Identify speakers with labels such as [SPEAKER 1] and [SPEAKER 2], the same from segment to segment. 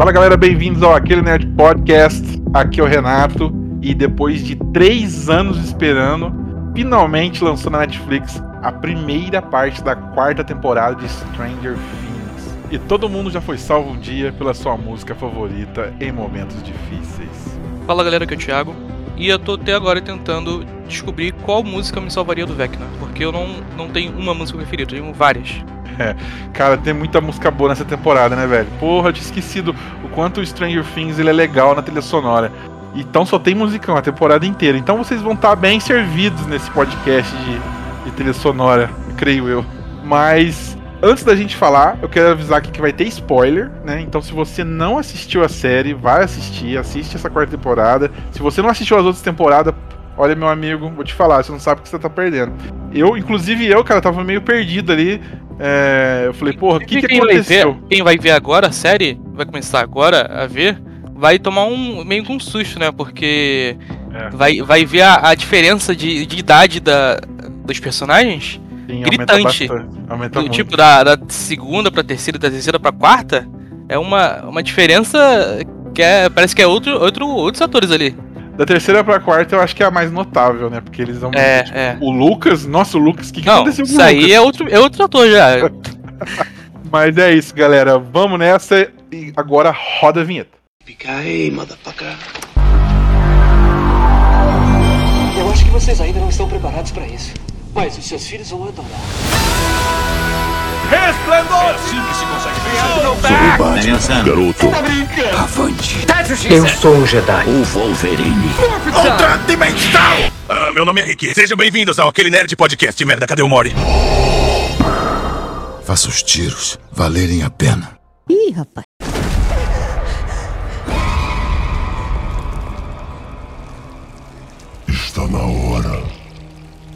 [SPEAKER 1] Fala galera, bem-vindos ao Aquele Nerd Podcast. Aqui é o Renato e depois de três anos esperando, finalmente lançou na Netflix a primeira parte da quarta temporada de Stranger Things. E todo mundo já foi salvo um dia pela sua música favorita em momentos difíceis.
[SPEAKER 2] Fala galera, aqui é o Thiago. E eu tô até agora tentando descobrir qual música me salvaria do Vecna. Porque eu não, não tenho uma música preferida, eu tenho várias.
[SPEAKER 1] É, cara, tem muita música boa nessa temporada, né, velho? Porra, eu tinha esquecido o quanto o Stranger Things ele é legal na trilha sonora. Então só tem musicão a temporada inteira. Então vocês vão estar bem servidos nesse podcast de, de trilha sonora, creio eu. Mas antes da gente falar, eu quero avisar aqui que vai ter spoiler, né? Então se você não assistiu a série, vai assistir, assiste essa quarta temporada. Se você não assistiu as outras temporadas, olha meu amigo, vou te falar, você não sabe o que você tá perdendo. Eu, inclusive eu, cara, tava meio perdido ali é, eu falei, porra, o que, que
[SPEAKER 2] quem
[SPEAKER 1] aconteceu?
[SPEAKER 2] Vai ver, quem vai ver agora a série, vai começar agora a ver, vai tomar um meio que um susto, né? Porque é. vai, vai ver a, a diferença de, de, idade da, dos personagens Sim, gritante. Aumenta, aumenta do, tipo, da, da, segunda pra terceira, da terceira pra quarta, é uma, uma diferença que é, parece que é outro, outro, outros atores ali.
[SPEAKER 1] Da terceira pra quarta eu acho que é a mais notável, né? Porque eles vão.
[SPEAKER 2] É, tipo, é.
[SPEAKER 1] O Lucas, nossa, o Lucas, o que, que
[SPEAKER 2] Não,
[SPEAKER 1] aconteceu com
[SPEAKER 2] o Lucas? Isso aí é outro, é outro ator já.
[SPEAKER 1] Mas é isso, galera. Vamos nessa e agora roda a vinheta. Fica aí, motherfucker.
[SPEAKER 3] Eu acho que vocês ainda não estão preparados para isso. Mas os seus filhos vão adorar.
[SPEAKER 4] Resplendor! É assim que se consegue vencer.
[SPEAKER 5] Sou garoto.
[SPEAKER 3] Tá?
[SPEAKER 5] Avante.
[SPEAKER 3] Eu sou um Jedi.
[SPEAKER 5] O Wolverine.
[SPEAKER 4] Ultra Dimensional! Ah, meu nome é Rick. Sejam bem-vindos ao Aquele Nerd Podcast. Merda, cadê o Mori?
[SPEAKER 6] Faça os tiros valerem a pena.
[SPEAKER 7] Ih, rapaz.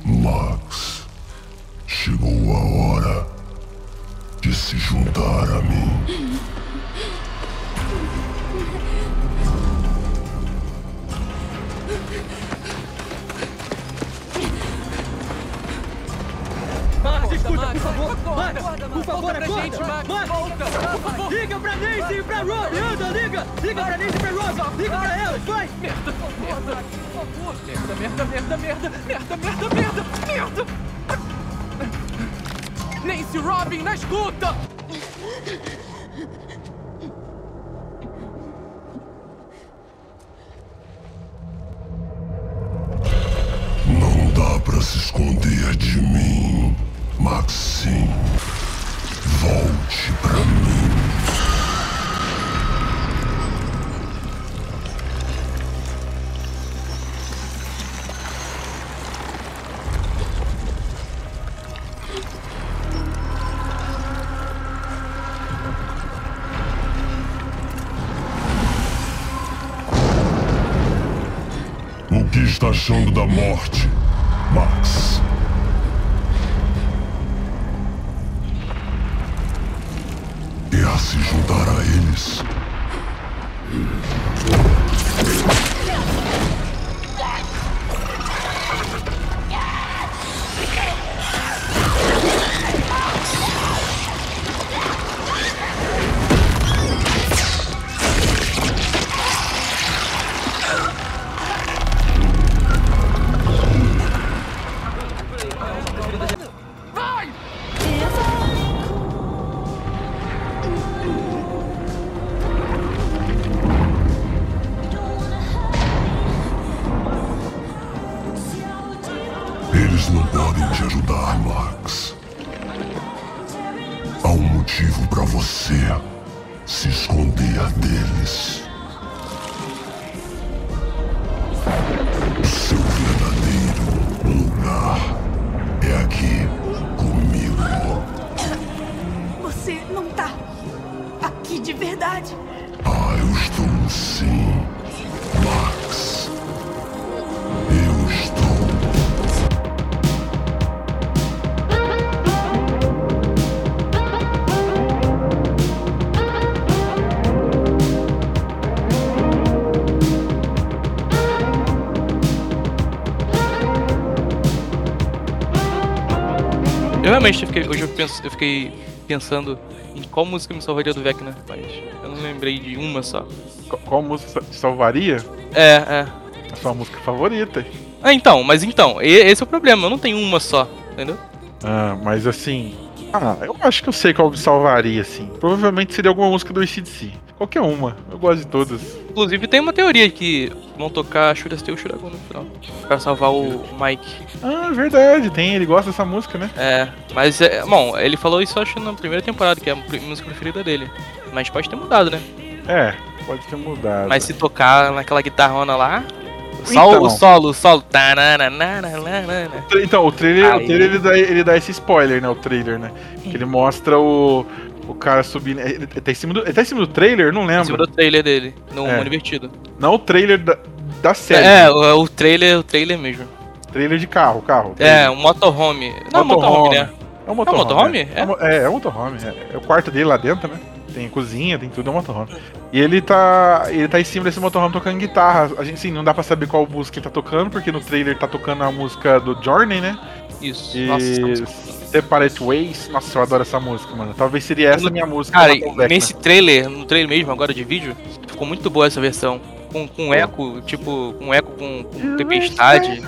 [SPEAKER 6] Max. Chegou a hora de se juntar a mim.
[SPEAKER 8] Max, escuta, por favor! Max, por favor, acorda! Max, por favor! Liga pra Nancy e pra Rob! Anda, liga! Liga pra Nancy e pra Rob! Liga pra elas, vai!
[SPEAKER 9] Merda, merda! Merda, merda, merda, merda! Merda, merda, merda! Merda! Nancy Robin, na escuta!
[SPEAKER 6] Não dá pra se esconder de mim. Maxim. Volte pra mim. O que está achando da morte, Max? Quer se juntar a eles? Eu
[SPEAKER 2] realmente fiquei, hoje eu penso, eu fiquei pensando em qual música me salvaria do Vecna, mas eu não lembrei de uma só.
[SPEAKER 1] Qual, qual música te salvaria?
[SPEAKER 2] É, é.
[SPEAKER 1] A sua música favorita.
[SPEAKER 2] Ah, então, mas então, esse é o problema, eu não tenho uma só, entendeu?
[SPEAKER 1] Ah, mas assim. Ah, eu acho que eu sei qual me salvaria, assim. Provavelmente seria alguma música do ACDC. Qualquer uma. Gosto de todas.
[SPEAKER 2] Inclusive tem uma teoria que vão tocar Should I I Go no final, pra salvar o Mike.
[SPEAKER 1] Ah, verdade. Tem, ele gosta dessa música, né?
[SPEAKER 2] É, mas, é, bom, ele falou isso acho na primeira temporada, que é a música preferida dele. Mas pode ter mudado, né?
[SPEAKER 1] É, pode ter mudado.
[SPEAKER 2] Mas se tocar naquela guitarrona lá. Só
[SPEAKER 1] Então.
[SPEAKER 2] o solo, o solo.
[SPEAKER 1] Então, o trailer, o trailer ele, dá, ele dá esse spoiler, né? O trailer, né? Que ele mostra o, o cara subindo. Ele tá, em cima do, ele tá em cima do trailer? Não
[SPEAKER 2] Em
[SPEAKER 1] lembro.
[SPEAKER 2] cima do trailer dele, no
[SPEAKER 1] É.
[SPEAKER 2] mundo invertido.
[SPEAKER 1] Não o trailer da, da série.
[SPEAKER 2] É, o, o trailer, o trailer mesmo.
[SPEAKER 1] Trailer de carro, carro.
[SPEAKER 2] É, um motorhome. Não, motorhome, né?
[SPEAKER 1] É um motorhome.
[SPEAKER 2] motorhome?
[SPEAKER 1] É, é, um- é, é um motorhome. É, é o quarto dele lá dentro, né? Tem cozinha, tem tudo, é um motorhome. E ele tá. Ele tá em cima desse motorhome tocando guitarra. A gente, sim, não dá pra saber qual música ele tá tocando, porque no trailer tá tocando a música do Journey, né?
[SPEAKER 2] Isso.
[SPEAKER 1] E
[SPEAKER 2] Nossa.
[SPEAKER 1] Separate Ways. Nossa, eu adoro essa música, mano. Talvez seria essa a minha música.
[SPEAKER 2] Cara, nesse trailer, no trailer mesmo, agora de vídeo, ficou muito boa essa versão. Com, com eco, tipo, com eco com, com tempestade.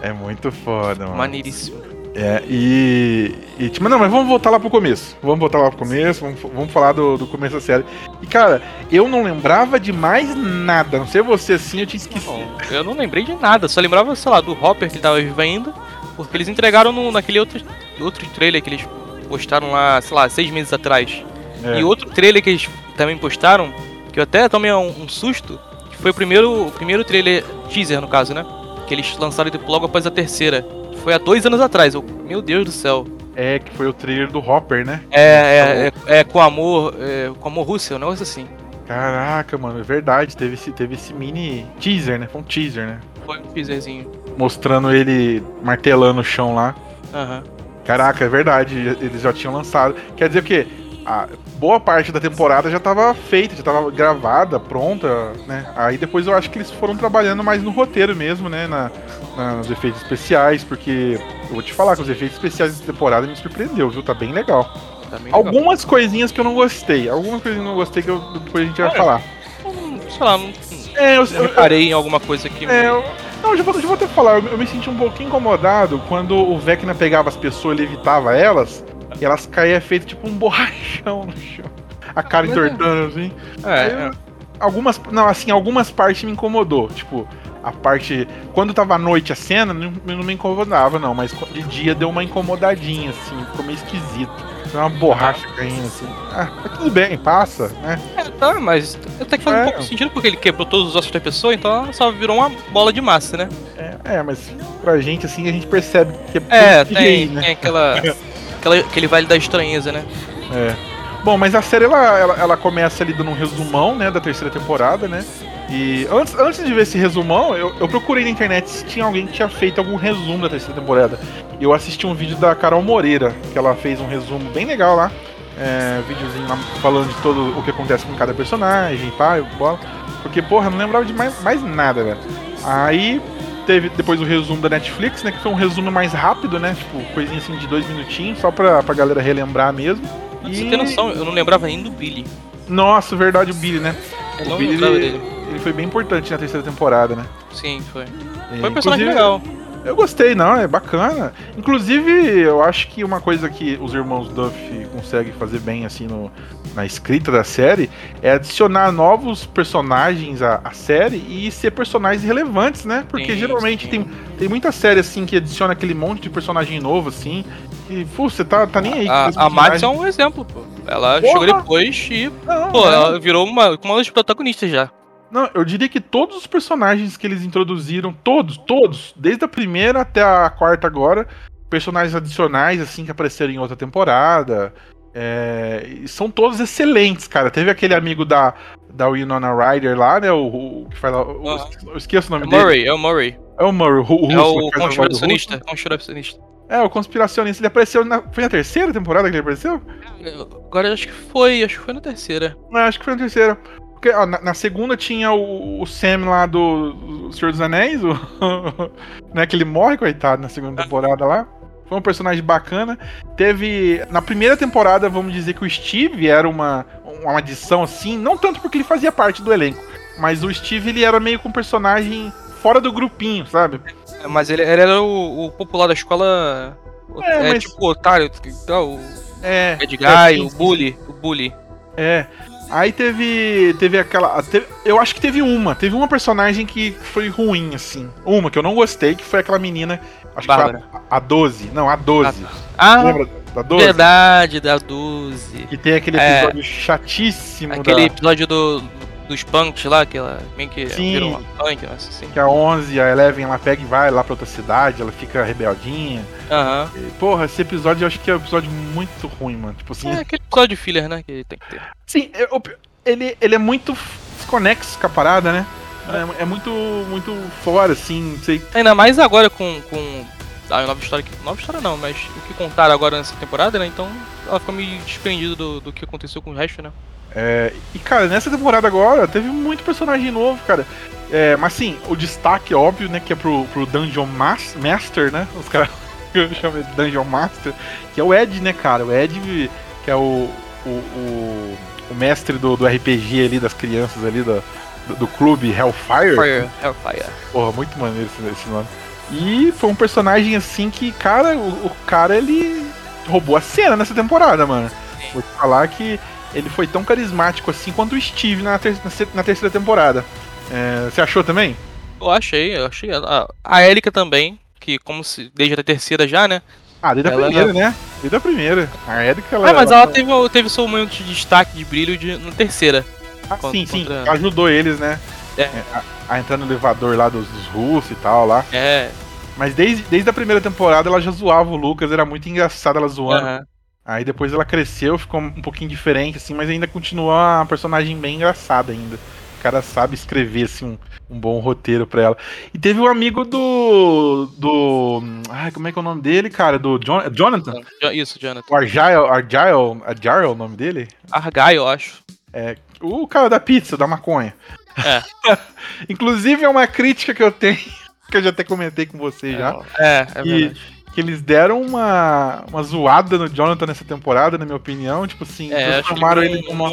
[SPEAKER 1] É muito foda, mano.
[SPEAKER 2] Maneiríssimo.
[SPEAKER 1] É, e, e. Tipo, não, mas vamos voltar lá pro começo. Vamos voltar lá pro começo, vamos, vamos falar do, do começo da série. E, cara, eu não lembrava de mais nada. Não sei você assim, eu tinha esquecido.
[SPEAKER 2] Bom, eu não lembrei de nada, só lembrava, sei lá, do Hopper que tava vivo ainda, porque eles entregaram no, naquele outro, outro trailer que eles postaram lá, sei lá, seis meses atrás.
[SPEAKER 1] É.
[SPEAKER 2] E outro trailer que eles também postaram, que eu até tomei um, um susto, que foi o primeiro, o primeiro trailer, teaser no caso, né? Que eles lançaram logo após a terceira. Foi há dois anos atrás, eu, meu Deus do céu.
[SPEAKER 1] É, que foi o trailer do Hopper, né?
[SPEAKER 2] É, é, é, é com amor, é, com amor Russell, um negócio assim.
[SPEAKER 1] Caraca, mano, é verdade. Teve esse, teve esse mini teaser, né? Foi um teaser, né?
[SPEAKER 2] Foi um teaserzinho.
[SPEAKER 1] Mostrando ele martelando o chão lá.
[SPEAKER 2] Aham.
[SPEAKER 1] Caraca, é verdade, eles já tinham lançado. Quer dizer o quê? A boa parte da temporada já tava feita, já tava gravada, pronta, né? Aí depois eu acho que eles foram trabalhando mais no roteiro mesmo, né? Na, na- nos efeitos especiais, porque eu vou te falar que os efeitos especiais dessa temporada me surpreendeu, viu? Tá bem legal.
[SPEAKER 2] Tá bem legal.
[SPEAKER 1] Algumas coisinhas que eu não gostei, algumas coisinhas que eu não gostei que eu- depois a gente vai
[SPEAKER 2] Ah, é.
[SPEAKER 1] falar.
[SPEAKER 2] Sei lá, não,
[SPEAKER 1] É, eu,
[SPEAKER 2] não
[SPEAKER 1] eu,
[SPEAKER 2] reparei em alguma coisa que
[SPEAKER 1] é,
[SPEAKER 2] me...
[SPEAKER 1] eu, não, já vou, já vou até falar, eu, eu me senti um pouquinho incomodado quando o Vecna pegava as pessoas e levitava elas, e elas caíam feito tipo um borrachão no chão. A cara
[SPEAKER 2] é.
[SPEAKER 1] entortando assim.
[SPEAKER 2] É, é.
[SPEAKER 1] eu- Algumas. Não, assim, algumas partes me incomodou. Tipo, a parte. Quando tava à noite a cena, não, não me incomodava, não. Mas de dia deu uma incomodadinha, assim. Ficou meio esquisito. Foi uma borracha caindo, assim. Ah, mas tudo bem, passa, né?
[SPEAKER 2] É, tá, mas até que faz
[SPEAKER 1] É.
[SPEAKER 2] um pouco sentido porque ele quebrou todos os ossos da pessoa, então ela só virou uma bola de massa, né?
[SPEAKER 1] É, é, mas pra gente, assim, a gente percebe que é,
[SPEAKER 2] É, tem,
[SPEAKER 1] CGI, né?
[SPEAKER 2] tem aquela, aquela. aquele vale da estranheza, né?
[SPEAKER 1] É. Bom, mas a série ela, ela, ela começa ali dando um resumão, né, da terceira temporada, né? E antes, antes de ver esse resumão, eu, eu procurei na internet se tinha alguém que tinha feito algum resumo da terceira temporada. E eu assisti um vídeo da Carol Moreira, que ela fez um resumo bem legal lá. É, videozinho lá falando de todo o que acontece com cada personagem, pá, e bola. Porque, porra, eu não lembrava de mais, mais nada, velho. Aí teve depois o resumo da Netflix, né? Que foi um resumo mais rápido, né? Tipo, coisinha assim de dois minutinhos, só pra, pra galera relembrar mesmo.
[SPEAKER 2] Pra você ter noção, eu não lembrava nem do Billy.
[SPEAKER 1] Nossa, verdade, o Billy, né?
[SPEAKER 2] Eu
[SPEAKER 1] o Billy, ele,
[SPEAKER 2] dele.
[SPEAKER 1] ele foi bem importante na terceira temporada, né?
[SPEAKER 2] Sim, foi.
[SPEAKER 1] É,
[SPEAKER 2] Foi um personagem legal.
[SPEAKER 1] Eu gostei, não, é bacana. Inclusive, eu acho que uma coisa que os irmãos Duff conseguem fazer bem, assim, no, na escrita da série, é adicionar novos personagens à, à série e ser personagens relevantes, né? Porque
[SPEAKER 2] Sim,
[SPEAKER 1] geralmente
[SPEAKER 2] sim.
[SPEAKER 1] tem, tem muita série, assim, que adiciona aquele monte de personagem novo, assim, e, pô, você tá, tá nem aí.
[SPEAKER 2] A, a é um exemplo, pô. Ela
[SPEAKER 1] Porra!
[SPEAKER 2] chegou depois e,
[SPEAKER 1] Não,
[SPEAKER 2] pô,
[SPEAKER 1] é.
[SPEAKER 2] ela virou uma, uma das protagonistas já.
[SPEAKER 1] Não, eu diria que todos os personagens que eles introduziram, todos, todos, desde a primeira até a quarta agora, personagens adicionais, assim, que apareceram em outra temporada, é, são todos excelentes, cara. Teve aquele amigo da, da Winona Ryder lá, né, o, o que faz lá, o- eu esqueço o
[SPEAKER 2] É
[SPEAKER 1] nome
[SPEAKER 2] o
[SPEAKER 1] dele.
[SPEAKER 2] Murray, é o Murray.
[SPEAKER 1] É o Murray, o, o
[SPEAKER 2] É
[SPEAKER 1] russo,
[SPEAKER 2] o
[SPEAKER 1] a voz do
[SPEAKER 2] conspiracionista. Conspiracionista.
[SPEAKER 1] É, o conspiracionista. Ele apareceu na, foi na terceira temporada que ele apareceu?
[SPEAKER 2] Agora eu acho que foi, acho que foi na terceira.
[SPEAKER 1] Não, acho que foi na terceira. Porque ó, na, na segunda tinha o, o Sam lá do, Senhor dos Anéis, o, né, que ele morre, coitado, na segunda temporada lá. Foi um personagem bacana. Teve. Na primeira temporada, vamos dizer que o Steve era uma, uma adição assim, não tanto porque ele fazia parte do elenco, mas o Steve ele era meio que um personagem fora do grupinho, sabe?
[SPEAKER 2] É, Mas ele, ele era o, o popular da escola.
[SPEAKER 1] É,
[SPEAKER 2] É,
[SPEAKER 1] mas-
[SPEAKER 2] tipo o otário, então, o
[SPEAKER 1] É.
[SPEAKER 2] Bad
[SPEAKER 1] é,
[SPEAKER 2] Guy,
[SPEAKER 1] sim,
[SPEAKER 2] o
[SPEAKER 1] sim,
[SPEAKER 2] bully, o bully.
[SPEAKER 1] É. Aí teve. Teve aquela. teve- eu acho que teve uma. Teve uma personagem que foi ruim, assim. Uma que eu não gostei, que foi aquela menina. Acho
[SPEAKER 2] Bárbara.
[SPEAKER 1] que foi a, a 12. Não, a 12.
[SPEAKER 2] Ah,
[SPEAKER 1] Lembra da 12?
[SPEAKER 2] verdade, da 12.
[SPEAKER 1] Que tem aquele
[SPEAKER 2] É.
[SPEAKER 1] episódio chatíssimo
[SPEAKER 2] Aquele
[SPEAKER 1] da.
[SPEAKER 2] episódio do, dos punks lá, que ela meio que
[SPEAKER 1] Sim.
[SPEAKER 2] virou uma punk, assim.
[SPEAKER 1] Que a 11, a Eleven, ela pega e vai lá pra outra cidade, ela fica rebeldinha.
[SPEAKER 2] Aham.
[SPEAKER 1] E, porra, esse episódio eu acho que é um episódio muito ruim, mano. Tipo assim,
[SPEAKER 2] É aquele episódio de filler, né? Que tem que ter.
[SPEAKER 1] Sim, eu- ele, ele é muito desconexo com a parada, né? É, é muito, muito fora, assim, não sei.
[SPEAKER 2] Ainda mais agora com. com a nova história que. Nova história não, mas o que contaram agora nessa temporada, né? Então ela ficou meio desprendida do, do que aconteceu com o resto, né?
[SPEAKER 1] É, e, cara, nessa temporada agora teve muito personagem novo, cara. É, mas sim, o destaque, óbvio, né, que é pro, pro Dungeon Mas- Master, né? Os caras chamam de Dungeon Master, que é o Ed, né, cara? O Ed, que é o, o, o, o mestre do, do RPG ali, das crianças ali, do, do, do clube Hellfire.
[SPEAKER 2] Fire, Hellfire.
[SPEAKER 1] Porra, muito maneiro esse, esse nome. E foi um personagem assim que, cara, o, o cara ele roubou a cena nessa temporada, mano. Vou te falar que ele foi tão carismático assim quanto o Steve na, ter- na terceira temporada. É, você achou também?
[SPEAKER 2] Eu achei, eu achei. A, a Erika também, que como se. Desde a terceira já, né?
[SPEAKER 1] Ah, desde a
[SPEAKER 2] Ela-
[SPEAKER 1] primeira, né? Desde a primeira. A Erika, ela.
[SPEAKER 2] Ah, mas ela teve, o- teve seu momento de destaque, de brilho de, na terceira.
[SPEAKER 1] Ah,
[SPEAKER 2] contra-
[SPEAKER 1] sim, sim.
[SPEAKER 2] contra-
[SPEAKER 1] Ajudou eles, né?
[SPEAKER 2] É.
[SPEAKER 1] a, a entrar no elevador lá dos, dos russos e tal lá.
[SPEAKER 2] É.
[SPEAKER 1] Mas desde, desde a primeira temporada ela já zoava o Lucas, era muito engraçado ela zoando.
[SPEAKER 2] aham.
[SPEAKER 1] Aí depois ela cresceu, ficou um pouquinho diferente, assim, mas ainda continua uma personagem bem engraçada ainda. O cara sabe escrever, assim, um, um bom roteiro pra ela. E teve um amigo do. do. Ai, como é que é o nome dele, cara? Do Jon- Jonathan?
[SPEAKER 2] Jo- Isso, Jonathan.
[SPEAKER 1] O Argyle, Argyle, Argyle é o nome dele?
[SPEAKER 2] Argyle, eu acho.
[SPEAKER 1] É, o cara da pizza, da maconha.
[SPEAKER 2] É.
[SPEAKER 1] Inclusive é uma crítica que eu tenho, que eu já até comentei com você já.
[SPEAKER 2] É, é verdade.
[SPEAKER 1] Que eles deram uma, uma zoada no Jonathan nessa temporada, na minha opinião. Tipo assim,
[SPEAKER 2] É, que
[SPEAKER 1] transformaram
[SPEAKER 2] ele
[SPEAKER 1] numa.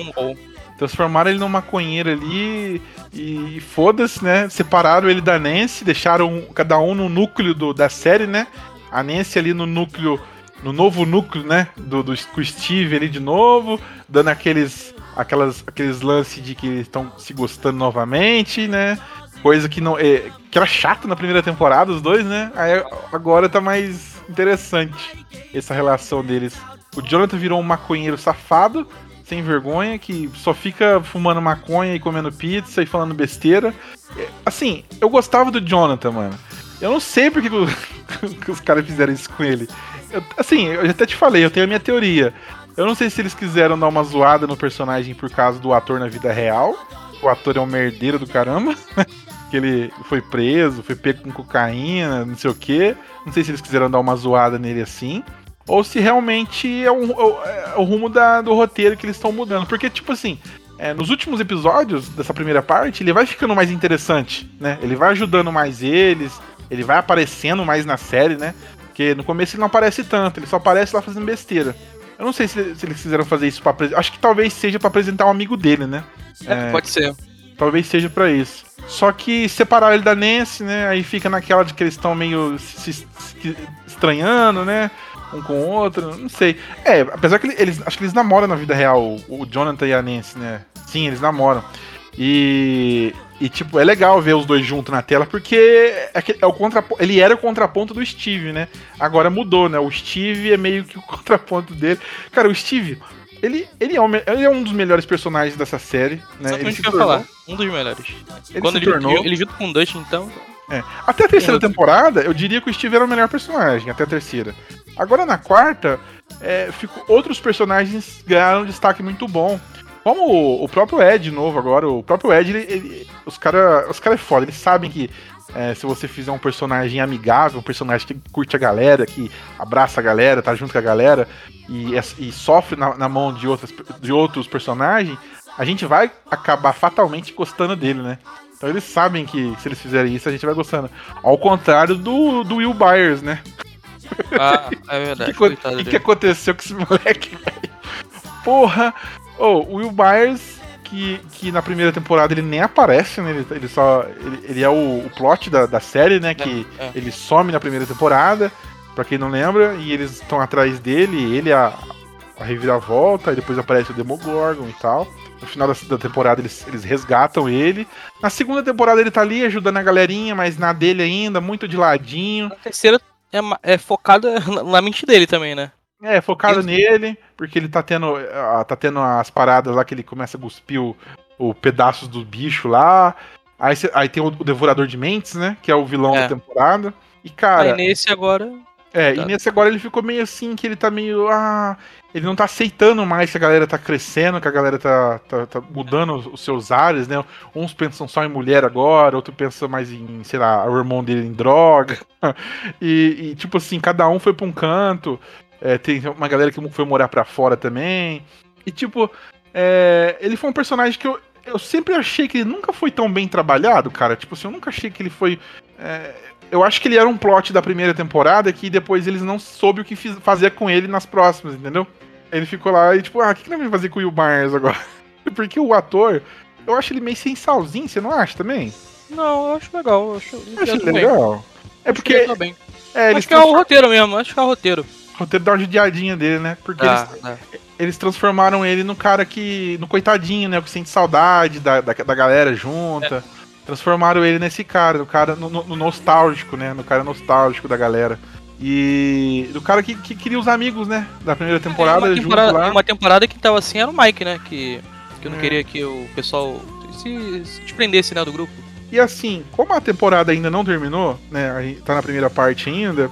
[SPEAKER 1] Transformaram ele num maconheiro ali e, e foda-se, né? Separaram ele da Nancy, deixaram cada um no núcleo do, da série, né? A Nancy ali no núcleo, no novo núcleo, né? Do, do com o Steve ali de novo, dando aqueles, aquelas, aqueles lances de que eles estão se gostando novamente, né? Coisa que não. É, que era chato na primeira temporada, os dois, né? Aí agora tá mais interessante essa relação deles. O Jonathan virou um maconheiro safado, sem vergonha, que só fica fumando maconha e comendo pizza e falando besteira. É, Assim, eu gostava do Jonathan, mano. Eu não sei porque que, os caras fizeram isso com ele. Eu- assim, eu até te falei, eu tenho a minha teoria. Eu não sei se eles quiseram dar uma zoada no personagem por causa do ator na vida real. O ator é um merdeiro do caramba. que ele foi preso, foi pego com cocaína, não sei o quê. Não sei se eles quiseram dar uma zoada nele assim. Ou se realmente é, um- é o rumo da- do roteiro que eles estão mudando. Porque, tipo assim, é, nos últimos episódios dessa primeira parte, ele vai ficando mais interessante, né? Ele vai ajudando mais eles, ele vai aparecendo mais na série, né? Porque no começo ele não aparece tanto, ele só aparece lá fazendo besteira. Eu não sei se, se eles quiseram fazer isso pra apresentar. Acho que talvez seja pra apresentar um amigo dele, né?
[SPEAKER 2] É, pode ser.
[SPEAKER 1] Talvez seja pra isso. Só que separaram ele da Nancy, né? Aí fica naquela de que eles estão meio se, estranhando, né? Um com o outro, não sei. É, apesar que eles. Acho que eles namoram na vida real, o, Jonathan e a Nancy, né? Sim, eles namoram. E. E, tipo, é legal ver os dois juntos na tela, porque é, é o contraponto. Ele era o contraponto do Steve, né? Agora mudou, né? O Steve é meio que o contraponto dele. Cara, o Steve, ele, ele, é, um, ele é um dos melhores personagens dessa série, né? Ele
[SPEAKER 2] Exatamente
[SPEAKER 1] se
[SPEAKER 2] o que eu
[SPEAKER 1] tornou-
[SPEAKER 2] falar. Um dos melhores.
[SPEAKER 1] Ele
[SPEAKER 2] Quando
[SPEAKER 1] se
[SPEAKER 2] ele,
[SPEAKER 1] tornou-
[SPEAKER 2] ele junto com o Dustin, então.
[SPEAKER 1] É. Até a terceira temporada, eu diria que o Steve era o melhor personagem, até a terceira. Agora na quarta, é, ficou- outros personagens ganharam um destaque muito bom. Como o, o próprio Ed novo agora, o próprio Ed, ele, ele- os caras os cara é foda, eles sabem que é, se você fizer um personagem amigável, um personagem que curte a galera, que abraça a galera, tá junto com a galera, e, e sofre na, na mão de, outras, de outros personagens, a gente vai acabar fatalmente gostando dele, né? Então eles sabem que se eles fizerem isso, a gente vai gostando. Ao contrário do, do Will Byers, né?
[SPEAKER 2] Ah, é verdade.
[SPEAKER 1] O que, que, que, aconteceu com esse moleque, velho? Porra! Oh, o Will Byers, que, que na primeira temporada ele nem aparece, né? Ele, ele só. Ele, ele é o, o, plot da, da série, né? Que é, é. ele some na primeira temporada, pra quem não lembra, e eles estão atrás dele, ele a, a reviravolta, e depois aparece o Demogorgon e tal. No final da, da, temporada eles, eles resgatam ele. Na segunda temporada ele tá ali ajudando a galerinha, mas na dele ainda, muito de ladinho.
[SPEAKER 2] Na terceira é, é focada na mente dele também, né?
[SPEAKER 1] É, focado nele, porque ele tá tendo, tá tendo as paradas lá que ele começa a cuspir o, o pedaços do bicho lá. Aí, aí tem o, o Devorador de Mentes, né? Que é o vilão é. da temporada. E, cara.
[SPEAKER 2] Aí nesse agora.
[SPEAKER 1] É, tá. e nesse agora ele ficou meio assim, que ele tá meio. Ah, ele não tá aceitando mais que a galera tá crescendo, que a galera tá, tá, tá mudando os seus ares, né? Uns pensam só em mulher agora, outro pensa mais em, sei lá, o irmão dele em droga. e, e, tipo assim, cada um foi pra um canto. É, tem uma galera que foi morar pra fora também. E tipo, é, ele foi um personagem que eu, eu sempre achei que ele nunca foi tão bem trabalhado, cara. Tipo assim, eu nunca achei que ele foi. É, eu acho que ele era um plot da primeira temporada que depois eles não soube o que fiz, fazer com ele nas próximas, entendeu? Ele ficou lá e tipo, ah, o que, que nós vamos fazer com o Will Myers agora? Porque o ator, eu acho ele meio sem salzinho, você não acha também?
[SPEAKER 2] Não, eu acho legal. Eu acho,
[SPEAKER 1] eu acho legal. É porque.
[SPEAKER 2] Acho que, é, acho que é o roteiro mesmo, acho que é o roteiro.
[SPEAKER 1] O roteiro dá uma judiadinha dele, né? Porque ah, eles, é. eles, transformaram ele no cara que. no coitadinho, né? Que sente saudade da, da, da galera junta. É. Transformaram ele nesse cara, no cara no, no, nostálgico, né? No cara nostálgico da galera. E do cara que, que queria os amigos, né? Da primeira temporada, é, uma
[SPEAKER 2] temporada, lá. Uma temporada que tava assim era o Mike, né? Que, que eu não é. queria que o pessoal se, se desprendesse né, do grupo.
[SPEAKER 1] E assim, como a temporada ainda não terminou, né? A gente tá na primeira parte ainda,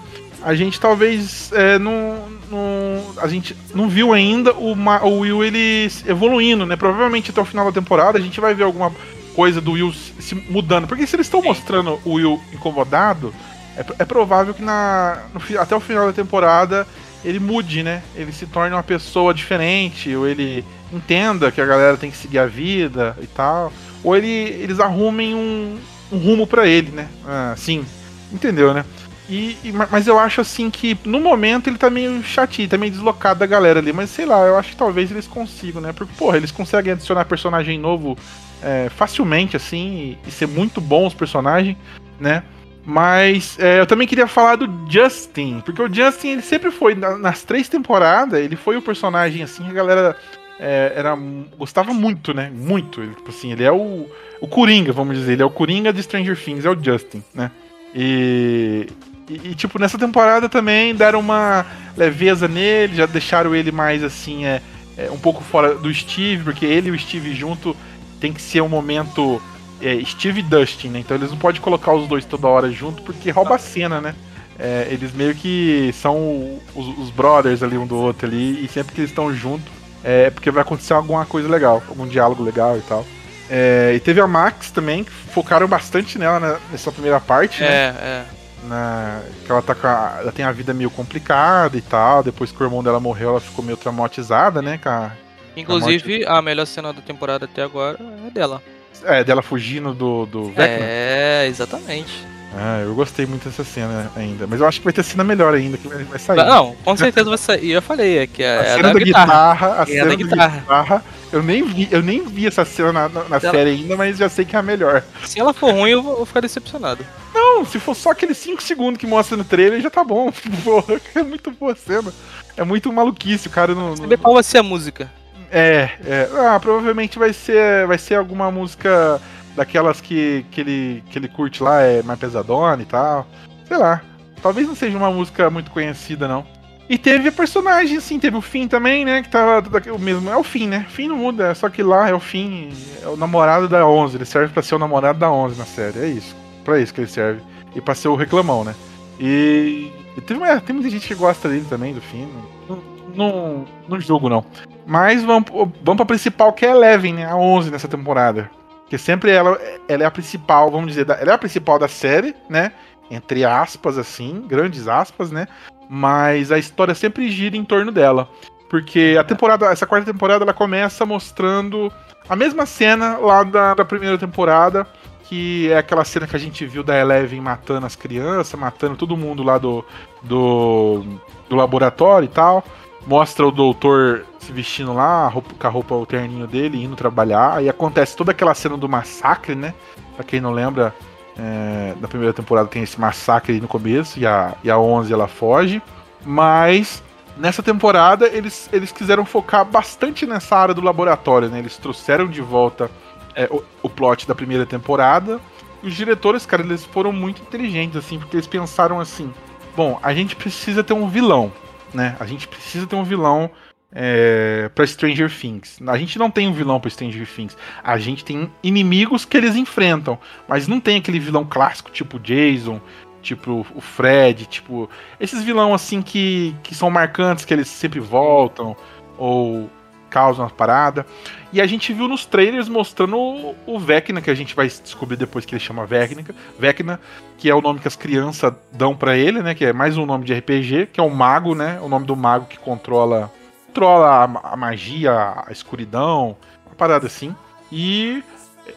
[SPEAKER 1] a gente talvez é, não, não, a gente não viu ainda o, o Will ele evoluindo, né? Provavelmente até o final da temporada a gente vai ver alguma coisa do Will se mudando. Porque se eles estão mostrando o Will incomodado, é, é provável que na, no, até o final da temporada ele mude, né? Ele se torne uma pessoa diferente, ou ele entenda que a galera tem que seguir a vida e tal. Ou ele, eles arrumem um, um rumo para ele, né? Ah, sim, entendeu, né? E, e, mas eu acho assim que no momento ele tá meio chatinho, tá meio deslocado da galera ali. Mas sei lá, eu acho que talvez eles consigam, né? Porque, porra, eles conseguem adicionar personagem novo é, facilmente, assim, e, e, ser muito bom os personagens, né? Mas é, eu também queria falar do Justin, porque o Justin ele sempre foi, nas três temporadas, ele foi o personagem assim que a galera é, era, gostava muito, né? Muito. Ele, tipo assim, ele é o, o Coringa, vamos dizer, ele é o Coringa de Stranger Things, é o Justin, né? E, e, e, tipo, nessa temporada também deram uma leveza nele, já deixaram ele mais assim, é, é um pouco fora do Steve, porque ele e o Steve junto tem que ser um momento é, Steve e Dustin, né? Então eles não podem colocar os dois toda hora junto porque rouba a cena, né? É, eles meio que são os, os, brothers ali um do outro ali e sempre que eles estão juntos é porque vai acontecer alguma coisa legal, algum diálogo legal e tal. É, e teve a Max também, que focaram bastante nela né, nessa primeira parte, né?
[SPEAKER 2] É, é.
[SPEAKER 1] Na, que ela, tá a, ela tem a vida meio complicada e tal. Depois que o irmão dela morreu, ela ficou meio traumatizada, né? Com a,
[SPEAKER 2] Inclusive, a, a, melhor cena da temporada até agora é dela.
[SPEAKER 1] É, dela fugindo do, do
[SPEAKER 2] Vecna. É, exatamente.
[SPEAKER 1] Ah, eu gostei muito dessa cena ainda. Mas eu acho que vai ter cena melhor ainda, que vai sair.
[SPEAKER 2] Não, com certeza vai sair. Eu falei, é que é, a
[SPEAKER 1] é cena da, da guitarra. guitarra a é cena da guitarra. guitarra. Eu nem vi, eu nem vi essa cena na, na, série ainda, mas já sei que é a melhor.
[SPEAKER 2] Se ela for ruim, eu vou, ficar decepcionado.
[SPEAKER 1] Não, se for só aqueles 5 segundos que mostra no trailer, já tá bom. Porra, é muito boa cena. É muito maluquice, o cara não.
[SPEAKER 2] Saber qual vai ser a música.
[SPEAKER 1] É, é. Ah, provavelmente vai ser, vai ser alguma música daquelas que, que, ele, que ele curte lá, é mais pesadona e tal. Sei lá. Talvez não seja uma música muito conhecida, não. E teve personagem, assim, teve o Finn também, né? Que tava o mesmo. É o Finn, né? Finn não muda, só que lá é o Finn, é o namorado da 11. Ele serve pra ser o namorado da 11 na série. É isso. Pra isso que ele serve. E pra ser o reclamão, né? E. teve, é, tem muita gente que gosta dele também, do Finn. Não, não, não jogo, não. Mas vamos, vamos pra principal, que é Eleven, né? A 11 nessa temporada. Porque sempre ela, ela é a principal, vamos dizer, ela é a principal da série, né? Entre aspas, assim, grandes aspas, né? Mas a história sempre gira em torno dela. Porque a temporada, essa quarta temporada, ela começa mostrando a mesma cena lá da, da primeira temporada. que é aquela cena que a gente viu da Eleven matando as crianças, matando todo mundo lá do, do, do laboratório e tal. Mostra o doutor se vestindo lá, a roupa, com a roupa, o terninho dele, indo trabalhar. Aí acontece toda aquela cena do massacre, né? Pra quem não lembra, é, na primeira temporada tem esse massacre aí no começo, e a, e a 11 ela foge. Mas nessa temporada eles, eles quiseram focar bastante nessa área do laboratório, né? Eles trouxeram de volta é, o, o plot da primeira temporada. Os diretores, cara, eles foram muito inteligentes, assim, porque eles pensaram assim: bom, a gente precisa ter um vilão, né? A gente precisa ter um vilão é, para Stranger Things. A gente não tem um vilão para Stranger Things. A gente tem inimigos que eles enfrentam, mas não tem aquele vilão clássico tipo Jason, tipo o Fred, tipo esses vilão assim que, que são marcantes, que eles sempre voltam ou causam uma parada. E a gente viu nos trailers mostrando o, o Vecna, que a gente vai descobrir depois que ele chama Vecna, Vecna que é o nome que as crianças dão para ele, né? Que é mais um nome de RPG, que é o mago, né? O nome do mago que controla controla a, a magia, a escuridão, uma parada assim. E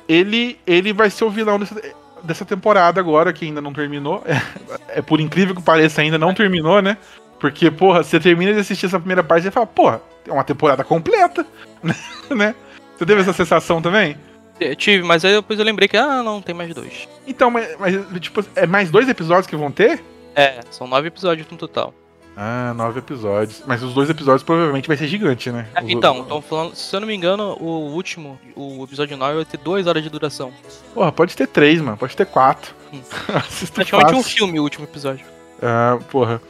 [SPEAKER 1] ele ele vai ser o vilão dessa, dessa temporada agora, que ainda não terminou. É, é por incrível que pareça, ainda não terminou, né? Porque, porra, você termina de assistir essa primeira parte e fala, porra, é uma temporada completa, né? Você teve essa sensação também?
[SPEAKER 2] Eu tive, mas aí depois eu lembrei que, ah, não, tem mais dois.
[SPEAKER 1] Então, mas, mas, tipo, é mais dois episódios que vão ter?
[SPEAKER 2] É, são nove episódios no total.
[SPEAKER 1] Ah, nove episódios. Mas os dois episódios provavelmente vai ser gigante, né?
[SPEAKER 2] É, então, estão falando, se eu não me engano, o último, o episódio 9 vai ter duas horas de duração.
[SPEAKER 1] Porra, pode ter três, mano. Pode ter quatro.
[SPEAKER 2] Hum. Praticamente um filme o último episódio.
[SPEAKER 1] Ah, porra.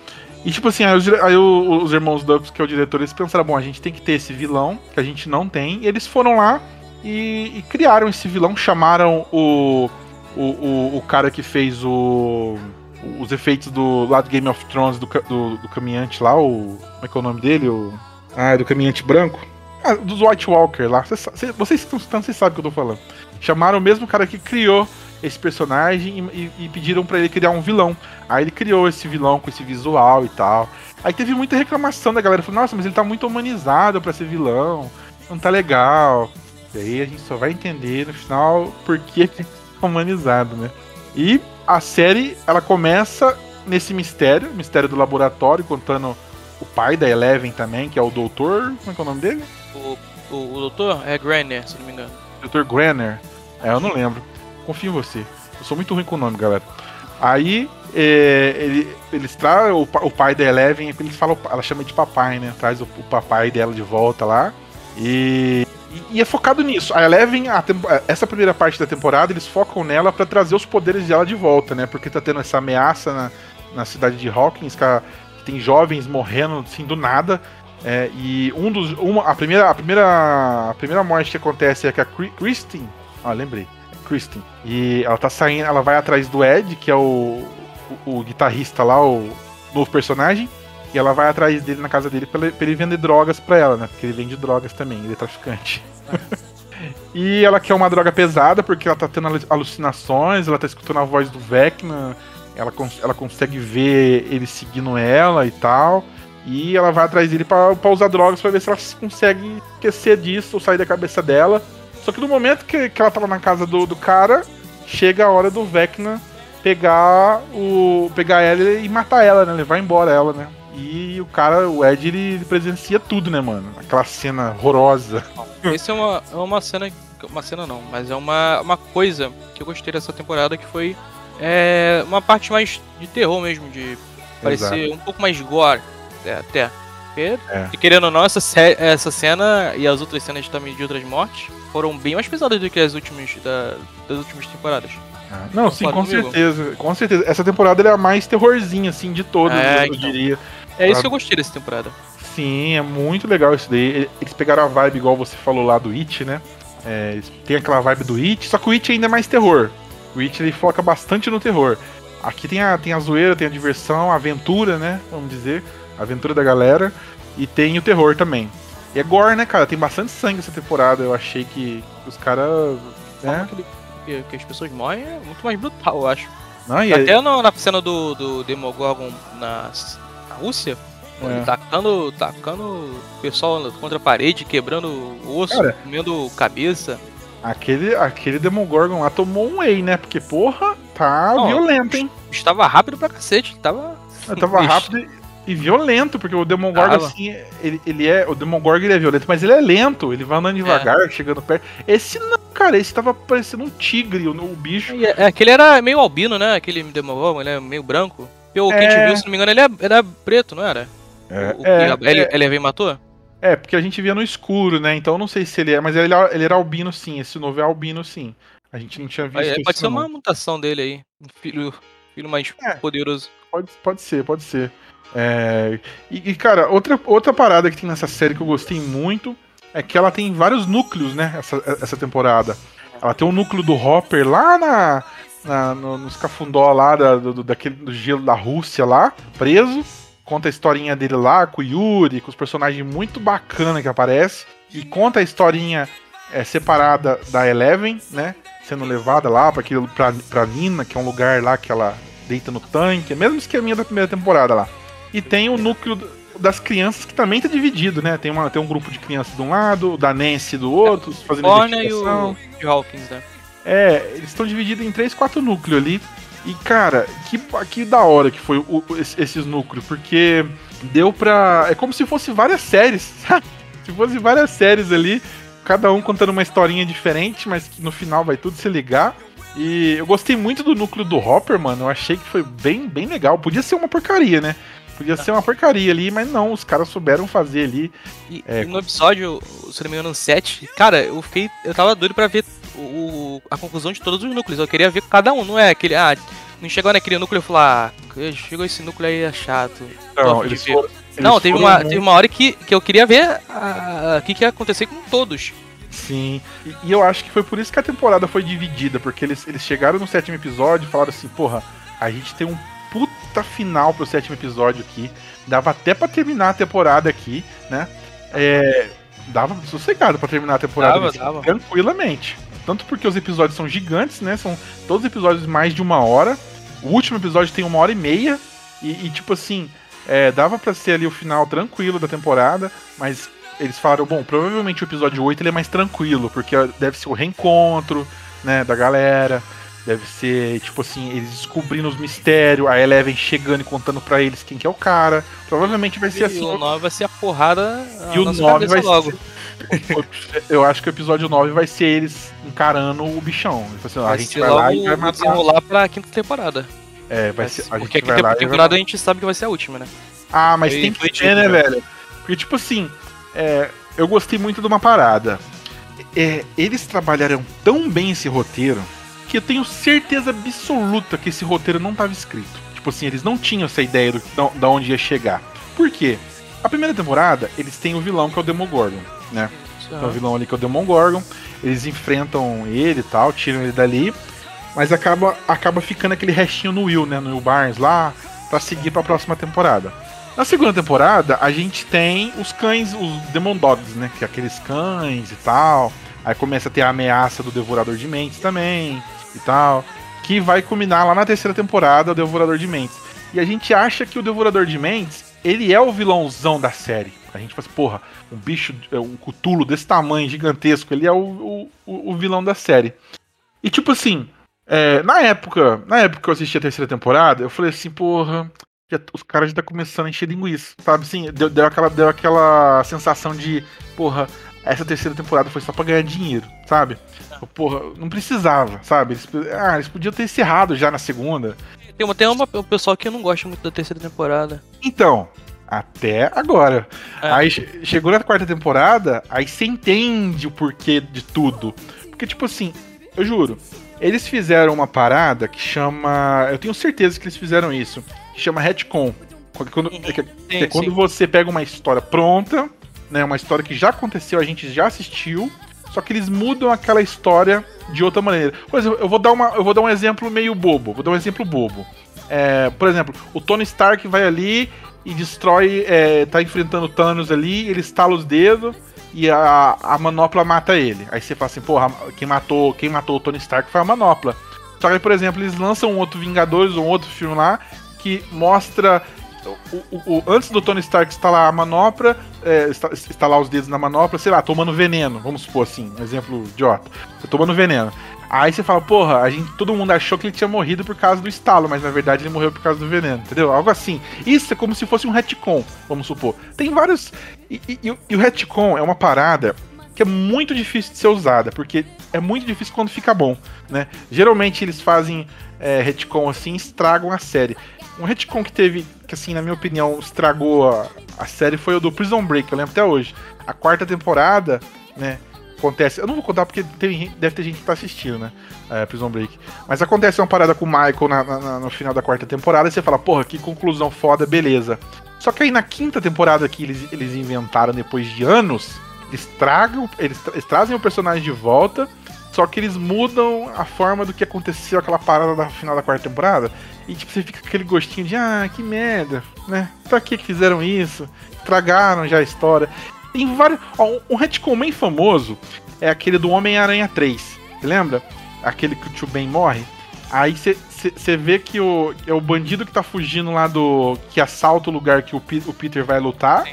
[SPEAKER 1] E tipo assim, aí os, aí os irmãos Dubs, que é o diretor, eles pensaram, bom, a gente tem que ter esse vilão, que a gente não tem. E eles foram lá e, e criaram esse vilão, chamaram o, o, o, o, cara que fez o. Os efeitos do lado Game of Thrones do, do, do, caminhante lá, o. Como é que é o nome dele? O, ah, do caminhante branco. Ah, dos White Walker lá. Vocês, vocês, vocês sabem o que eu tô falando. Chamaram o mesmo cara que criou esse personagem e, e pediram para ele criar um vilão. Aí ele criou esse vilão com esse visual e tal. Aí teve muita reclamação da galera, falou, nossa, mas ele tá muito humanizado para ser vilão, não tá legal. E aí a gente só vai entender no final por que é humanizado, né? E a série, ela começa nesse mistério, mistério do laboratório, contando o pai da Eleven também, que é o doutor, como é que é o nome dele?
[SPEAKER 2] O, o, o doutor é Granner, se não me engano.
[SPEAKER 1] Doutor Granner? É, eu não lembro confio em você. Eu sou muito ruim com o nome, galera. Aí é, ele, eles trazem o, o, pai da Eleven, eles falam, ela chama de papai, né? Traz o, o papai dela de volta lá. E, e, e, é focado nisso. A Eleven, a, essa primeira parte da temporada, eles focam nela para trazer os poderes dela de volta, né? Porque tá tendo essa ameaça na, na cidade de Hawkins, que, a, que tem jovens morrendo assim do nada. É, e um dos. Uma, a, primeira, a, primeira, a primeira morte que acontece é que a Christine. Ah, lembrei Kristen. E ela tá saindo, ela vai atrás do Ed, que é o, o, o guitarrista lá, o novo personagem. E ela vai atrás dele na casa dele pra ele, pra ele vender drogas pra ela, né? Porque ele vende drogas também, ele é traficante. e ela quer uma droga pesada porque ela tá tendo alucinações, ela tá escutando a voz do Vecna, ela, ela consegue ver ele seguindo ela e tal. E ela vai atrás dele pra, pra usar drogas pra ver se ela consegue esquecer disso ou sair da cabeça dela. Só que no momento que, que ela tava na casa do, do cara, chega a hora do Vecna pegar o. pegar ela e matar ela, né? Levar embora ela, né? E o cara, o Ed, ele, ele presencia tudo, né, mano? Aquela cena horrorosa.
[SPEAKER 2] Essa é uma, é uma cena. Uma cena não, mas é uma, uma coisa que eu gostei dessa temporada que foi é, uma parte mais de terror mesmo, de parecer Exato. um pouco mais gore é, até. Porque, é. querendo ou não, essa, essa cena e as outras cenas também de outras mortes foram bem mais pesadas do que as últimas da, das últimas temporadas.
[SPEAKER 1] Ah, não, sim, com comigo? certeza. Com certeza. Essa temporada é a mais terrorzinha, assim, de todas, é, eu, então. diria.
[SPEAKER 2] É isso ah, que eu gostei dessa temporada.
[SPEAKER 1] Sim, é muito legal isso daí. Eles pegaram a vibe, igual você falou lá do It, né? É, tem aquela vibe do It, só que o It ainda é mais terror. O It ele foca bastante no terror. Aqui tem a, tem a zoeira, tem a diversão, a aventura, né? Vamos dizer. A aventura da galera. E tem o terror também. E é gore, né, cara? Tem bastante sangue essa temporada. Eu achei que os caras. Né?
[SPEAKER 2] Que, que, as pessoas morrem é muito mais brutal, eu acho. Não, Até é... no, na cena do, do Demogorgon na Rússia, é. tacando, tacando o pessoal contra a parede, quebrando o osso, cara, comendo cabeça.
[SPEAKER 1] Aquele, aquele Demogorgon lá tomou um whey, né? Porque, porra, tá
[SPEAKER 2] Não,
[SPEAKER 1] violento, hein?
[SPEAKER 2] Estava rápido pra cacete. Tava.
[SPEAKER 1] Tava rápido e, e violento, porque o Demogorgon,
[SPEAKER 2] Tava.
[SPEAKER 1] assim, ele, ele é. O Demogorgon ele é violento, mas ele é lento, ele vai andando devagar, chegando perto. Esse não, cara, esse tava parecendo um tigre, o, o bicho.
[SPEAKER 2] E, é, aquele era meio albino, né? Aquele Demogorgon, ele é meio branco. E o
[SPEAKER 1] É.
[SPEAKER 2] que a gente viu, se não me engano, ele é- era preto, não era?
[SPEAKER 1] É,
[SPEAKER 2] o,
[SPEAKER 1] é,
[SPEAKER 2] a- ele,
[SPEAKER 1] é.
[SPEAKER 2] ele veio e matou?
[SPEAKER 1] É, porque a gente via no escuro, né? Então eu não sei se ele é, mas ele, era- ele era albino sim, esse novo é albino sim. A gente não tinha visto isso.
[SPEAKER 2] pode ser
[SPEAKER 1] não.
[SPEAKER 2] uma mutação dele aí. Um filho, filho mais
[SPEAKER 1] É.
[SPEAKER 2] poderoso.
[SPEAKER 1] Pode, pode ser, pode ser. É, e, e, cara, outra, outra parada que tem nessa série que eu gostei muito é que ela tem vários núcleos, né? Essa, essa temporada. Ela tem um núcleo do Hopper lá na, na- no, nos cafundó lá da, do, daquele, do gelo da Rússia lá, preso. Conta a historinha dele lá com o Yuri, com os personagens muito bacana que aparece. E conta a historinha é, separada da Eleven, né? Sendo levada lá pra, aquele, pra, pra Nina, que é um lugar lá que ela deita no tanque. Mesmo esqueminha da primeira temporada lá. E tem o núcleo das crianças que também tá dividido, né? Tem, uma, tem um grupo de crianças de um lado, da Nancy do outro, fazendo
[SPEAKER 2] Corner e o Hawkins, né?
[SPEAKER 1] É, eles estão divididos em três, quatro núcleos ali. E, cara, que, que da hora que foi o- o- esse- esses núcleos, porque deu pra. É como se fosse várias séries, sabe? Se fosse várias séries ali, cada um contando uma historinha diferente, mas que no final vai tudo se ligar. E eu gostei muito do núcleo do Hopper, mano. Eu achei que foi bem, bem legal. Podia ser uma porcaria, né? Podia ser uma porcaria ali, mas não, os caras souberam fazer ali.
[SPEAKER 2] E,
[SPEAKER 1] É.
[SPEAKER 2] e no episódio, se não me engano, no 7, cara, eu fiquei. Eu tava doido pra ver o, a conclusão de todos os núcleos. Eu queria ver cada um, não é aquele. Ah, não chegou naquele núcleo e falou, ah, chegou esse núcleo aí, é chato.
[SPEAKER 1] Não, eles
[SPEAKER 2] ver."
[SPEAKER 1] foram- eles
[SPEAKER 2] não, teve uma,
[SPEAKER 1] muito-
[SPEAKER 2] teve uma hora que, que eu queria ver ah, o que, que ia acontecer com todos.
[SPEAKER 1] Sim, e, e eu acho que foi por isso que a temporada foi dividida, porque eles, eles chegaram no sétimo episódio e falaram assim, porra, a gente tem um puta final pro sétimo episódio aqui, dava até pra terminar a temporada aqui, né? É, dava sossegado pra terminar a temporada
[SPEAKER 2] Dava,
[SPEAKER 1] desse-
[SPEAKER 2] dava.
[SPEAKER 1] tranquilamente. Tanto porque os episódios são gigantes, né? São todos os episódios mais de uma hora. O último episódio tem uma hora e meia. E, e, tipo assim, é, dava pra ser ali o final tranquilo da temporada, mas eles falaram, bom, provavelmente o episódio 8 ele é mais tranquilo, porque deve ser o reencontro, né, da galera. Deve ser, tipo assim, eles descobrindo os mistérios, a Eleven chegando e contando pra eles quem que é o cara. Provavelmente vai ser
[SPEAKER 2] E
[SPEAKER 1] assim.
[SPEAKER 2] o 9 vai ser a porrada.
[SPEAKER 1] E o 9
[SPEAKER 2] 9
[SPEAKER 1] vai
[SPEAKER 2] logo.
[SPEAKER 1] ser. Eu acho que o episódio 9 vai ser eles encarando o bichão. Tipo assim, ó, a
[SPEAKER 2] Vai
[SPEAKER 1] gente vai lá e vai
[SPEAKER 2] o
[SPEAKER 1] matar.
[SPEAKER 2] desenrolar pra quinta temporada.
[SPEAKER 1] É, vai ser. A
[SPEAKER 2] Porque
[SPEAKER 1] gente
[SPEAKER 2] a
[SPEAKER 1] vai
[SPEAKER 2] quinta
[SPEAKER 1] vai
[SPEAKER 2] temporada a gente sabe que vai ser a última, né?
[SPEAKER 1] Ah, mas
[SPEAKER 2] Foi-
[SPEAKER 1] tem que ter, né,
[SPEAKER 2] né?
[SPEAKER 1] velho? Porque, tipo assim, é, eu gostei muito de uma parada. É, eles trabalharam tão bem esse roteiro que eu tenho certeza absoluta que esse roteiro não estava escrito. Tipo assim, eles não tinham essa ideia do, da, da onde ia chegar. Por quê? A primeira temporada, eles têm o vilão que é o Demogorgon, né? Tem o vilão ali que é o Demogorgon. Eles enfrentam ele e tal, tiram ele dali. Mas acaba, acaba ficando aquele restinho no Will, né? No Will Barnes lá, pra seguir pra próxima temporada. Na segunda temporada, a gente tem os cães, os Demon Dogs, né? Que é aqueles cães e tal. Aí começa a ter a ameaça do Devorador de Mentes também e tal. Que vai culminar lá na terceira temporada, o Devorador de Mentes. E a gente acha que o Devorador de Mentes, ele é o vilãozão da série. A gente fala assim, porra, um bicho, um cutulo desse tamanho, gigantesco, ele é o, o, o- vilão da série. E tipo assim, é, na época, na época que eu assisti a terceira temporada, eu falei assim, porra, já- os caras já tá começando a encher linguiça, sabe? Assim, deu, deu, aquela, deu aquela sensação de, porra, essa terceira temporada foi só pra ganhar dinheiro, sabe? Porra, não precisava, sabe? Eles, ah, eles podiam ter encerrado já na segunda.
[SPEAKER 2] Tem, tem uma, um pessoal que não gosta muito da terceira temporada.
[SPEAKER 1] Então, até agora.
[SPEAKER 2] É.
[SPEAKER 1] Aí che- chegou na quarta temporada, aí você entende o porquê de tudo. Porque, tipo assim, eu juro, eles fizeram uma parada que chama. Eu tenho certeza que eles fizeram isso. Que chama retcon. Quando, quando- é que- que é quando
[SPEAKER 2] sim.
[SPEAKER 1] você pega uma história pronta, né? Uma história que já aconteceu, a gente já assistiu. Só que eles mudam aquela história de outra maneira. Por exemplo, eu vou dar, uma, eu vou dar um exemplo meio bobo. Vou dar um exemplo bobo. É, por exemplo, o Tony Stark vai ali e destrói. É, tá enfrentando Thanos ali, ele estala os dedos e a, a manopla mata ele. Aí você fala assim, porra, quem matou, quem matou o Tony Stark foi a manopla. Só que, por exemplo, eles lançam um outro Vingadores, um outro filme lá, que mostra o, o, o, antes do Tony Stark instalar a manopla, é, instalar os dedos na manopla, sei lá, tomando veneno, vamos supor assim, um exemplo idiota. Tomando veneno. Aí você fala, porra, a gente, todo mundo achou que ele tinha morrido por causa do estalo, mas na verdade ele morreu por causa do veneno, entendeu? Algo assim. Isso é como se fosse um retcon, vamos supor. Tem vários. E, e, e o retcon é uma parada que é muito difícil de ser usada, porque é muito difícil quando fica bom, né? Geralmente eles fazem é, retcon assim, estragam a série. Um retcon que teve, que assim, na minha opinião, estragou a, a série foi o do Prison Break, eu lembro até hoje. A quarta temporada, né? Acontece. Eu não vou contar porque tem, deve ter gente que tá assistindo, né? É, Prison Break. Mas acontece uma parada com o Michael na, na, no final da quarta temporada e você fala, porra, que conclusão foda, beleza. Só que aí na quinta temporada que eles, eles inventaram depois de anos, eles tragam. Eles, eles trazem o personagem de volta. Só que eles mudam a forma do que aconteceu aquela parada da final da quarta temporada. E tipo, você fica com aquele gostinho de, ah, que merda, né? Pra que fizeram isso? Estragaram já a história. Tem vários. Ó, um retcon bem famoso é aquele do Homem-Aranha 3. Você lembra? Aquele que o Tio Ben morre. Aí você vê que o, é o bandido que tá fugindo lá do. que assalta o lugar que o, o Peter vai lutar.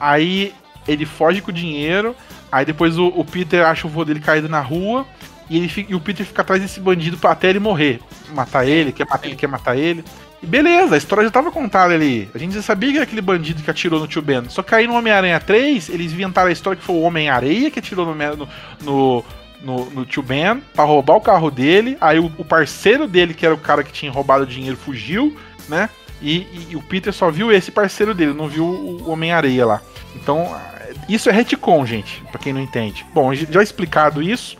[SPEAKER 1] Aí ele foge com o dinheiro. Aí depois o, o Peter acha o vô dele caído na rua. E, ele, e o Peter fica atrás desse bandido até ele morrer. Matar ele, quer matar ele, quer matar ele. E beleza, a história já tava contada ali. A gente já sabia que era aquele bandido que atirou no tio Ben. Só que aí no Homem-Aranha 3, eles inventaram a história que foi o Homem-Areia que atirou no, no, no, no, no tio Ben pra roubar o carro dele. Aí o, o, parceiro dele, que era o cara que tinha roubado o dinheiro, fugiu, né? E, e, e o Peter só viu esse parceiro dele, não viu o Homem-Areia lá. Então, isso é retcon, gente, pra quem não entende. Bom, já explicado isso,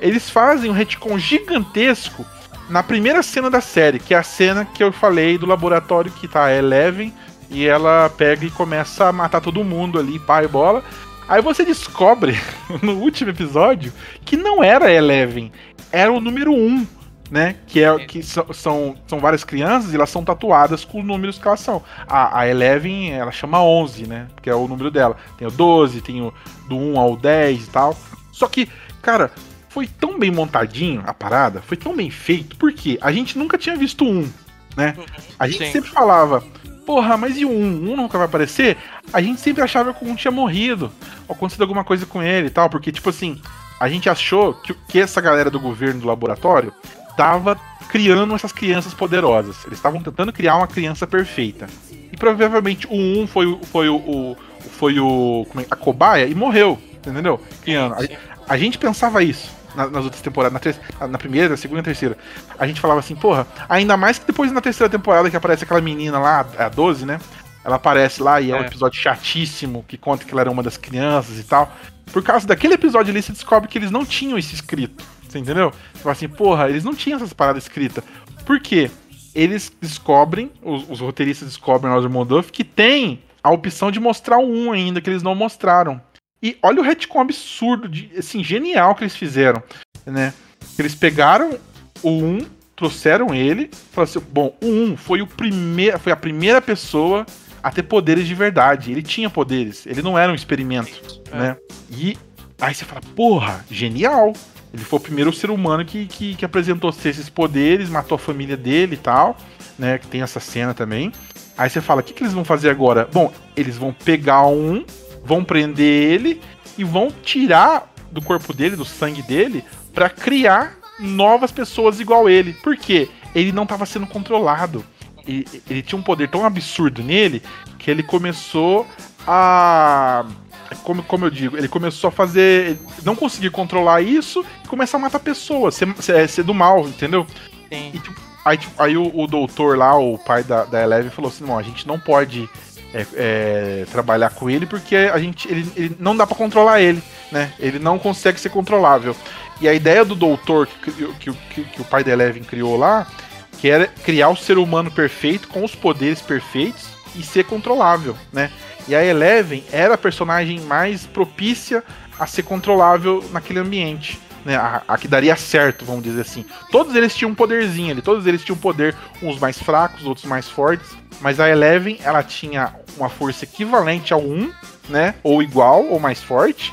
[SPEAKER 1] eles fazem um retcon gigantesco na primeira cena da série, que é a cena que eu falei do laboratório que tá a Eleven e ela pega e começa a matar todo mundo ali, pai bola. Aí você descobre no último episódio que não era a Eleven, era o número 1, né? Que é que são, são, são várias crianças e elas são tatuadas com os números que elas são. A, a Eleven, ela chama 11, né? Que é o número dela. Tem o 12, tem o do 1 ao 10 e tal. Só que, cara, foi tão bem montadinho a parada, foi tão bem feito, porque a gente nunca tinha visto um, né? A gente Sim. sempre falava, porra, mas e o um? Um nunca vai aparecer? A gente sempre achava que o um tinha morrido, ou acontecido alguma coisa com ele e tal, porque, tipo assim, a gente achou que, que essa galera do governo do laboratório tava criando essas crianças poderosas. Eles estavam tentando criar uma criança perfeita. E provavelmente o um foi, foi o, o foi o é, a cobaia e morreu, entendeu? Criando. A, a gente pensava isso na, nas outras temporadas, na, na, primeira, na segunda e terceira, a gente falava assim, porra, ainda mais que depois na terceira temporada que aparece aquela menina lá, a 12, né? Ela aparece lá e é, é um episódio chatíssimo que conta que ela era uma das crianças e tal. Por causa daquele episódio ali, se descobre que eles não tinham isso escrito. Você entendeu? Você fala assim, porra, eles não tinham essas paradas escritas. Por quê? Eles descobrem, os, os roteiristas descobrem lá do Molduff, que tem a opção de mostrar um ainda que eles não mostraram. E olha o retcon absurdo, de, assim, genial que eles fizeram, né? Eles pegaram o 1, trouxeram ele, falaram assim, bom, o 1 foi, o primeir, foi a primeira pessoa a ter poderes de verdade. Ele tinha poderes, ele não era um experimento, é. né? E aí você fala, porra, genial! Ele foi o primeiro ser humano que, que, que apresentou esses poderes, matou a família dele e tal, né? Que tem essa cena também. Aí você fala, o que, que eles vão fazer agora? Bom, eles vão pegar um vão prender ele e vão tirar do corpo dele, do sangue dele, para criar novas pessoas igual ele. Por quê? Ele não estava sendo controlado. Ele, ele, tinha um poder tão absurdo nele que ele começou a. Como, como eu digo, ele começou a fazer. Não conseguir controlar isso e começar a matar pessoas, ser, ser, ser do mal, entendeu? Sim. E, tipo, aí, tipo, aí o, o, doutor lá, o pai da, da Eleven, falou assim: não, a gente não pode é, é, trabalhar com ele porque a gente ele, ele não dá para controlar ele, né? Ele não consegue ser controlável. E a ideia do doutor que, que, que, que o pai da Eleven criou lá, que era criar o ser humano perfeito com os poderes perfeitos e ser controlável, né? E a Eleven era a personagem mais propícia a ser controlável naquele ambiente. Né, a, a, que daria certo, vamos dizer assim. Todos eles tinham um poderzinho ali, todos eles tinham poder, uns mais fracos, outros mais fortes. Mas a Eleven, ela tinha uma força equivalente ao 1, né? Ou igual, ou mais forte.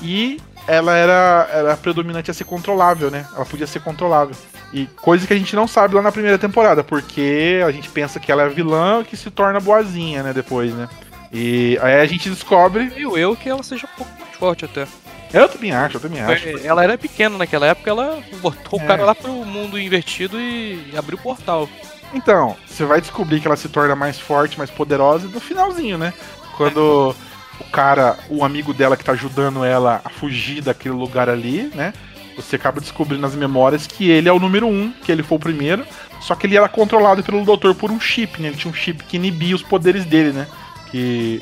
[SPEAKER 1] E ela era, era predominante a ser controlável, né? Ela podia ser controlável. E coisa que a gente não sabe lá na primeira temporada, porque a gente pensa que ela é vilã que se torna boazinha, né, depois, né? E aí a gente descobre.
[SPEAKER 2] E eu que ela seja um pouco mais forte até.
[SPEAKER 1] Eu também acho, eu também acho.
[SPEAKER 2] Ela era pequena naquela época, ela botou
[SPEAKER 1] É.
[SPEAKER 2] o cara lá pro mundo invertido e abriu o portal.
[SPEAKER 1] Então, você vai descobrir que ela se torna mais forte, mais poderosa no finalzinho, né? Quando o cara, o amigo dela que tá ajudando ela a fugir daquele lugar ali, né? Você acaba descobrindo nas memórias que ele é o número um, que ele foi o primeiro. Só que ele era controlado pelo doutor por um chip, né? Ele tinha um chip que inibia os poderes dele, né? Que,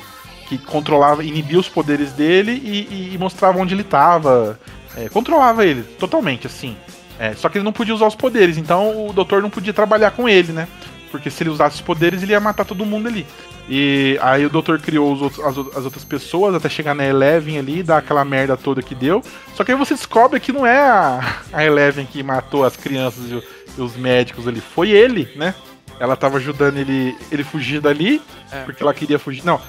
[SPEAKER 1] que controlava, inibia os poderes dele e, e mostrava onde ele tava. É, controlava ele totalmente, assim. É, só que ele não podia usar os poderes, então o doutor não podia trabalhar com ele, né? Porque se ele usasse os poderes, ele ia matar todo mundo ali. E aí o doutor criou os outros- as, as outras pessoas até chegar na Eleven ali, dar aquela merda toda que deu. Só que aí você descobre que não é a, a Eleven que matou as crianças e, e os médicos ali, foi ele, né? Ela tava ajudando ele, ele fugir dali,
[SPEAKER 2] É.
[SPEAKER 1] porque ela queria fugir. Não,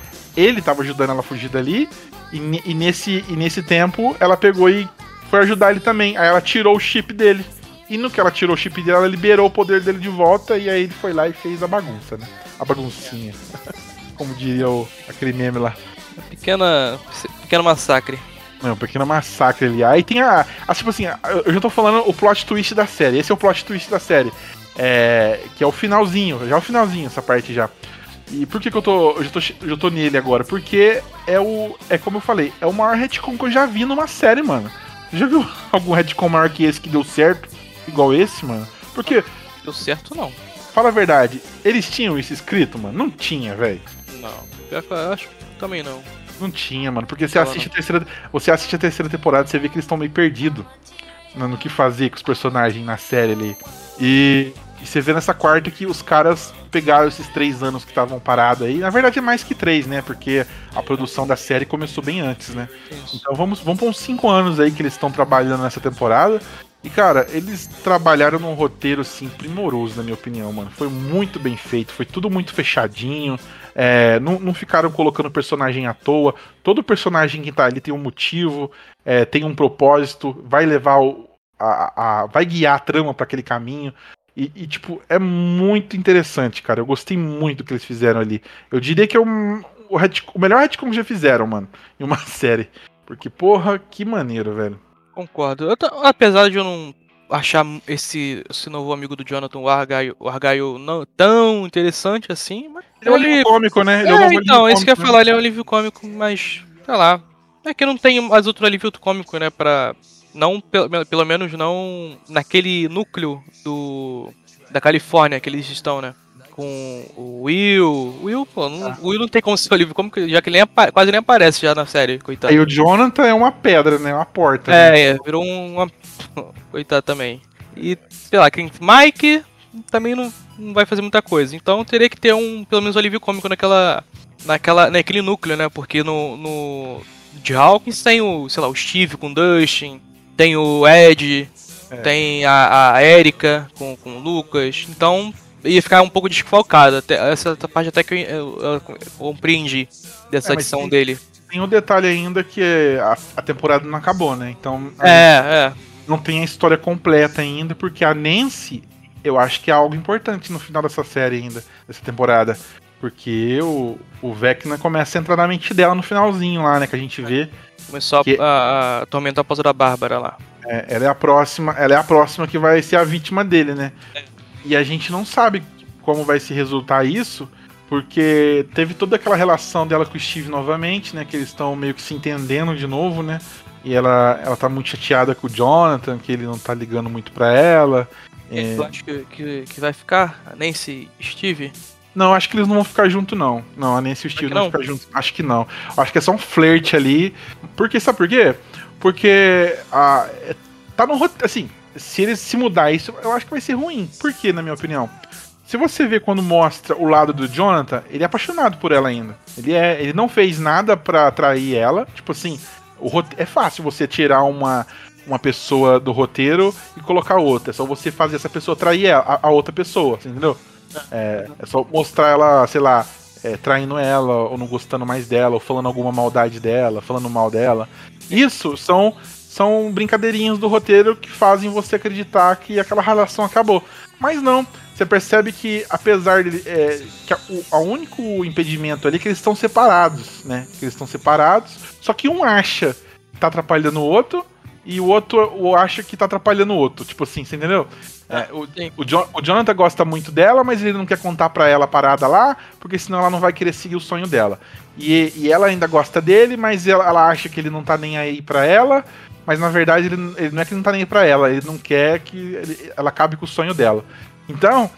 [SPEAKER 1] ele tava ajudando ela a fugir dali, e, e nesse, e nesse tempo ela pegou e foi ajudar ele também. Aí ela tirou o chip dele. E no que ela tirou o chip dele, ela liberou o poder dele de volta, e aí ele foi lá e fez a bagunça, né? A baguncinha. Como diria o, aquele meme lá.
[SPEAKER 2] Pequena. Pequeno massacre.
[SPEAKER 1] Não, um pequeno massacre ali. Aí tem a. a, tipo assim, eu já tô falando o plot twist da série. Esse é o plot twist da série. É, que é o finalzinho, já é o finalzinho essa parte já. E por que, que eu tô. Eu já tô, eu já tô nele agora? Porque é o. É como eu falei, é o maior retcon que eu já vi numa série, mano. Você já viu algum retcon maior que esse que deu certo? Igual esse, mano? Porque,
[SPEAKER 2] Deu certo não.
[SPEAKER 1] fala a verdade, eles tinham isso escrito, mano? Não tinha, velho.
[SPEAKER 2] Não. Pior que eu acho que também não.
[SPEAKER 1] Não tinha, mano. Porque você
[SPEAKER 2] Não,
[SPEAKER 1] assiste a terceira. Você assiste a terceira temporada, você vê que eles estão meio perdidos no, no que fazer com os personagens na série ali. E, e você vê nessa quarta que os caras pegaram esses três anos que estavam parados aí. Na verdade é mais que três, né? Porque a produção da série começou bem antes, né?
[SPEAKER 2] Isso.
[SPEAKER 1] Então vamos, vamos para uns cinco anos aí que eles estão trabalhando nessa temporada. E, cara, eles trabalharam num roteiro, assim, primoroso, na minha opinião, mano. Foi muito bem feito, foi tudo muito fechadinho. É, não, não ficaram colocando personagem à toa. Todo personagem que tá ali tem um motivo, é, tem um propósito, vai levar o. A, a- vai guiar a trama para aquele caminho. E, e, tipo, é muito interessante, cara. Eu gostei muito do que eles fizeram ali. Eu diria que é um, o, retcon- o melhor retcon que já fizeram, mano, em uma série. Porque, porra, que maneiro, velho.
[SPEAKER 2] Concordo. Eu apesar de eu não achar esse, esse novo amigo do Jonathan, o Argyle, o Argyle não tão interessante assim, mas.
[SPEAKER 1] Ele é um alívio cômico, né? Ele é, um
[SPEAKER 2] É,
[SPEAKER 1] novo
[SPEAKER 2] então, isso que eu ia
[SPEAKER 1] cômico,
[SPEAKER 2] falar, ele é um alívio cômico, mas. sei lá. É que não tem mais outro alívio cômico, né? Pra. Não, pelo, pelo menos não naquele núcleo do. Da Califórnia que eles estão, né? Com o Will. O Will, pô, não, o Will não tem como ser um alívio cômico, já que ele nem quase nem aparece já na série, coitado.
[SPEAKER 1] Aí o Jonathan é uma pedra, né? Uma porta. né?
[SPEAKER 2] É, é, virou um- uma. Coitado também. E, sei lá, quem. Mike também não, não vai fazer muita coisa. Então teria que ter um, pelo menos, um alívio cômico naquela. naquela naquele núcleo, né? Porque no. no de Hawkins tem o, sei lá, o Steve com o Dustin, tem o Ed, tem a, a Erika com, com o Lucas. Então ia ficar um pouco desfalcado. Até, essa parte até que eu, eu- eu compreendi dessa
[SPEAKER 1] É, mas
[SPEAKER 2] adição
[SPEAKER 1] tem-
[SPEAKER 2] dele.
[SPEAKER 1] Tem um detalhe ainda que a, a temporada não acabou, né? Então
[SPEAKER 2] É, é.
[SPEAKER 1] não tem a história completa ainda, porque a Nancy, eu acho que é algo importante no final dessa série ainda, dessa temporada. Porque o, o Vecna começa a entrar na mente dela no finalzinho lá, né? Que a gente vê.
[SPEAKER 2] Começou a-
[SPEAKER 1] Que-
[SPEAKER 2] a, a atormentar a pausa da Bárbara lá.
[SPEAKER 1] É, ela é a próxima, ela é a próxima que vai ser a vítima dele, né? E a gente não sabe como vai se resultar isso, porque teve toda aquela relação dela com o Steve novamente, né? Que eles estão meio que se entendendo de novo, né? E ela, ela tá muito chateada com o Jonathan, que ele não tá ligando muito pra ela. É,
[SPEAKER 2] Eu acho que, que, que vai ficar a Nancy e Steve.
[SPEAKER 1] Não, acho que eles não vão ficar junto, não. Não, a Nancy e o Steve não vão ficar juntos. Acho que não. Acho que é só um flerte ali. Porque, sabe por quê? Porque a, é- tá no roteiro. Assim, se eles se mudar isso, eu acho que vai ser ruim. Por quê, na minha opinião? Se você vê quando mostra o lado do Jonathan, ele é apaixonado por ela ainda. Ele, é, ele não fez nada pra atrair ela. Tipo assim, o rote- é fácil você tirar uma, uma pessoa do roteiro e colocar outra. É só você fazer essa pessoa atrair ela- a, a outra pessoa, entendeu? É, é só mostrar ela, sei lá, é, traindo ela, ou não gostando mais dela, ou falando alguma maldade dela, falando mal dela. Isso são são brincadeirinhas do roteiro que fazem você acreditar que aquela relação acabou. Mas não. Você percebe que, apesar de. É, que a, o a único impedimento ali é que eles estão separados, né? Que eles estão separados. Só que um acha que tá atrapalhando o outro e o outro acha que tá atrapalhando o outro. Tipo assim, você entendeu? É, o, o, John, o, Jonathan gosta muito dela, mas ele não quer contar pra ela a parada lá, porque senão ela não vai querer seguir o sonho dela. E, e ela ainda gosta dele, mas ela, ela, acha que ele não tá nem aí pra ela, mas na verdade ele, ele, não é que não tá nem aí pra ela, ele não quer que ele, ela acabe com o sonho dela. Então,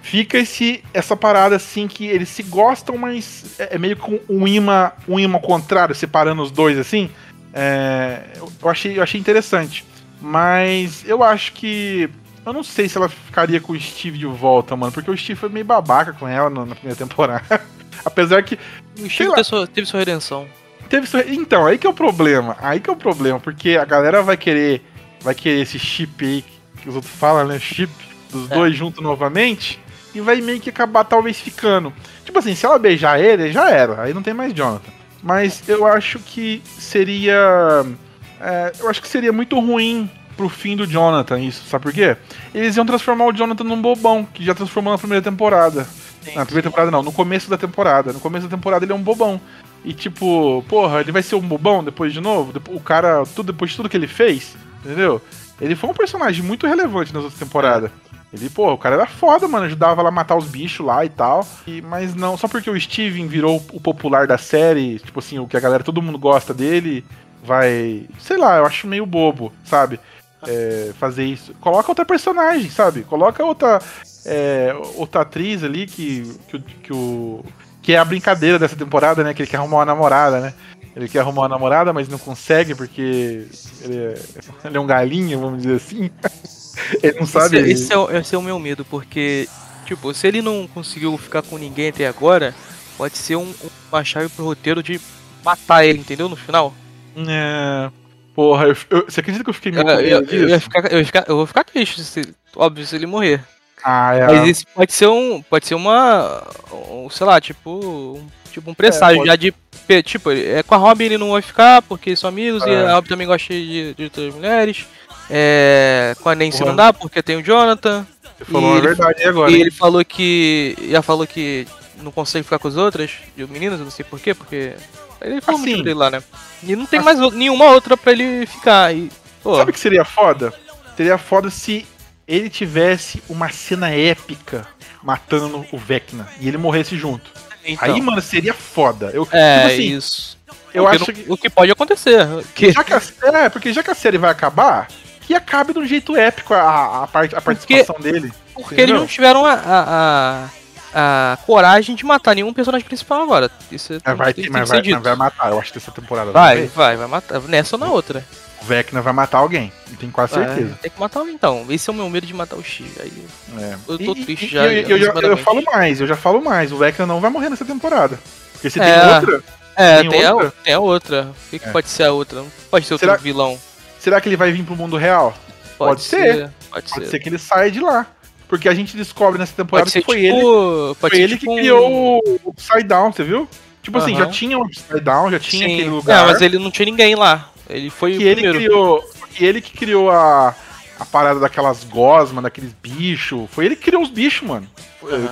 [SPEAKER 1] fica esse, essa parada assim que eles se gostam, mas é, é meio com um imã, um imã contrário, separando os dois assim. É, eu, achei, eu achei interessante. Mas eu acho que eu não sei se ela ficaria com o Steve de volta, mano, porque o Steve foi meio babaca com ela na primeira temporada. Apesar que.
[SPEAKER 2] O Steve teve sua, teve sua redenção.
[SPEAKER 1] Teve sua... Então, aí que é o problema. Aí que é o problema, porque a galera vai querer. Vai querer esse chip aí que os outros falam, né? Chip dos é. dois juntos novamente. E vai meio que acabar talvez ficando. Tipo assim, se ela beijar ele, já era. Aí não tem mais Jonathan. Mas eu acho que seria. É, eu acho que seria muito ruim pro fim do Jonathan, isso. Sabe por quê? Eles iam transformar o Jonathan num bobão, que já transformou na primeira temporada. Na primeira temporada não, no começo da temporada. No começo da temporada ele é um bobão. E tipo, porra, ele vai ser um bobão depois de novo? O cara, tudo, depois de tudo que ele fez, entendeu? Ele foi um personagem muito relevante nas outras temporadas. Ele, pô, o cara era foda, mano, ajudava lá a matar os bichos lá e tal. E, mas não, só porque o Steven virou o popular da série, tipo assim, o que a galera, todo mundo gosta dele, vai. Sei lá, eu acho meio bobo, sabe? É, fazer isso. Coloca outra personagem, sabe? Coloca outra, é, outra atriz ali que, que, que, o, que é a brincadeira dessa temporada, né? Que ele quer arrumar uma namorada, né? Ele quer arrumar uma namorada, mas não consegue porque ele é, ele é um galinho, vamos dizer assim. ele não sabe.
[SPEAKER 2] Esse, esse, é, esse é o meu medo, porque, tipo, se ele não conseguiu ficar com ninguém até agora, pode ser um, uma chave pro roteiro de matar ele, entendeu? No final.
[SPEAKER 1] É. Porra, eu, eu, você acredita que eu fiquei meio
[SPEAKER 2] eu, eu, eu, ia ficar, eu, ia ficar, eu vou ficar triste, se, óbvio, se ele morrer.
[SPEAKER 1] Ah, é.
[SPEAKER 2] Mas isso pode ser um. Pode ser uma. Um, sei lá, tipo. Um, tipo um presságio é, já de. Tipo, é, com a Robin ele não vai ficar, porque são amigos, é. e a Robin também gosta de, de outras mulheres. É, com a Nancy Porra. não dá, porque tem o Jonathan.
[SPEAKER 1] Você falou a verdade agora.
[SPEAKER 2] E ele falou que. Já falou que não consegue ficar com as outras, de meninas, eu não sei porquê, porque ele foi assim, dele lá, né? E não tem assim, mais nenhuma outra pra ele ficar. E,
[SPEAKER 1] pô. Sabe o que seria foda? Seria foda se ele tivesse uma cena épica matando o Vecna e ele morresse junto. Então. Aí, mano, seria foda. Eu,
[SPEAKER 2] é, tipo assim, isso.
[SPEAKER 1] Eu acho que...
[SPEAKER 2] O que pode acontecer.
[SPEAKER 1] Que... Já que a, é, porque já que a série vai acabar, que acabe de um jeito épico a, a, part, a participação
[SPEAKER 2] porque,
[SPEAKER 1] dele.
[SPEAKER 2] Porque entendeu? eles não tiveram a, a, a coragem de matar nenhum personagem principal agora. Isso
[SPEAKER 1] é, vai, tem, mas vai, vai, matar, eu acho que essa temporada
[SPEAKER 2] vai. Vai, vai, vai matar. Nessa ou na outra.
[SPEAKER 1] O Vecna vai matar alguém, tenho quase certeza.
[SPEAKER 2] Tem que matar alguém então. Esse é o meu medo de matar o X. Aí
[SPEAKER 1] é.
[SPEAKER 2] eu tô
[SPEAKER 1] e,
[SPEAKER 2] triste
[SPEAKER 1] e,
[SPEAKER 2] já.
[SPEAKER 1] Eu, eu, eu, falo mais, eu já falo mais. O Vecna não vai morrer nessa temporada. Porque se
[SPEAKER 2] é,
[SPEAKER 1] tem outra.
[SPEAKER 2] É, tem, tem, outra? A, tem a outra. O que, que é. pode ser a outra? Pode ser outro
[SPEAKER 1] será,
[SPEAKER 2] vilão.
[SPEAKER 1] Será que ele vai vir pro mundo real?
[SPEAKER 2] Pode, pode ser. ser.
[SPEAKER 1] Pode, pode ser. ser que ele saia de lá. Porque a gente descobre nessa temporada que foi
[SPEAKER 2] tipo,
[SPEAKER 1] ele, foi ele
[SPEAKER 2] tipo
[SPEAKER 1] que criou o Upside Down, você viu? Tipo assim, já tinha o Upside Down, já tinha
[SPEAKER 2] Sim.
[SPEAKER 1] aquele lugar.
[SPEAKER 2] Não, mas ele não tinha ninguém lá. Ele foi
[SPEAKER 1] que
[SPEAKER 2] o
[SPEAKER 1] ele criou, que ele que criou a, a parada daquelas gosmas, daqueles bichos. Foi ele que criou os bichos, mano. Uhum.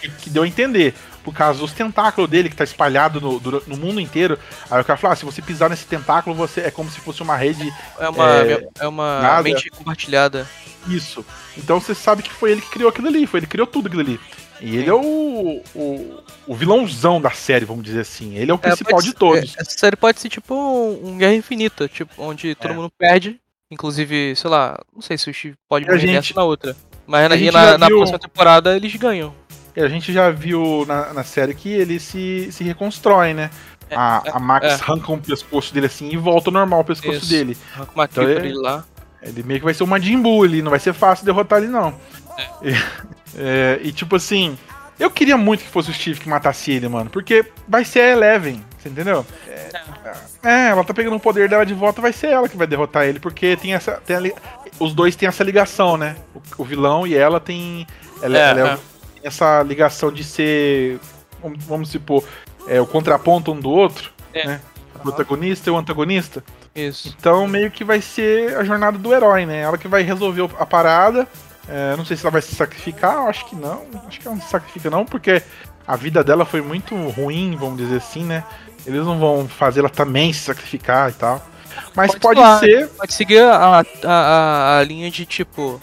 [SPEAKER 1] Que, que, deu a entender. Por causa dos tentáculos dele que tá espalhado no, no mundo inteiro. Aí o cara falou: ah, se você pisar nesse tentáculo, você é como se fosse uma rede.
[SPEAKER 2] É uma, é, é uma nada. mente compartilhada.
[SPEAKER 1] Isso. Então você sabe que foi ele que criou aquilo ali, foi ele que criou tudo aquilo ali. E ele é o, o, o, vilãozão da série, vamos dizer assim. Ele é o principal é, de todos.
[SPEAKER 2] É, essa série pode ser tipo um, Guerra Infinita, tipo, onde todo é. mundo perde. Inclusive, sei lá, não sei se o Steve pode morrer gente, nessa na outra. Mas na, na, na próxima temporada eles ganham.
[SPEAKER 1] E a gente já viu na, na série que ele se, se reconstrói, né? É, a, a Max é. arranca um pescoço dele assim e volta ao normal o pescoço Isso. dele.
[SPEAKER 2] Arranca uma então, ele, lá.
[SPEAKER 1] Ele meio que vai ser o Majin Buu ali, não vai ser fácil derrotar ele, não. É. E, é, e, tipo assim, eu queria muito que fosse o Steve que matasse ele, mano, porque vai ser a Eleven, você entendeu? É, é, ela tá pegando o poder dela de volta, vai ser ela que vai derrotar ele, porque tem essa. Tem a, os dois têm essa ligação, né? O, o vilão e ela tem. Ela, é, ela é, é. Essa ligação de ser. Vamos supor, é, o contraponto um do outro, né? O protagonista e o antagonista.
[SPEAKER 2] Isso.
[SPEAKER 1] Então meio que vai ser a jornada do herói, né? Ela que vai resolver a parada. É, não sei se ela vai se sacrificar, acho que não. Acho que ela não se sacrifica não, porque a vida dela foi muito ruim, vamos dizer assim, né? Eles não vão fazer ela também se sacrificar e tal. Mas pode,
[SPEAKER 2] falar,
[SPEAKER 1] ser.
[SPEAKER 2] Pode seguir a, a, a linha de tipo.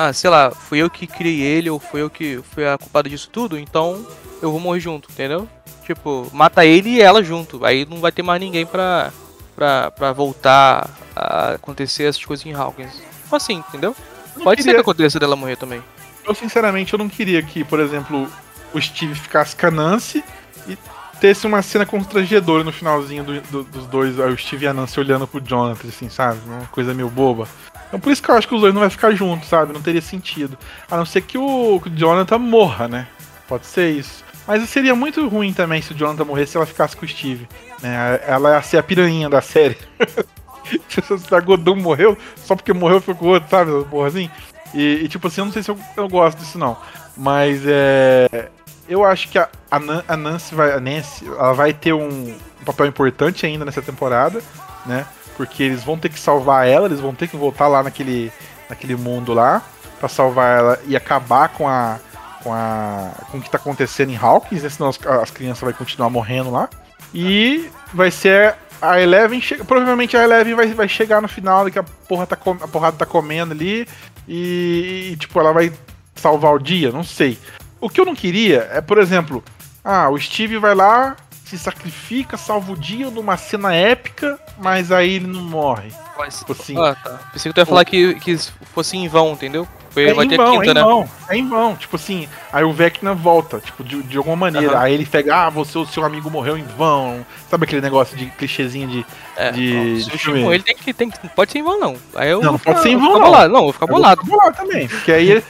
[SPEAKER 2] Ah, sei lá, fui eu que criei ele, ou fui eu que fui a culpada disso tudo, então eu vou morrer junto, entendeu? Tipo, mata ele e ela junto. Aí não vai ter mais ninguém pra, pra, pra voltar a acontecer essas coisas em Hawkins. Assim, entendeu?
[SPEAKER 1] Não
[SPEAKER 2] Pode ser
[SPEAKER 1] queria-
[SPEAKER 2] que aconteça dela morrer também.
[SPEAKER 1] Eu sinceramente eu não queria que, por exemplo, o Steve ficasse com a Nancy e tesse uma cena constrangedora no finalzinho do- do- dos dois, o Steve e a Nancy olhando pro Jonathan, assim, sabe? Uma coisa meio boba. Então por isso que eu acho que os dois não vai ficar juntos, sabe? Não teria sentido. A não ser que o, Jonathan morra, né? Pode ser isso. Mas seria muito ruim também se o Jonathan morresse e ela ficasse com o Steve. Né? Ela ia ser a piranha da série. se a Godum morreu, só porque morreu ficou com o outro, sabe? Porra assim. E, e, tipo assim, eu não sei se eu, eu gosto disso não. Mas é. Eu acho que a, a, Nan- a Nancy vai. A Nancy, ela vai ter um, um papel importante ainda nessa temporada, né? Porque eles vão ter que salvar ela, eles vão ter que voltar lá naquele, naquele mundo lá pra salvar ela e acabar com a. com a. com o que tá acontecendo em Hawkins, né? Senão as, as crianças vão continuar morrendo lá. E vai ser a Eleven. Provavelmente a Eleven vai, vai chegar no final, que a porra tá a porrada tá comendo ali. E, e, tipo, ela vai salvar o dia, não sei. O que eu não queria é, por exemplo, ah, o Steve vai lá, se sacrifica, salva o dia numa cena épica, mas aí ele não morre. Tipo assim.
[SPEAKER 2] Ah, tá. Pensei que tu ia falar que, que fosse em vão, entendeu? Foi,
[SPEAKER 1] É
[SPEAKER 2] vai
[SPEAKER 1] em vão,
[SPEAKER 2] quinta,
[SPEAKER 1] é em
[SPEAKER 2] né?
[SPEAKER 1] vão, é em vão. Tipo assim, aí o Vecna volta, tipo, de, de alguma maneira.
[SPEAKER 2] Aham.
[SPEAKER 1] Aí ele pega, ah, você, o seu amigo morreu em vão. Sabe aquele negócio de clichêzinho de,
[SPEAKER 2] É,
[SPEAKER 1] de,
[SPEAKER 2] não,
[SPEAKER 1] de
[SPEAKER 2] se
[SPEAKER 1] filme?
[SPEAKER 2] Ele tem que, tem que. Pode ser em vão, não. Aí eu
[SPEAKER 1] Não, não pode
[SPEAKER 2] ficar-
[SPEAKER 1] ser em vão, não.
[SPEAKER 2] bolado. Não, vou ficar
[SPEAKER 1] Eu vou
[SPEAKER 2] bolado.
[SPEAKER 1] ficar bolado também. Porque aí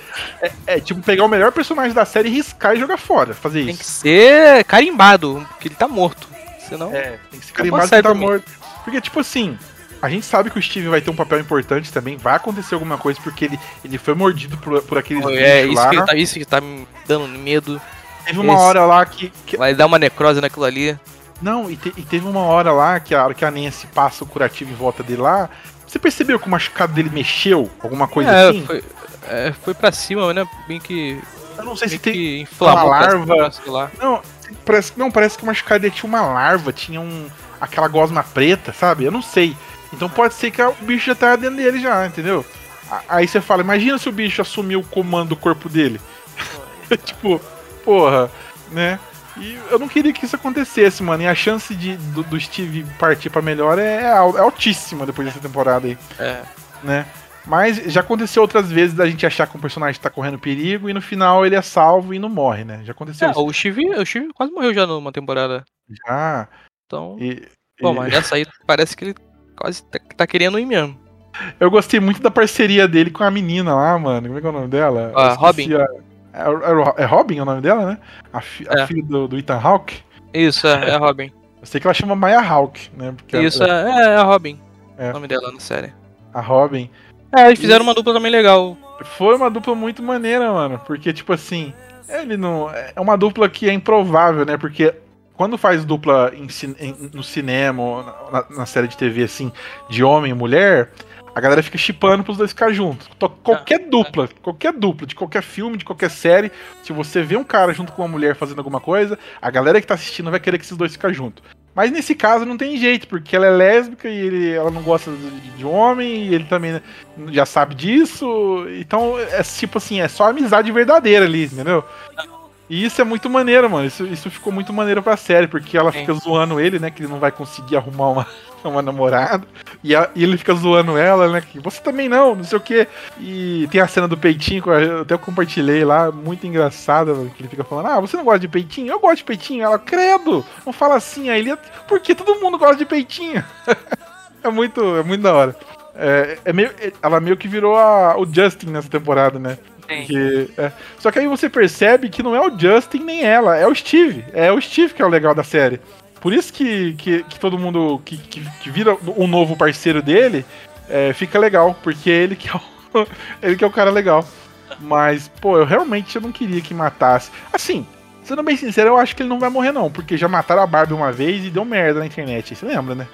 [SPEAKER 1] é, é, tipo pegar o melhor personagem da série, riscar e jogar fora. Fazer
[SPEAKER 2] Tem
[SPEAKER 1] isso.
[SPEAKER 2] que ser carimbado, porque ele tá morto. Senão.
[SPEAKER 1] É, tem que ser carimbado que tá morto. Porque, tipo assim, a gente sabe que o Steve vai ter um papel importante também, vai acontecer alguma coisa, porque ele, ele foi mordido por, por aqueles
[SPEAKER 2] É
[SPEAKER 1] bichos
[SPEAKER 2] isso
[SPEAKER 1] lá.
[SPEAKER 2] que, tá, isso que tá me dando medo.
[SPEAKER 1] Teve uma
[SPEAKER 2] esse-
[SPEAKER 1] hora lá que. que-
[SPEAKER 2] Vai dar uma necrose naquilo ali.
[SPEAKER 1] Não, e, te- e teve uma hora lá que a hora que a Nancy passa o curativo em volta dele lá. Você percebeu que o machucado dele mexeu? Alguma coisa
[SPEAKER 2] é,
[SPEAKER 1] assim?
[SPEAKER 2] foi, é, foi pra cima, né? Bem que.
[SPEAKER 1] Eu não sei se tem.
[SPEAKER 2] que inflamou
[SPEAKER 1] uma larva.
[SPEAKER 2] sei lá.
[SPEAKER 1] Não, parece, não, parece que o machucado dele tinha uma larva, tinha um. aquela gosma preta, sabe? Eu não sei. Então pode ser que o bicho já tá dentro dele já, entendeu? Aí você fala, imagina se o bicho assumiu o comando do corpo dele. tipo, porra, né? E eu não queria que isso acontecesse, mano. E a chance de, do, do Steve partir pra melhor é, é é altíssima depois dessa temporada aí,
[SPEAKER 2] É.
[SPEAKER 1] né? Mas já aconteceu outras vezes da gente achar que um personagem tá correndo perigo e no final ele é salvo e não morre, né? Já aconteceu
[SPEAKER 2] É,
[SPEAKER 1] isso.
[SPEAKER 2] o Steve, o Steve quase morreu já numa temporada.
[SPEAKER 1] Já.
[SPEAKER 2] Então.
[SPEAKER 1] E,
[SPEAKER 2] Pô,
[SPEAKER 1] e-
[SPEAKER 2] mas nessa aí parece que ele quase tá, tá querendo ir mesmo.
[SPEAKER 1] Eu gostei muito da parceria dele com a menina lá, mano. Como é que é o nome dela?
[SPEAKER 2] Ah,
[SPEAKER 1] Eu esqueci a- É, é- é Robin o nome dela, né? A, fi- a
[SPEAKER 2] É.
[SPEAKER 1] filha do, do Ethan Hawke.
[SPEAKER 2] Isso, é, é a Robin.
[SPEAKER 1] Eu sei que ela chama Maya Hawke, né? Porque
[SPEAKER 2] Isso,
[SPEAKER 1] a,
[SPEAKER 2] é, é a Robin.
[SPEAKER 1] É.
[SPEAKER 2] O nome dela na série.
[SPEAKER 1] a Robin.
[SPEAKER 2] É, eles fizeram uma dupla também legal.
[SPEAKER 1] Foi uma dupla muito maneira, mano. Porque, tipo assim, ele não. É uma dupla que é improvável, né? Porque quando faz dupla em em- no cinema, ou na, na série de TV, assim, de homem e mulher, a galera fica chipando pros dois ficar juntos. To- Qualquer dupla, qualquer dupla, de qualquer filme, de qualquer série, se você vê um cara junto com uma mulher fazendo alguma coisa, a galera que tá assistindo vai querer que esses dois fiquem juntos. Mas nesse caso não tem jeito, porque ela é lésbica e ele, ela não gosta de, de homem, e ele também já sabe disso. Então é tipo assim, é só amizade verdadeira ali, entendeu? E isso é muito maneiro, mano. Isso, isso ficou muito maneiro pra série, porque ela
[SPEAKER 2] Sim.
[SPEAKER 1] fica zoando ele, né? Que ele não vai conseguir arrumar uma, uma namorada. E, a- e ele fica zoando ela, né? Que você também não, não sei o quê. E tem a cena do peitinho, que eu até compartilhei lá, muito engraçada, que ele fica falando: Ah, você não gosta de peitinho? Eu gosto de peitinho. Ela, credo, não fala assim. Aí ele, porque todo mundo gosta de peitinho. é muito, é muito da hora. É, é meio, ela meio que virou a- o Justin nessa temporada, né? Porque, é. Só que aí você percebe que não é o Justin nem ela, é o Steve. É o Steve que é o legal da série. Por isso que, que, que todo mundo que, que, que vira um novo parceiro dele é, fica legal, porque ele que, é o, ele que é o cara legal. Mas, pô, eu realmente eu não queria que matasse. Assim, Sendo bem sincero, eu acho que ele não vai morrer, não, porque já mataram a Barbie uma vez e deu merda na internet. Você lembra, né?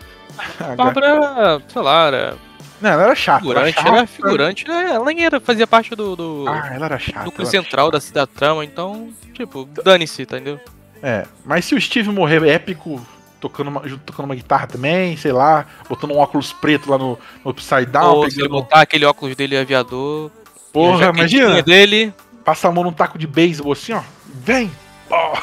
[SPEAKER 2] Bárbara, sei lá, era
[SPEAKER 1] Não, ela era chata. ela
[SPEAKER 2] figurante,
[SPEAKER 1] chata.
[SPEAKER 2] era figurante, né? ela nem era, fazia parte do, do
[SPEAKER 1] Ah, ela era chata.
[SPEAKER 2] núcleo
[SPEAKER 1] ela
[SPEAKER 2] central da, da trama, então, tipo, dane-se, tá entendeu?
[SPEAKER 1] É, mas se o Steve morrer épico, tocando uma, tocando uma guitarra também, sei lá, botando um óculos preto lá no, no Upside Down,
[SPEAKER 2] Ou se ele
[SPEAKER 1] pegando,
[SPEAKER 2] botar aquele óculos dele aviador,
[SPEAKER 1] porra, imagina,
[SPEAKER 2] dele,
[SPEAKER 1] passa a mão num taco de beisebol assim, ó, vem, ó.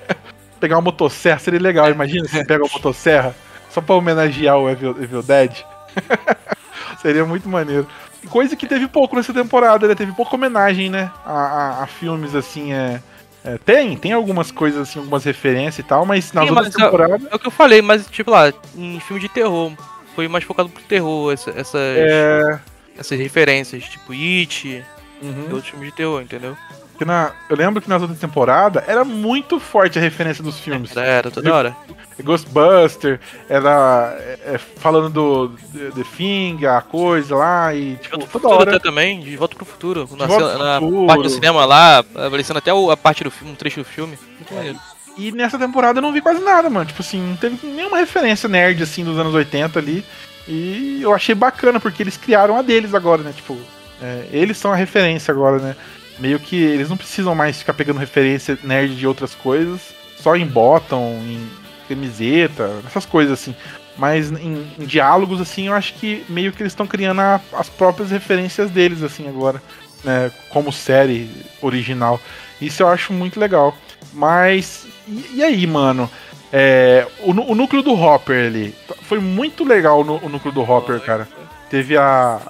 [SPEAKER 1] pegar uma motosserra, seria legal, imagina se pega uma motosserra, só pra homenagear o Evil, Evil Dead. seria muito maneiro. Coisa que teve pouco nessa temporada, né? Teve pouca homenagem, né? A, a- a filmes assim, é, é, Tem, tem algumas coisas assim, algumas referências e tal, mas nas
[SPEAKER 2] Sim,
[SPEAKER 1] outras
[SPEAKER 2] mas, ó,
[SPEAKER 1] temporadas.
[SPEAKER 2] é o que eu falei, mas tipo lá, em filme de terror, foi mais focado pro terror, essa- essas,
[SPEAKER 1] É.
[SPEAKER 2] essas referências, tipo It
[SPEAKER 1] uhum.
[SPEAKER 2] e outros filmes de terror, entendeu?
[SPEAKER 1] Porque na- eu lembro que nas outras temporadas era muito forte a referência dos filmes.
[SPEAKER 2] Era, era toda hora.
[SPEAKER 1] Ghostbuster, era é, é, falando do The Thing, a coisa lá, e
[SPEAKER 2] De
[SPEAKER 1] tipo,
[SPEAKER 2] Volta pro
[SPEAKER 1] toda hora.
[SPEAKER 2] até também, De Volta pro Futuro. Na, cena- na
[SPEAKER 1] Futuro.
[SPEAKER 2] parte do cinema lá, aparecendo até a parte do filme, um trecho do filme. Muito maneiro.
[SPEAKER 1] E nessa temporada eu não vi quase nada, mano. Tipo assim, não teve nenhuma referência nerd assim dos anos 80 ali. E eu achei bacana, porque eles criaram a deles agora, né? Tipo, é, eles são a referência agora, né? Meio que eles não precisam mais ficar pegando referência nerd de outras coisas, só em bottom, em camiseta, essas coisas assim. Mas em, em diálogos, assim, eu acho que meio que eles estão criando a- as próprias referências deles, assim, agora, né? Como série original. Isso eu acho muito legal. Mas, e, e aí, mano? É, o, o núcleo do Hopper ali. Foi muito legal o, o núcleo do Hopper, cara. Teve a.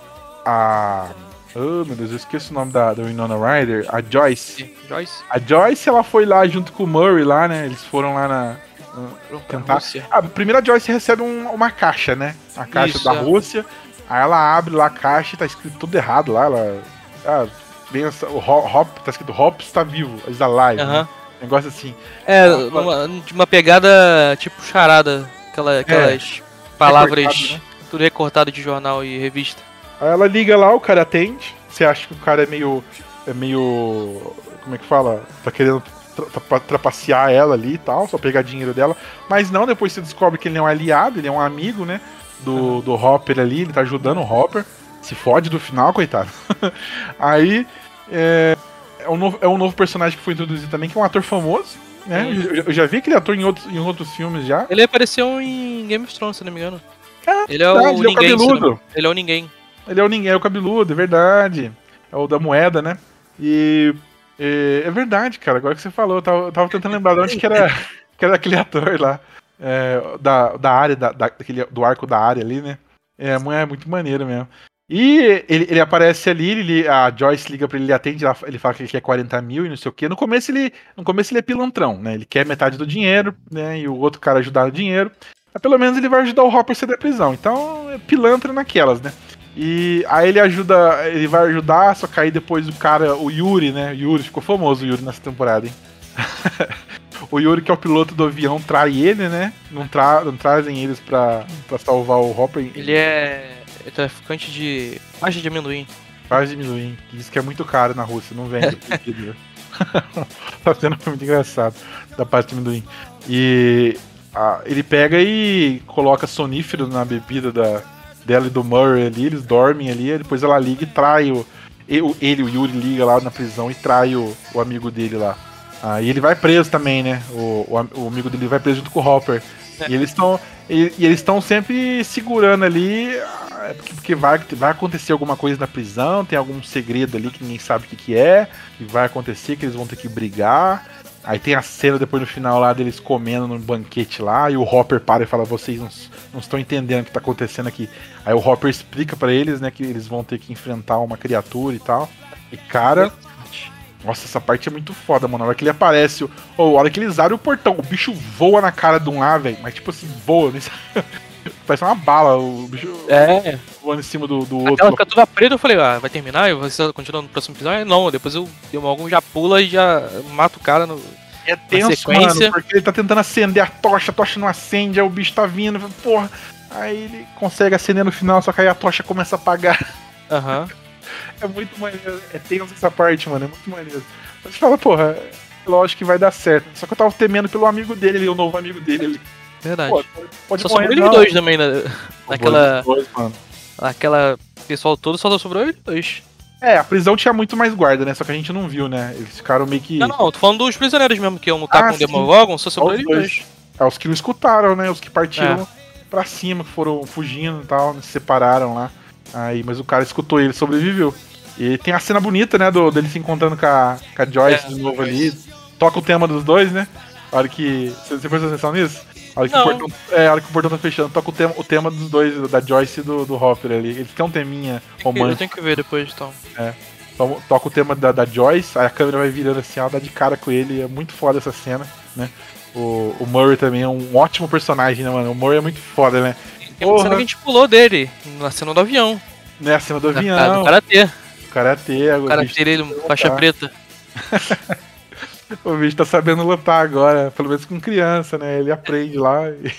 [SPEAKER 1] A. Oh, meu Deus, eu esqueço o nome da, da Winona Ryder. A Joyce.
[SPEAKER 2] Joyce?
[SPEAKER 1] A Joyce, ela foi lá junto com o Murray lá, né? Eles foram lá na. na- tentar.
[SPEAKER 2] Rússia.
[SPEAKER 1] A primeira Joyce recebe um- uma caixa, né? A caixa
[SPEAKER 2] Isso,
[SPEAKER 1] da
[SPEAKER 2] é.
[SPEAKER 1] Rússia. Aí ela abre lá a caixa e tá escrito tudo errado lá. Ela. Ah, o Ho- Hop, tá escrito Hop está vivo, is alive. né?
[SPEAKER 2] Aham.
[SPEAKER 1] Negócio assim.
[SPEAKER 2] É, numa, de uma pegada tipo charada. Aquela, aquelas palavras
[SPEAKER 1] Recortado, né?
[SPEAKER 2] tudo recortado de jornal e revista.
[SPEAKER 1] Aí ela liga lá, o cara atende. Você acha que o cara é meio. É meio. Como é que fala? Tá querendo tra- tra- trapacear ela ali e tal, só pegar dinheiro dela. Mas não, depois você descobre que ele é um aliado, ele é um amigo, né? Do, do Hopper ali, ele tá ajudando o Hopper. Se fode do final, coitado. Aí. É, é, um novo, é um novo personagem que foi introduzido também, que é um ator famoso. Né? Eu, já- eu já vi aquele ator em outros, em outros filmes já.
[SPEAKER 2] Ele apareceu em Game of Thrones, se não me engano.
[SPEAKER 1] Ah,
[SPEAKER 2] ele é o
[SPEAKER 1] verdade, ele é o
[SPEAKER 2] ninguém. se não-
[SPEAKER 1] cabeludo.
[SPEAKER 2] Ele é o ninguém.
[SPEAKER 1] Ele é o ninguém, é o cabeludo, é verdade. É o da moeda, né? E. É, é verdade, cara. Agora que você falou, eu tava, eu tava tentando lembrar de onde que era, que era aquele ator lá. é, da, da área, da, da- daquele, do arco da área ali, né? É, é muito maneiro mesmo. E ele, ele aparece ali, ele, a Joyce liga pra ele, ele atende, ele fala que ele quer 40 mil e não sei o quê. No começo ele, no começo ele é pilantrão, né? Ele quer metade do dinheiro, né? E o outro cara ajudar no dinheiro. Mas pelo menos ele vai ajudar o Hopper a sair da prisão. Então é pilantra naquelas, né? E aí ele ajuda, ele vai ajudar, só que aí depois o cara, o Yuri, né? O Yuri ficou famoso, o Yuri nessa temporada, hein? o Yuri, que é o piloto do avião, trai ele, né? Não, tra não trazem eles pra, pra salvar o Hopper.
[SPEAKER 2] Ele é é traficante de faixa de amendoim.
[SPEAKER 1] Faz diminuir. Diz que é muito caro na Rússia, não vende. tá sendo muito engraçado da parte de amendoim. E ah, ele pega e coloca sonífero na bebida da, dela e do Murray ali, eles dormem ali, aí depois ela liga e trai o. Ele, o Yuri, liga lá na prisão e trai o, o amigo dele lá. Ah, e ele vai preso também, né? O, o, o amigo dele vai preso junto com o Hopper. E eles estão. E, e eles estão sempre segurando ali. ah, Porque, vai, vai acontecer alguma coisa na prisão, tem algum segredo ali que ninguém sabe o que, que é, que vai acontecer, que eles vão ter que brigar. Aí tem a cena depois no final lá deles comendo num banquete lá, e o Hopper para e fala: Vocês não, não estão entendendo o que tá acontecendo aqui. Aí o Hopper explica pra eles, né, que eles vão ter que enfrentar uma criatura e tal. E cara. Nossa, essa parte é muito foda, mano. A hora que ele aparece, ou a hora que eles abrem o portão, o bicho voa na cara de um lá, velho. Mas tipo assim, voa. Parece uma bala, o bicho
[SPEAKER 2] É.
[SPEAKER 1] voando em cima do, do
[SPEAKER 2] Ela
[SPEAKER 1] outro.
[SPEAKER 2] fica toda preta, eu falei, ah, vai terminar? E você continua no próximo episódio? Não, depois eu, eu algum já pula e já mata o cara no.
[SPEAKER 1] É tenso,
[SPEAKER 2] sequência.
[SPEAKER 1] mano, porque ele tá tentando acender a tocha, a tocha não acende, aí o bicho tá vindo, porra. Aí ele consegue acender no final, só que aí a tocha começa a apagar.
[SPEAKER 2] Aham.
[SPEAKER 1] É muito maneiro, é tenso essa parte, mano, é muito maneiro. Mas você fala, porra, lógico que vai dar certo. Só que eu tava temendo pelo amigo dele ali, o novo amigo dele ali.
[SPEAKER 2] Verdade.
[SPEAKER 1] Pô, pode
[SPEAKER 2] só
[SPEAKER 1] morrer,
[SPEAKER 2] sobrou eles
[SPEAKER 1] não.
[SPEAKER 2] dois também, né? Naquela.
[SPEAKER 1] Dois, mano.
[SPEAKER 2] Aquela pessoal todo só sobrou eles dois.
[SPEAKER 1] É, a prisão tinha muito mais guarda, né? Só que a gente não viu, né? Eles ficaram meio que.
[SPEAKER 2] Não, não, tô falando dos prisioneiros mesmo, que iam lutar
[SPEAKER 1] Ah,
[SPEAKER 2] com o. Demogorgon, só sobrou eles
[SPEAKER 1] dois.
[SPEAKER 2] dois.
[SPEAKER 1] É, os que não escutaram, né? Os que partiram
[SPEAKER 2] É.
[SPEAKER 1] pra cima, que foram fugindo e tal, se separaram lá. Aí, mas o cara escutou ele, sobreviveu. E tem a cena bonita, né? Do, dele se encontrando com a, com a Joyce
[SPEAKER 2] É.
[SPEAKER 1] de novo ali. Toca o tema dos dois, né? A hora que. Você, você prestou atenção nisso? A hora que, o portão, é, a hora que o portão tá fechando, toca o tema, o tema dos dois, da Joyce e do, do Hopper ali. Eles têm um teminha
[SPEAKER 2] Eu
[SPEAKER 1] romântico.
[SPEAKER 2] tenho que ver depois, então.
[SPEAKER 1] To- Toca o tema da, da Joyce, aí a câmera vai virando assim, ela dá de cara com ele. É muito foda essa cena, né? O, o Murray também é um ótimo personagem, né, mano? O Murray é muito foda, né?
[SPEAKER 2] Tem uma cena que a gente pulou dele, na cena do avião.
[SPEAKER 1] Né, a cena do avião,
[SPEAKER 2] do Karatê.
[SPEAKER 1] o Karatê,
[SPEAKER 2] O Karatê dele, faixa
[SPEAKER 1] tá.
[SPEAKER 2] preta.
[SPEAKER 1] O bicho tá sabendo lutar agora, pelo menos com criança, né? Ele aprende lá e,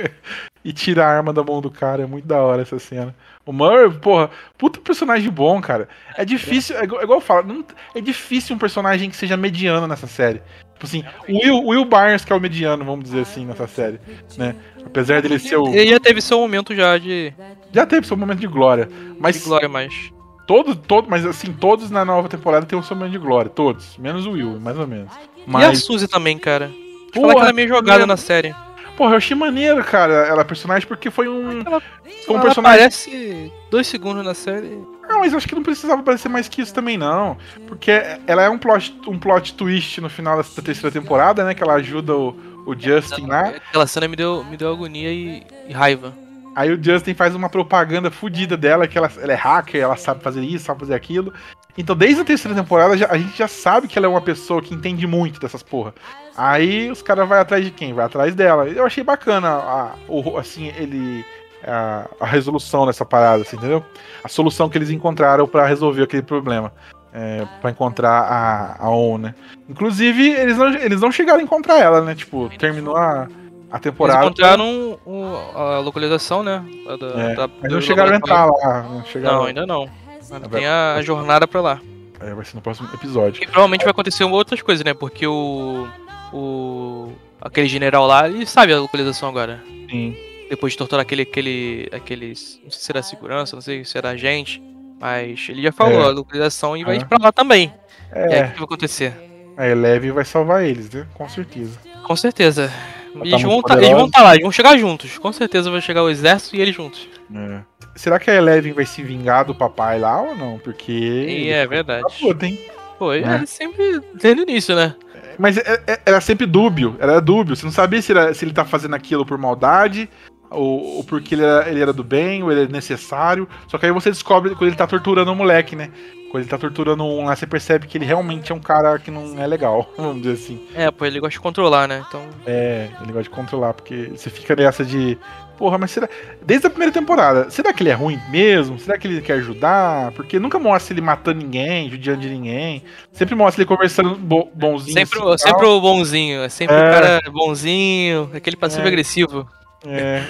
[SPEAKER 1] e tira a arma da mão do cara. É muito da hora essa cena. O Murray, porra, puta personagem bom, cara. É difícil, é igual, é eu falo, não- é difícil um personagem que seja mediano nessa série. Tipo assim, o Will, Will Barnes que é o mediano, vamos dizer assim, nessa série, né? Apesar dele ser o...
[SPEAKER 2] Ele já teve seu momento já de,
[SPEAKER 1] Já teve seu momento de glória,
[SPEAKER 2] de
[SPEAKER 1] mas
[SPEAKER 2] glória mais.
[SPEAKER 1] Todos, todos, mas assim, todos na nova temporada tem o seu momento de glória, todos, menos o Will, mais ou menos.
[SPEAKER 2] E a
[SPEAKER 1] Mas,
[SPEAKER 2] Suzy também, cara.
[SPEAKER 1] Porra,
[SPEAKER 2] falar que ela é meio jogada na série.
[SPEAKER 1] porra, eu achei maneiro, cara, ela é personagem porque foi um...
[SPEAKER 2] Ela,
[SPEAKER 1] Foi um
[SPEAKER 2] ela
[SPEAKER 1] personagem-
[SPEAKER 2] aparece dois segundos na série.
[SPEAKER 1] Não, mas eu acho que não precisava aparecer mais que isso também, não. Porque ela é um plot, um plot twist no final dessa terceira temporada, né? Que ela ajuda o, o Justin lá.
[SPEAKER 2] Aquela cena me deu, me deu agonia e, e raiva.
[SPEAKER 1] Aí o Justin faz uma propaganda fodida dela, que ela, ela é hacker, ela sabe fazer isso, sabe fazer aquilo. Então, desde a terceira temporada, já- a gente já sabe que ela é uma pessoa que entende muito dessas porra. Aí os caras vão atrás de quem? Vai atrás dela. Eu achei bacana, a, o, assim, ele. A, a resolução dessa parada, assim, entendeu? A solução que eles encontraram pra resolver aquele problema. É, para encontrar a, a On, né? Inclusive, eles não, eles não chegaram a encontrar ela, né? Tipo, terminou a, a
[SPEAKER 2] Eles
[SPEAKER 1] temporada.
[SPEAKER 2] encontraram o- a localização, né? da-
[SPEAKER 1] É,
[SPEAKER 2] da-
[SPEAKER 1] Mas não chegaram a entrar lá. Não, chegaram
[SPEAKER 2] Não, ainda não. Ainda
[SPEAKER 1] Vai-
[SPEAKER 2] tem a, a jornada pra lá.
[SPEAKER 1] É, vai ser no próximo episódio.
[SPEAKER 2] E provavelmente vai acontecer outras coisas, né? Porque o. O. Aquele general lá, ele sabe a localização agora.
[SPEAKER 1] Sim.
[SPEAKER 2] Depois de torturar aquele. aquele. aqueles. Não sei se era segurança, não sei se era agente. Mas ele já falou
[SPEAKER 1] É.
[SPEAKER 2] a localização e vai
[SPEAKER 1] É.
[SPEAKER 2] pra lá também. E aí o
[SPEAKER 1] É,
[SPEAKER 2] que vai acontecer?
[SPEAKER 1] a Eleven vai salvar eles, né? Com certeza.
[SPEAKER 2] Com certeza. Eles
[SPEAKER 1] tá
[SPEAKER 2] vão tá, eles vão estar lá, eles vão chegar juntos. Com certeza vai chegar o exército e eles juntos.
[SPEAKER 1] É. Será que a Eleven vai se vingar do papai lá ou não? Porque.
[SPEAKER 2] E é verdade.
[SPEAKER 1] Tá puta, hein?
[SPEAKER 2] Pô,
[SPEAKER 1] É.
[SPEAKER 2] ele sempre. Desde o início, né?
[SPEAKER 1] Mas é- é- era sempre dúbio, era dúbio. Você não sabia se, era- se ele tá fazendo aquilo por maldade, ou, ou porque ele era, ele era do bem, ou ele é necessário. Só que aí você descobre quando ele tá torturando o moleque, né? Quando ele tá torturando um lá, você percebe que ele realmente é um cara que não é legal, vamos dizer assim.
[SPEAKER 2] É, pô, ele gosta de controlar, né? Então.
[SPEAKER 1] É, ele gosta de controlar, porque você fica nessa de. Porra, mas será. Desde a primeira temporada, será que ele é ruim mesmo? Será que ele quer ajudar? Porque nunca mostra ele matando ninguém, judiando de ninguém. Sempre mostra ele conversando bo bonzinho.
[SPEAKER 2] Sempre,
[SPEAKER 1] assim,
[SPEAKER 2] sempre o bonzinho, é sempre
[SPEAKER 1] É.
[SPEAKER 2] o cara bonzinho, aquele passivo-agressivo.
[SPEAKER 1] É.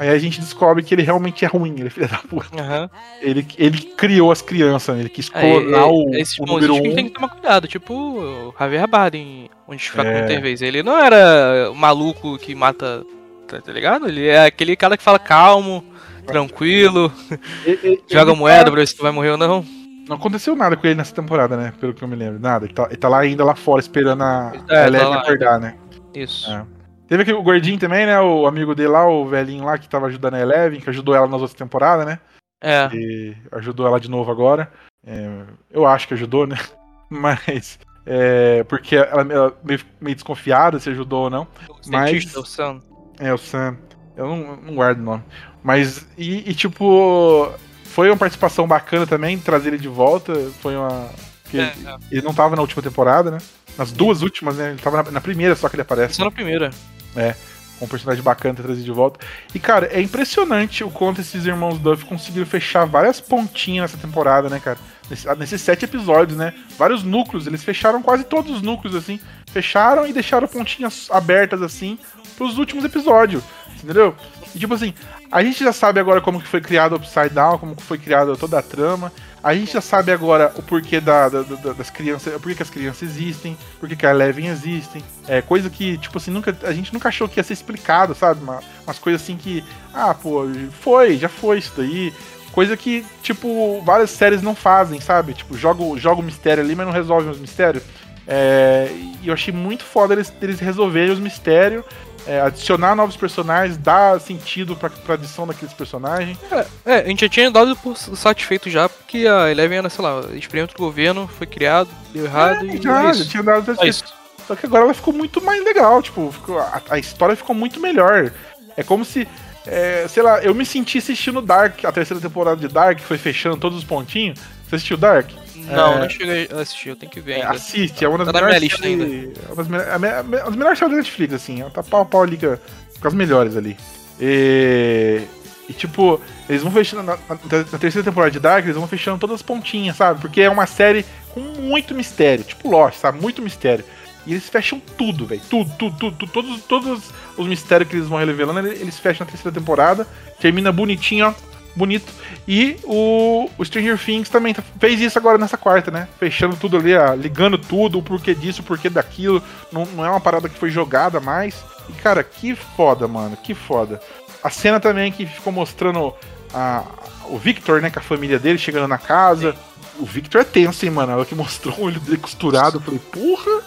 [SPEAKER 1] Aí a gente descobre que ele realmente é ruim, ele é filho da puta.
[SPEAKER 2] Aham.
[SPEAKER 1] Ele, ele criou as crianças, né? ele quis clonar o,
[SPEAKER 2] esses
[SPEAKER 1] o número um.
[SPEAKER 2] tem que tomar cuidado, tipo o Javier Bardem, onde fica
[SPEAKER 1] É.
[SPEAKER 2] com vez. Ele não era o maluco que mata, tá, tá ligado? Ele é aquele cara que fala calmo, tranquilo,
[SPEAKER 1] Ele-
[SPEAKER 2] joga
[SPEAKER 1] ele
[SPEAKER 2] moeda
[SPEAKER 1] tá-
[SPEAKER 2] pra ver se tu vai morrer ou não.
[SPEAKER 1] Não aconteceu nada com ele nessa temporada, né? Pelo que eu me lembro. Nada. Ele tá, ele tá lá ainda lá fora esperando a,
[SPEAKER 2] É,
[SPEAKER 1] a
[SPEAKER 2] tá
[SPEAKER 1] Eleven acordar, né?
[SPEAKER 2] Isso.
[SPEAKER 1] É. Teve aquele, o gordinho também, né? O amigo dele lá, o velhinho lá que tava ajudando a Eleven, que ajudou ela nas outras temporadas, né?
[SPEAKER 2] É.
[SPEAKER 1] E ajudou ela de novo agora. É, eu acho que ajudou, né? Mas. É, porque ela, ela meio, meio desconfiada se ajudou ou não.
[SPEAKER 2] O
[SPEAKER 1] Mas-
[SPEAKER 2] o Sam.
[SPEAKER 1] É, o Sam. Eu não, não guardo o nome. Mas, e, e, tipo. Foi uma participação bacana também, trazer ele de volta. Foi uma.
[SPEAKER 2] É,
[SPEAKER 1] ele,
[SPEAKER 2] é.
[SPEAKER 1] ele não tava na última temporada, né? Nas duas últimas, né? Ele tava na, na primeira só que ele aparece.
[SPEAKER 2] Só na primeira.
[SPEAKER 1] Um personagem bacana ter trazido de volta. E, cara, é impressionante o quanto esses irmãos Duff conseguiram fechar várias pontinhas nessa temporada, né, cara? Nesse- nesses sete episódios, né? Vários núcleos, eles fecharam quase todos os núcleos, assim. Fecharam e deixaram pontinhas abertas, assim, pros últimos episódios, entendeu? E, tipo assim, A gente já sabe agora como que foi criado o Upside Down, como que foi criada toda a trama. A gente já sabe agora o porquê da, da- da- das crianças, por que as crianças existem, por que a Eleven existem. É coisa que, tipo assim, nunca, a gente nunca achou que ia ser explicado, sabe? Uma- umas coisas assim que, ah, pô, foi, já foi isso daí. Coisa que, tipo, várias séries não fazem, sabe? Tipo, joga, joga o mistério ali, mas não resolve os mistérios. É, e eu achei muito foda eles, eles resolverem os mistérios, é, adicionar novos personagens, dar sentido pra, pra adição daqueles personagens.
[SPEAKER 2] É, a gente já tinha dado por satisfeito já, porque a Eleven era, sei lá, experimento do governo, foi criado, deu errado e
[SPEAKER 1] É, já,
[SPEAKER 2] é isso.
[SPEAKER 1] já tinha dado
[SPEAKER 2] Só
[SPEAKER 1] satisfeito.
[SPEAKER 2] isso.
[SPEAKER 1] Só que agora ela ficou muito mais legal, tipo, ficou- a, a história ficou muito melhor. É como se, é, sei lá, eu me senti assistindo Dark, a terceira temporada de Dark, que foi fechando todos os pontinhos. Você assistiu Dark?
[SPEAKER 2] Não,
[SPEAKER 1] É.
[SPEAKER 2] não cheguei a assistir, eu tenho que ver
[SPEAKER 1] É,
[SPEAKER 2] ainda.
[SPEAKER 1] assiste, é uma das
[SPEAKER 2] Tá na minha
[SPEAKER 1] melhores
[SPEAKER 2] lista
[SPEAKER 1] séries- é uma das, me- a me- a me- uma das melhores séries da Netflix, assim. Ela tá pau a pau ali com as melhores ali. E, e, tipo, eles vão fechando. Na, na- terceira temporada de Dark, eles vão fechando todas as pontinhas, sabe? Porque é uma série com muito mistério, tipo Lost, sabe? Muito mistério. E eles fecham tudo, velho. Tudo, tudo, tudo, tudo. Todos, todos os mistérios que eles vão revelando, eles eles fecham na terceira temporada. Termina bonitinho, ó. Bonito. E o, o Stranger Things também tá- fez isso agora nessa quarta, né? Fechando tudo ali, ó, ligando tudo, o porquê disso, o porquê daquilo. Não, não é uma parada que foi jogada mais. E, cara, que foda, mano. Que foda. A cena também que ficou mostrando a, o Victor, né, com a família dele chegando na casa. O Victor é tenso, hein, mano. Ela que mostrou o olho dele costurado. Eu falei, porra.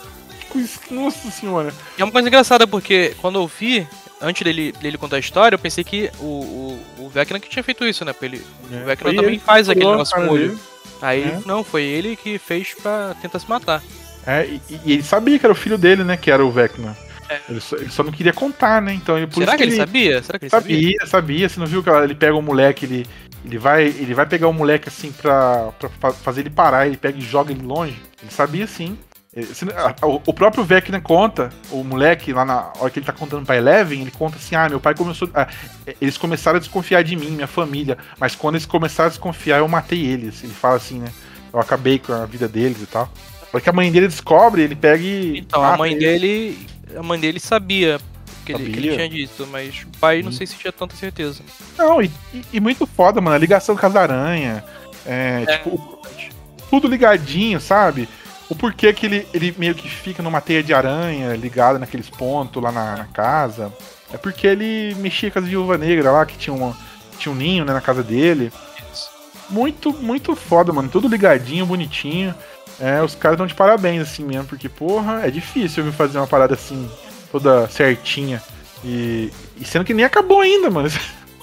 [SPEAKER 1] Nossa senhora.
[SPEAKER 2] É uma coisa engraçada, porque quando eu vi, antes dele, dele contar a história, eu pensei que o, o, o Vecna que tinha feito isso, né? Ele, o Vecna também
[SPEAKER 1] ele que
[SPEAKER 2] faz aquele negócio com o olho.
[SPEAKER 1] dele.
[SPEAKER 2] Aí,
[SPEAKER 1] É.
[SPEAKER 2] não, foi ele que fez pra tentar se matar.
[SPEAKER 1] É, e, e ele sabia que era o filho dele, né, que era o Vecna. Ele, só, ele só não queria contar, né? Então, ele- por
[SPEAKER 2] Será
[SPEAKER 1] isso
[SPEAKER 2] que ele sabia? Será que ele sabia?
[SPEAKER 1] Sabia, sabia. Você não viu que ele pega o moleque, ele, ele, vai, ele vai pegar o moleque assim pra, pra fa- fazer ele parar, ele pega e joga ele longe. Ele sabia sim. Ele- se- a- a- O próprio Vecna conta, o moleque, lá na hora que ele tá contando pra Eleven, ele conta assim: ah, meu pai começou. ah, eles começaram a desconfiar de mim, minha família, mas quando eles começaram a desconfiar, eu matei eles. Ele fala assim, né? Eu acabei com a vida deles e tal. Porque a mãe dele descobre, ele pega e.
[SPEAKER 2] Então, a mãe
[SPEAKER 1] ele.
[SPEAKER 2] dele. A mãe dele sabia que, ele, que ele
[SPEAKER 1] Sabia?
[SPEAKER 2] tinha dito, mas o pai não
[SPEAKER 1] Hum.
[SPEAKER 2] sei se tinha tanta certeza.
[SPEAKER 1] Não, e, e- e muito foda, mano. A ligação com as aranhas. É, tipo, o- tudo ligadinho, sabe? O porquê que ele, ele meio que fica numa teia de aranha ligada naqueles pontos lá na, na casa. É porque ele mexia com as viúvas negras lá, que tinha, uma, tinha um ninho né, na casa dele. Muito, muito foda, mano. Tudo ligadinho, bonitinho. É, os caras estão de parabéns, assim mesmo, porque, porra, é difícil viu, fazer uma parada assim, toda certinha. E, e sendo que nem acabou ainda, mano.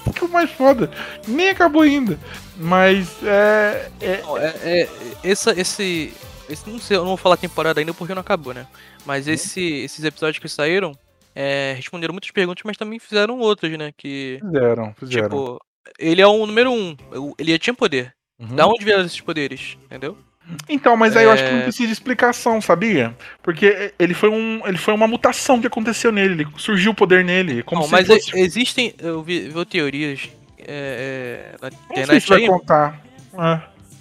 [SPEAKER 1] Isso que é o mais foda. Nem acabou ainda. Mas é. é
[SPEAKER 2] Não, é, é- essa, esse, esse. Não sei, eu não vou falar temporada ainda porque não acabou, né? Mas esse, esses episódios que saíram é, responderam muitas perguntas, mas também fizeram outras, né? Que.
[SPEAKER 1] fizeram, fizeram.
[SPEAKER 2] Tipo, ele é o número um. Ele tinha poder.
[SPEAKER 1] Uhum.
[SPEAKER 2] Da onde vieram esses poderes? Entendeu?
[SPEAKER 1] Então, mas aí eu acho que não
[SPEAKER 2] É.
[SPEAKER 1] precisa de explicação, sabia? Porque ele foi, um, ele foi uma mutação que aconteceu nele. Ele, surgiu o poder nele. Como
[SPEAKER 2] Não, mas
[SPEAKER 1] fosse...
[SPEAKER 2] e- existem. Eu vi, vi teorias é, é, na
[SPEAKER 1] Não sei se vai
[SPEAKER 2] aí.
[SPEAKER 1] contar.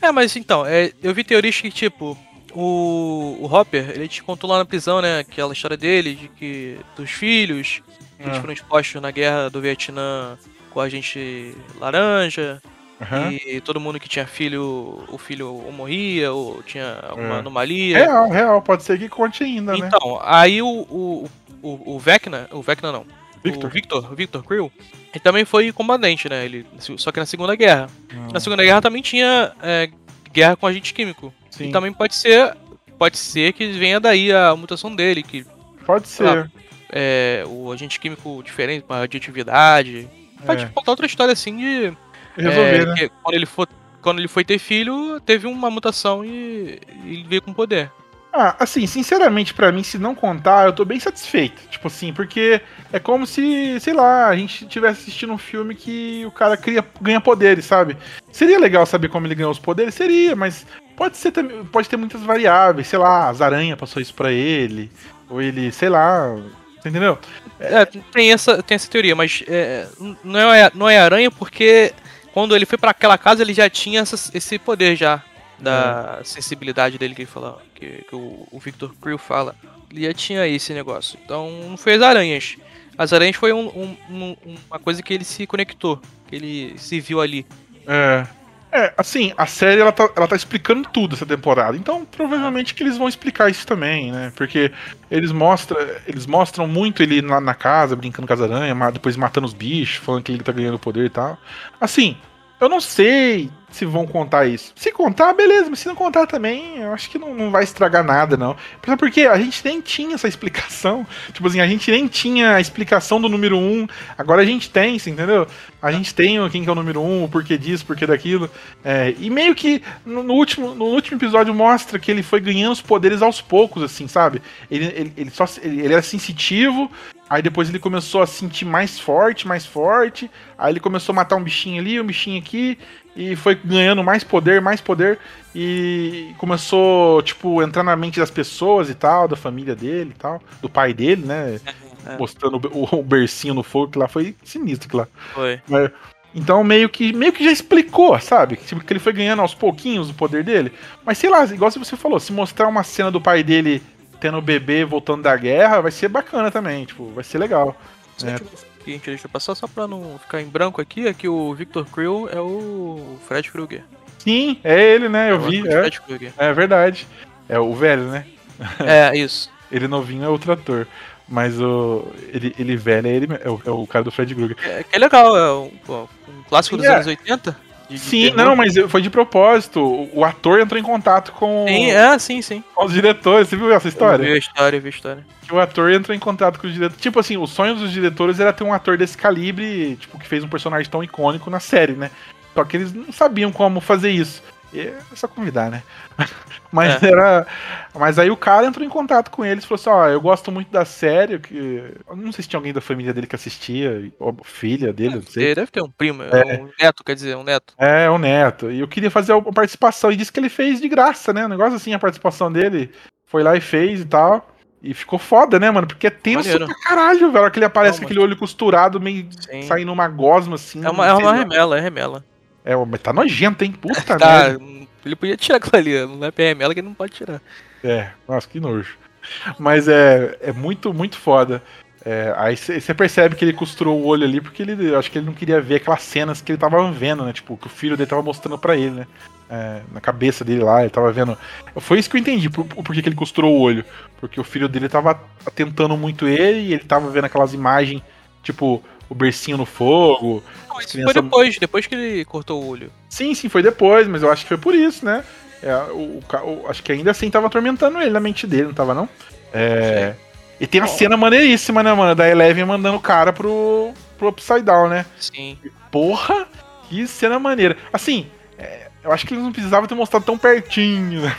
[SPEAKER 1] É.
[SPEAKER 2] É, mas então, é, eu vi teorias que, tipo, o, o Hopper, ele te contou lá na prisão, né, aquela história dele, de que dos filhos, que eles
[SPEAKER 1] É.
[SPEAKER 2] foram expostos na guerra do Vietnã com a gente laranja,
[SPEAKER 1] Aham.
[SPEAKER 2] e todo mundo que tinha filho, o filho ou morria, ou tinha alguma
[SPEAKER 1] É.
[SPEAKER 2] anomalia.
[SPEAKER 1] Real, real. Pode ser que conte ainda, né?
[SPEAKER 2] Então, aí o, o, o, o Vecna, o Vecna não,
[SPEAKER 1] Victor.
[SPEAKER 2] o Victor, Victor Krill, ele também foi combatente, né, ele, só que na Segunda Guerra.
[SPEAKER 1] Hum,
[SPEAKER 2] Na Segunda Guerra também tinha é, guerra com agente químico.
[SPEAKER 1] Sim.
[SPEAKER 2] E também pode ser, pode ser que venha daí a mutação dele, que
[SPEAKER 1] Pode ser.
[SPEAKER 2] é o agente químico diferente, com a radioatividade. Pode
[SPEAKER 1] É.
[SPEAKER 2] contar outra história assim de
[SPEAKER 1] Resolver,
[SPEAKER 2] é,
[SPEAKER 1] né?
[SPEAKER 2] quando ele for quando ele foi ter filho, teve uma mutação e, e ele veio com poder.
[SPEAKER 1] Ah, assim, sinceramente, pra mim, se não contar, eu tô bem satisfeito. Tipo assim, porque é como se, sei lá, a gente estivesse assistindo um filme que o cara cria, ganha poderes, sabe? Seria legal saber como ele ganhou os poderes? Seria, mas pode ser. Pode ter muitas variáveis, sei lá, as aranhas passou isso pra ele. Ou ele, sei lá. Entendeu?
[SPEAKER 2] É, tem essa, tem essa teoria, mas é, não, é, não é aranha porque quando ele foi pra aquela casa ele já tinha essa- esse poder já. Da sensibilidade dele que ele fala, que, que o, o Victor Krill fala. Ele já tinha esse negócio. Então não foi as aranhas. As aranhas foi um- um- um- uma coisa que ele se conectou, que ele se viu ali.
[SPEAKER 1] É. É, assim, a série ela tá, ela tá explicando tudo essa temporada. Então, provavelmente que eles vão explicar isso também, né? Porque eles mostram, eles mostram muito ele lá na casa, brincando com as aranhas, depois matando os bichos, falando que ele tá ganhando poder e tal. Assim, eu não sei se vão contar isso. Se contar, beleza, mas se não contar também, eu acho que não, não vai estragar nada, não. Porque a gente nem tinha essa explicação. Tipo assim, a gente nem tinha a explicação do número 1. Um, agora a gente tem, você entendeu? A gente tem quem que é o número 1, um, o porquê disso, o porquê daquilo. É, e meio que no, no último, no último episódio mostra que ele foi ganhando os poderes aos poucos, assim, sabe? Ele, ele, ele só ele, ele era sensitivo, Aí depois ele começou a sentir mais forte, mais forte. Aí ele começou a matar um bichinho ali, um bichinho aqui. E foi ganhando mais poder, mais poder. E começou, tipo, entrar na mente das pessoas e tal, da família dele e tal. Do pai dele, né?
[SPEAKER 2] É.
[SPEAKER 1] Mostrando o, o bercinho no fogo, que lá foi sinistro que lá.
[SPEAKER 2] Foi.
[SPEAKER 1] Mas, então meio que, meio que já explicou, sabe? Tipo, que ele foi ganhando aos pouquinhos o poder dele. Mas sei lá, igual se você falou, se mostrar uma cena do pai dele tendo o bebê voltando da guerra, vai ser bacana também, tipo, vai ser legal. né?
[SPEAKER 2] Seguinte, deixa eu passar só pra não ficar em branco aqui, é que o Victor Krill é o Fred Krueger.
[SPEAKER 1] Sim, é ele, né? Eu
[SPEAKER 2] É
[SPEAKER 1] vi. É, é verdade. É o velho, né?
[SPEAKER 2] É, isso.
[SPEAKER 1] Ele novinho é outro ator. Mas o. Ele, ele velho é, ele, é, o, é o cara do Fred Krueger.
[SPEAKER 2] É, que é legal, é um, um clássico dos
[SPEAKER 1] é.
[SPEAKER 2] anos 80. De- de
[SPEAKER 1] Sim,
[SPEAKER 2] terror.
[SPEAKER 1] não, mas foi de propósito. O, o ator entrou em contato com,
[SPEAKER 2] Sim, é, sim, sim.
[SPEAKER 1] com os diretores. Você viu essa história?
[SPEAKER 2] Eu vi a história, eu vi a história.
[SPEAKER 1] que o ator entrou em contato com os diretores. Tipo assim, o sonho dos diretores era ter um ator desse calibre, tipo, que fez um personagem tão icônico na série, né? Só que eles não sabiam como fazer isso. E é só convidar, né? Mas
[SPEAKER 2] É.
[SPEAKER 1] era. Mas aí o cara entrou em contato com eles e falou assim: ó, eu gosto muito da série. Que... Eu não sei se tinha alguém da família dele que assistia, ou filha dele, não sei.
[SPEAKER 2] Ele deve ter um primo, é. um neto, quer dizer, um neto.
[SPEAKER 1] É, o Neto. E eu queria fazer a participação. E disse que ele fez de graça, né? Um negócio assim, a participação dele. Foi lá e fez e tal. E ficou foda, né, mano? Porque é tenso
[SPEAKER 2] Maneiro.
[SPEAKER 1] pra caralho, velho. Que ele aparece
[SPEAKER 2] Não,
[SPEAKER 1] com aquele olho costurado, meio
[SPEAKER 2] Sim.
[SPEAKER 1] saindo uma gosma assim.
[SPEAKER 2] É uma, é uma remela, é remela.
[SPEAKER 1] É, mas tá nojento, hein? Puta
[SPEAKER 2] Tá,
[SPEAKER 1] merda.
[SPEAKER 2] ele podia tirar aquilo ali, não é remela que ele não pode tirar.
[SPEAKER 1] É, nossa, que nojo. Mas é, é muito, muito foda. É, aí você percebe que ele costurou o olho ali porque ele, eu acho que ele não queria ver aquelas cenas que ele tava vendo, né? Tipo, que o filho dele tava mostrando pra ele, né? É, na cabeça dele lá, ele tava vendo. Foi isso que eu entendi, por, por que que ele costurou o olho. Porque o filho dele tava atentando muito ele e ele tava vendo aquelas imagens, tipo, o bercinho no fogo.
[SPEAKER 2] Não, isso foi depois, depois que ele cortou o olho.
[SPEAKER 1] Sim, sim, foi depois, mas eu acho que foi por isso, né? É, o, o acho que ainda assim tava atormentando ele na mente dele, não tava, não? É. E tem a cena maneiríssima, né, mano? Da Eleven mandando o cara pro, pro Upside Down, né?
[SPEAKER 2] Sim.
[SPEAKER 1] Porra, que cena maneira. Assim, é, eu acho que eles não precisavam ter mostrado tão pertinho, né?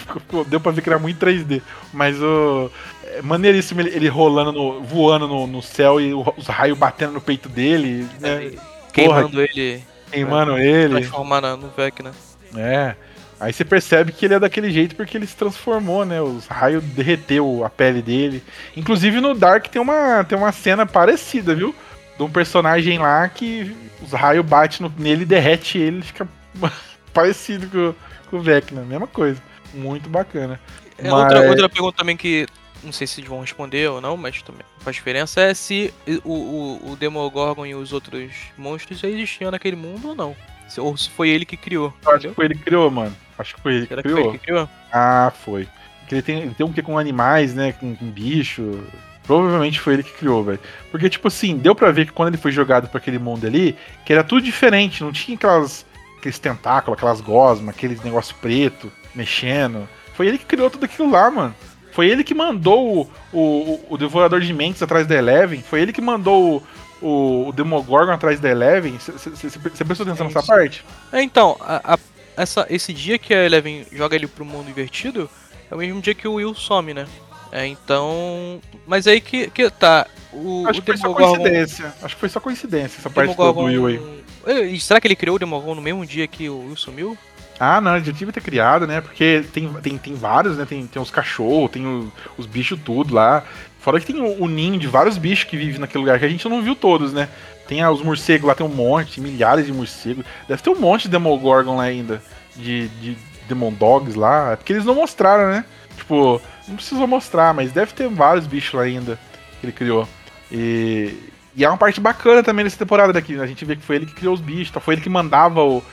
[SPEAKER 1] Deu pra ver que era muito 3D. Mas o. É maneiríssimo ele, ele rolando, no, voando no, no céu e os raios batendo no peito dele, né?
[SPEAKER 2] Queimando ele,
[SPEAKER 1] Queimando ele.
[SPEAKER 2] transformar na- no Vecna.
[SPEAKER 1] É. Aí você percebe que ele é daquele jeito porque ele se transformou, né? Os raios derreteu a pele dele. Inclusive no Dark tem uma, tem uma cena parecida, viu? De um personagem lá que os raios batem nele, derrete ele, ele fica parecido com, com o Vecna. Mesma coisa. Muito bacana.
[SPEAKER 2] É,
[SPEAKER 1] Mas-
[SPEAKER 2] outra, outra pergunta também que não sei se eles vão responder ou não, mas também faz diferença é se o, o, o Demogorgon e os outros monstros já existiam naquele mundo ou não. Se- ou se foi ele que criou.
[SPEAKER 1] Eu acho que foi ele que criou, mano. Acho que foi ele que
[SPEAKER 2] Será que foi
[SPEAKER 1] criou.
[SPEAKER 2] ele que criou?
[SPEAKER 1] Ah, foi. Porque ele tem, ele tem um que com animais, né? Com, com bicho. Provavelmente foi ele que criou, velho. Porque, tipo assim, deu pra ver que quando ele foi jogado pra aquele mundo ali, que era tudo diferente. Não tinha aquelas, aqueles tentáculos, aquelas gosmas, aqueles negócio preto mexendo. Foi ele que criou tudo aquilo lá, mano. Foi ele que mandou o, o, o Devorador de Mentes atrás da Eleven. Foi ele que mandou o, o, o Demogorgon atrás da Eleven. Você prestou atenção nessa parte?
[SPEAKER 2] É, então, a- a- essa, esse dia que a Eleven joga ele pro mundo invertido é o mesmo dia que o Will some, né? É, então. Mas aí que, que tá. O,
[SPEAKER 1] Acho
[SPEAKER 2] o
[SPEAKER 1] que foi só coincidência. Acho que foi só coincidência essa parte do, Will aí.
[SPEAKER 2] Será que ele criou o Demogorgon no mesmo dia que o Will sumiu?
[SPEAKER 1] Ah, não, já devia ter criado, né? Porque tem, tem, tem vários, né? Tem, tem os cachorros, tem o- os bichos tudo lá. Fora que tem o, o ninho de vários bichos que vivem naquele lugar, que a gente não viu todos, né? Tem ah, os morcegos lá, tem um monte, milhares de morcegos. Deve ter um monte de Demogorgon lá ainda. De, de Demon Dogs lá. É porque eles não mostraram, né? Tipo, não precisou mostrar, mas deve ter vários bichos lá ainda que ele criou. E, E é uma parte bacana também nessa temporada daqui. A gente vê que foi ele que criou os bichos, tá? foi ele que mandava o,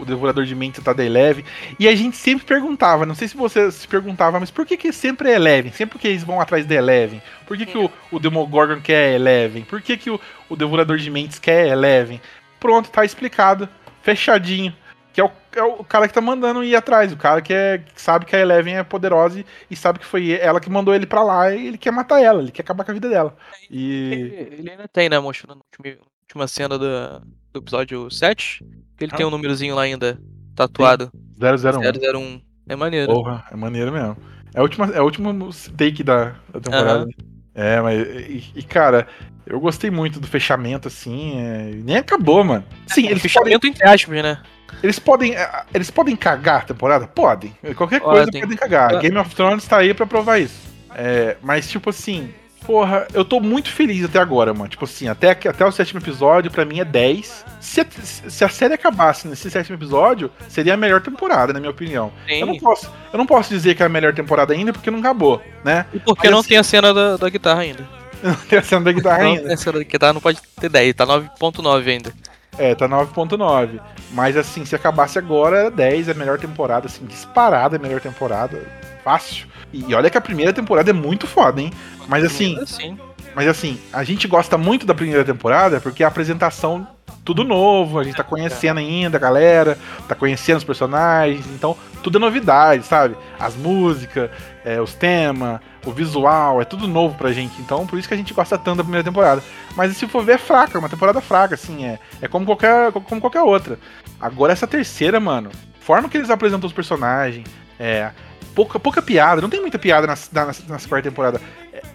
[SPEAKER 1] o Devorador de Mentes tá da Eleven. E a gente sempre perguntava, não sei se você se perguntava, mas por que, que sempre é Eleven? Sempre que eles vão atrás da Eleven? Por que, que o, o Demogorgon quer Eleven? Por que, que o, o Devorador de Mentes quer Eleven? Pronto, tá explicado. Fechadinho. Que é o, é o cara que tá mandando ir atrás. O cara que, é, que sabe que a Eleven é poderosa e, e, sabe que foi ela que mandou ele pra lá e ele quer matar ela, ele quer acabar com a vida dela. E...
[SPEAKER 2] Ele, ele ainda tem, né, mostrando na última cena do, do episódio 7, que ele ah. tem um númerozinho lá ainda tatuado.
[SPEAKER 1] 001.
[SPEAKER 2] 001. É maneiro.
[SPEAKER 1] Porra, é maneiro mesmo. É, a última, é o último take da, da temporada. Uhum. É, mas. E, e, cara, eu gostei muito do fechamento, assim. É, nem acabou, mano. Sim,
[SPEAKER 2] é, eles fechamento podem, entre aspas, né?
[SPEAKER 1] Eles podem. É, eles podem cagar a temporada? Podem. Qualquer coisa podem cagar. Game of Thrones tá aí pra provar isso. É, mas, tipo assim, Porra, eu tô muito feliz até agora, mano. Tipo assim, até, até o sétimo episódio, pra mim é 10. Se a, se a série acabasse nesse sétimo episódio, seria a melhor temporada, na minha opinião. Eu não, posso, eu não posso dizer que é a melhor temporada ainda, porque não acabou, né?
[SPEAKER 2] E porque Mas, não assim, tem a cena da, da guitarra ainda.
[SPEAKER 1] Não tem a cena da guitarra não ainda. Tem a
[SPEAKER 2] cena da guitarra não pode ter 10, tá 9.9 ainda.
[SPEAKER 1] É, tá 9.9. Mas assim, se acabasse agora, era 10, é a melhor temporada, assim, disparada a melhor temporada. Fácil. E olha que a primeira temporada é muito foda, hein? Mas assim. Mas assim, a gente gosta muito da primeira temporada porque a apresentação tudo novo, a gente tá conhecendo ainda a galera, tá conhecendo os personagens, então tudo é novidade, sabe? As músicas, é, os temas, o visual, é tudo novo pra gente. Então, por isso que a gente gosta tanto da primeira temporada. Mas se for ver, é fraca, é uma temporada fraca, assim, é, é como, qualquer, como qualquer outra. Agora, essa terceira, mano, forma que eles apresentam os personagens, é, pouca, pouca piada, não tem muita piada nessa, nessa quarta temporada.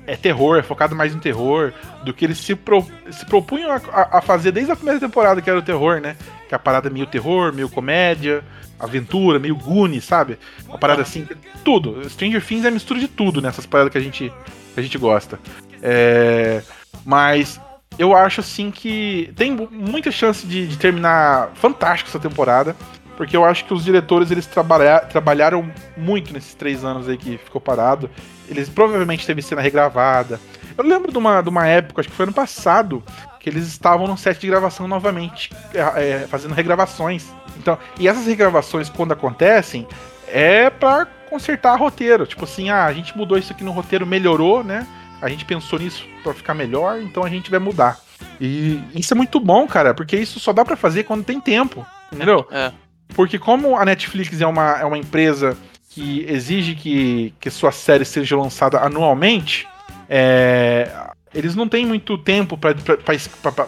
[SPEAKER 1] É, é, terror, é focado mais no terror, do que eles se, pro, se propunham a, a, fazer desde a primeira temporada, que era o terror, né? Que é a parada meio terror, meio comédia, aventura, meio Goonies, sabe? Uma parada assim, tudo. Stranger Things é mistura de tudo nessas paradas que a gente, que a gente gosta. É, mas eu acho assim que tem muita chance de, de terminar fantástico essa temporada porque eu acho que os diretores eles trabalha, trabalharam muito nesses três anos aí que ficou parado. Eles provavelmente teve cena regravada. Eu lembro de uma, de uma época, acho que foi ano passado, que eles estavam no set de gravação novamente, é, é, fazendo regravações. Então, e essas regravações, quando acontecem, é para consertar roteiro. Tipo assim, ah, a gente mudou isso aqui no roteiro, melhorou, né? A gente pensou nisso para ficar melhor, então a gente vai mudar. E isso é muito bom, cara, porque isso só dá para fazer quando tem tempo. Entendeu? É. Porque como a Netflix é uma, é uma empresa que exige que, que sua série seja lançada anualmente, é, eles não têm muito tempo para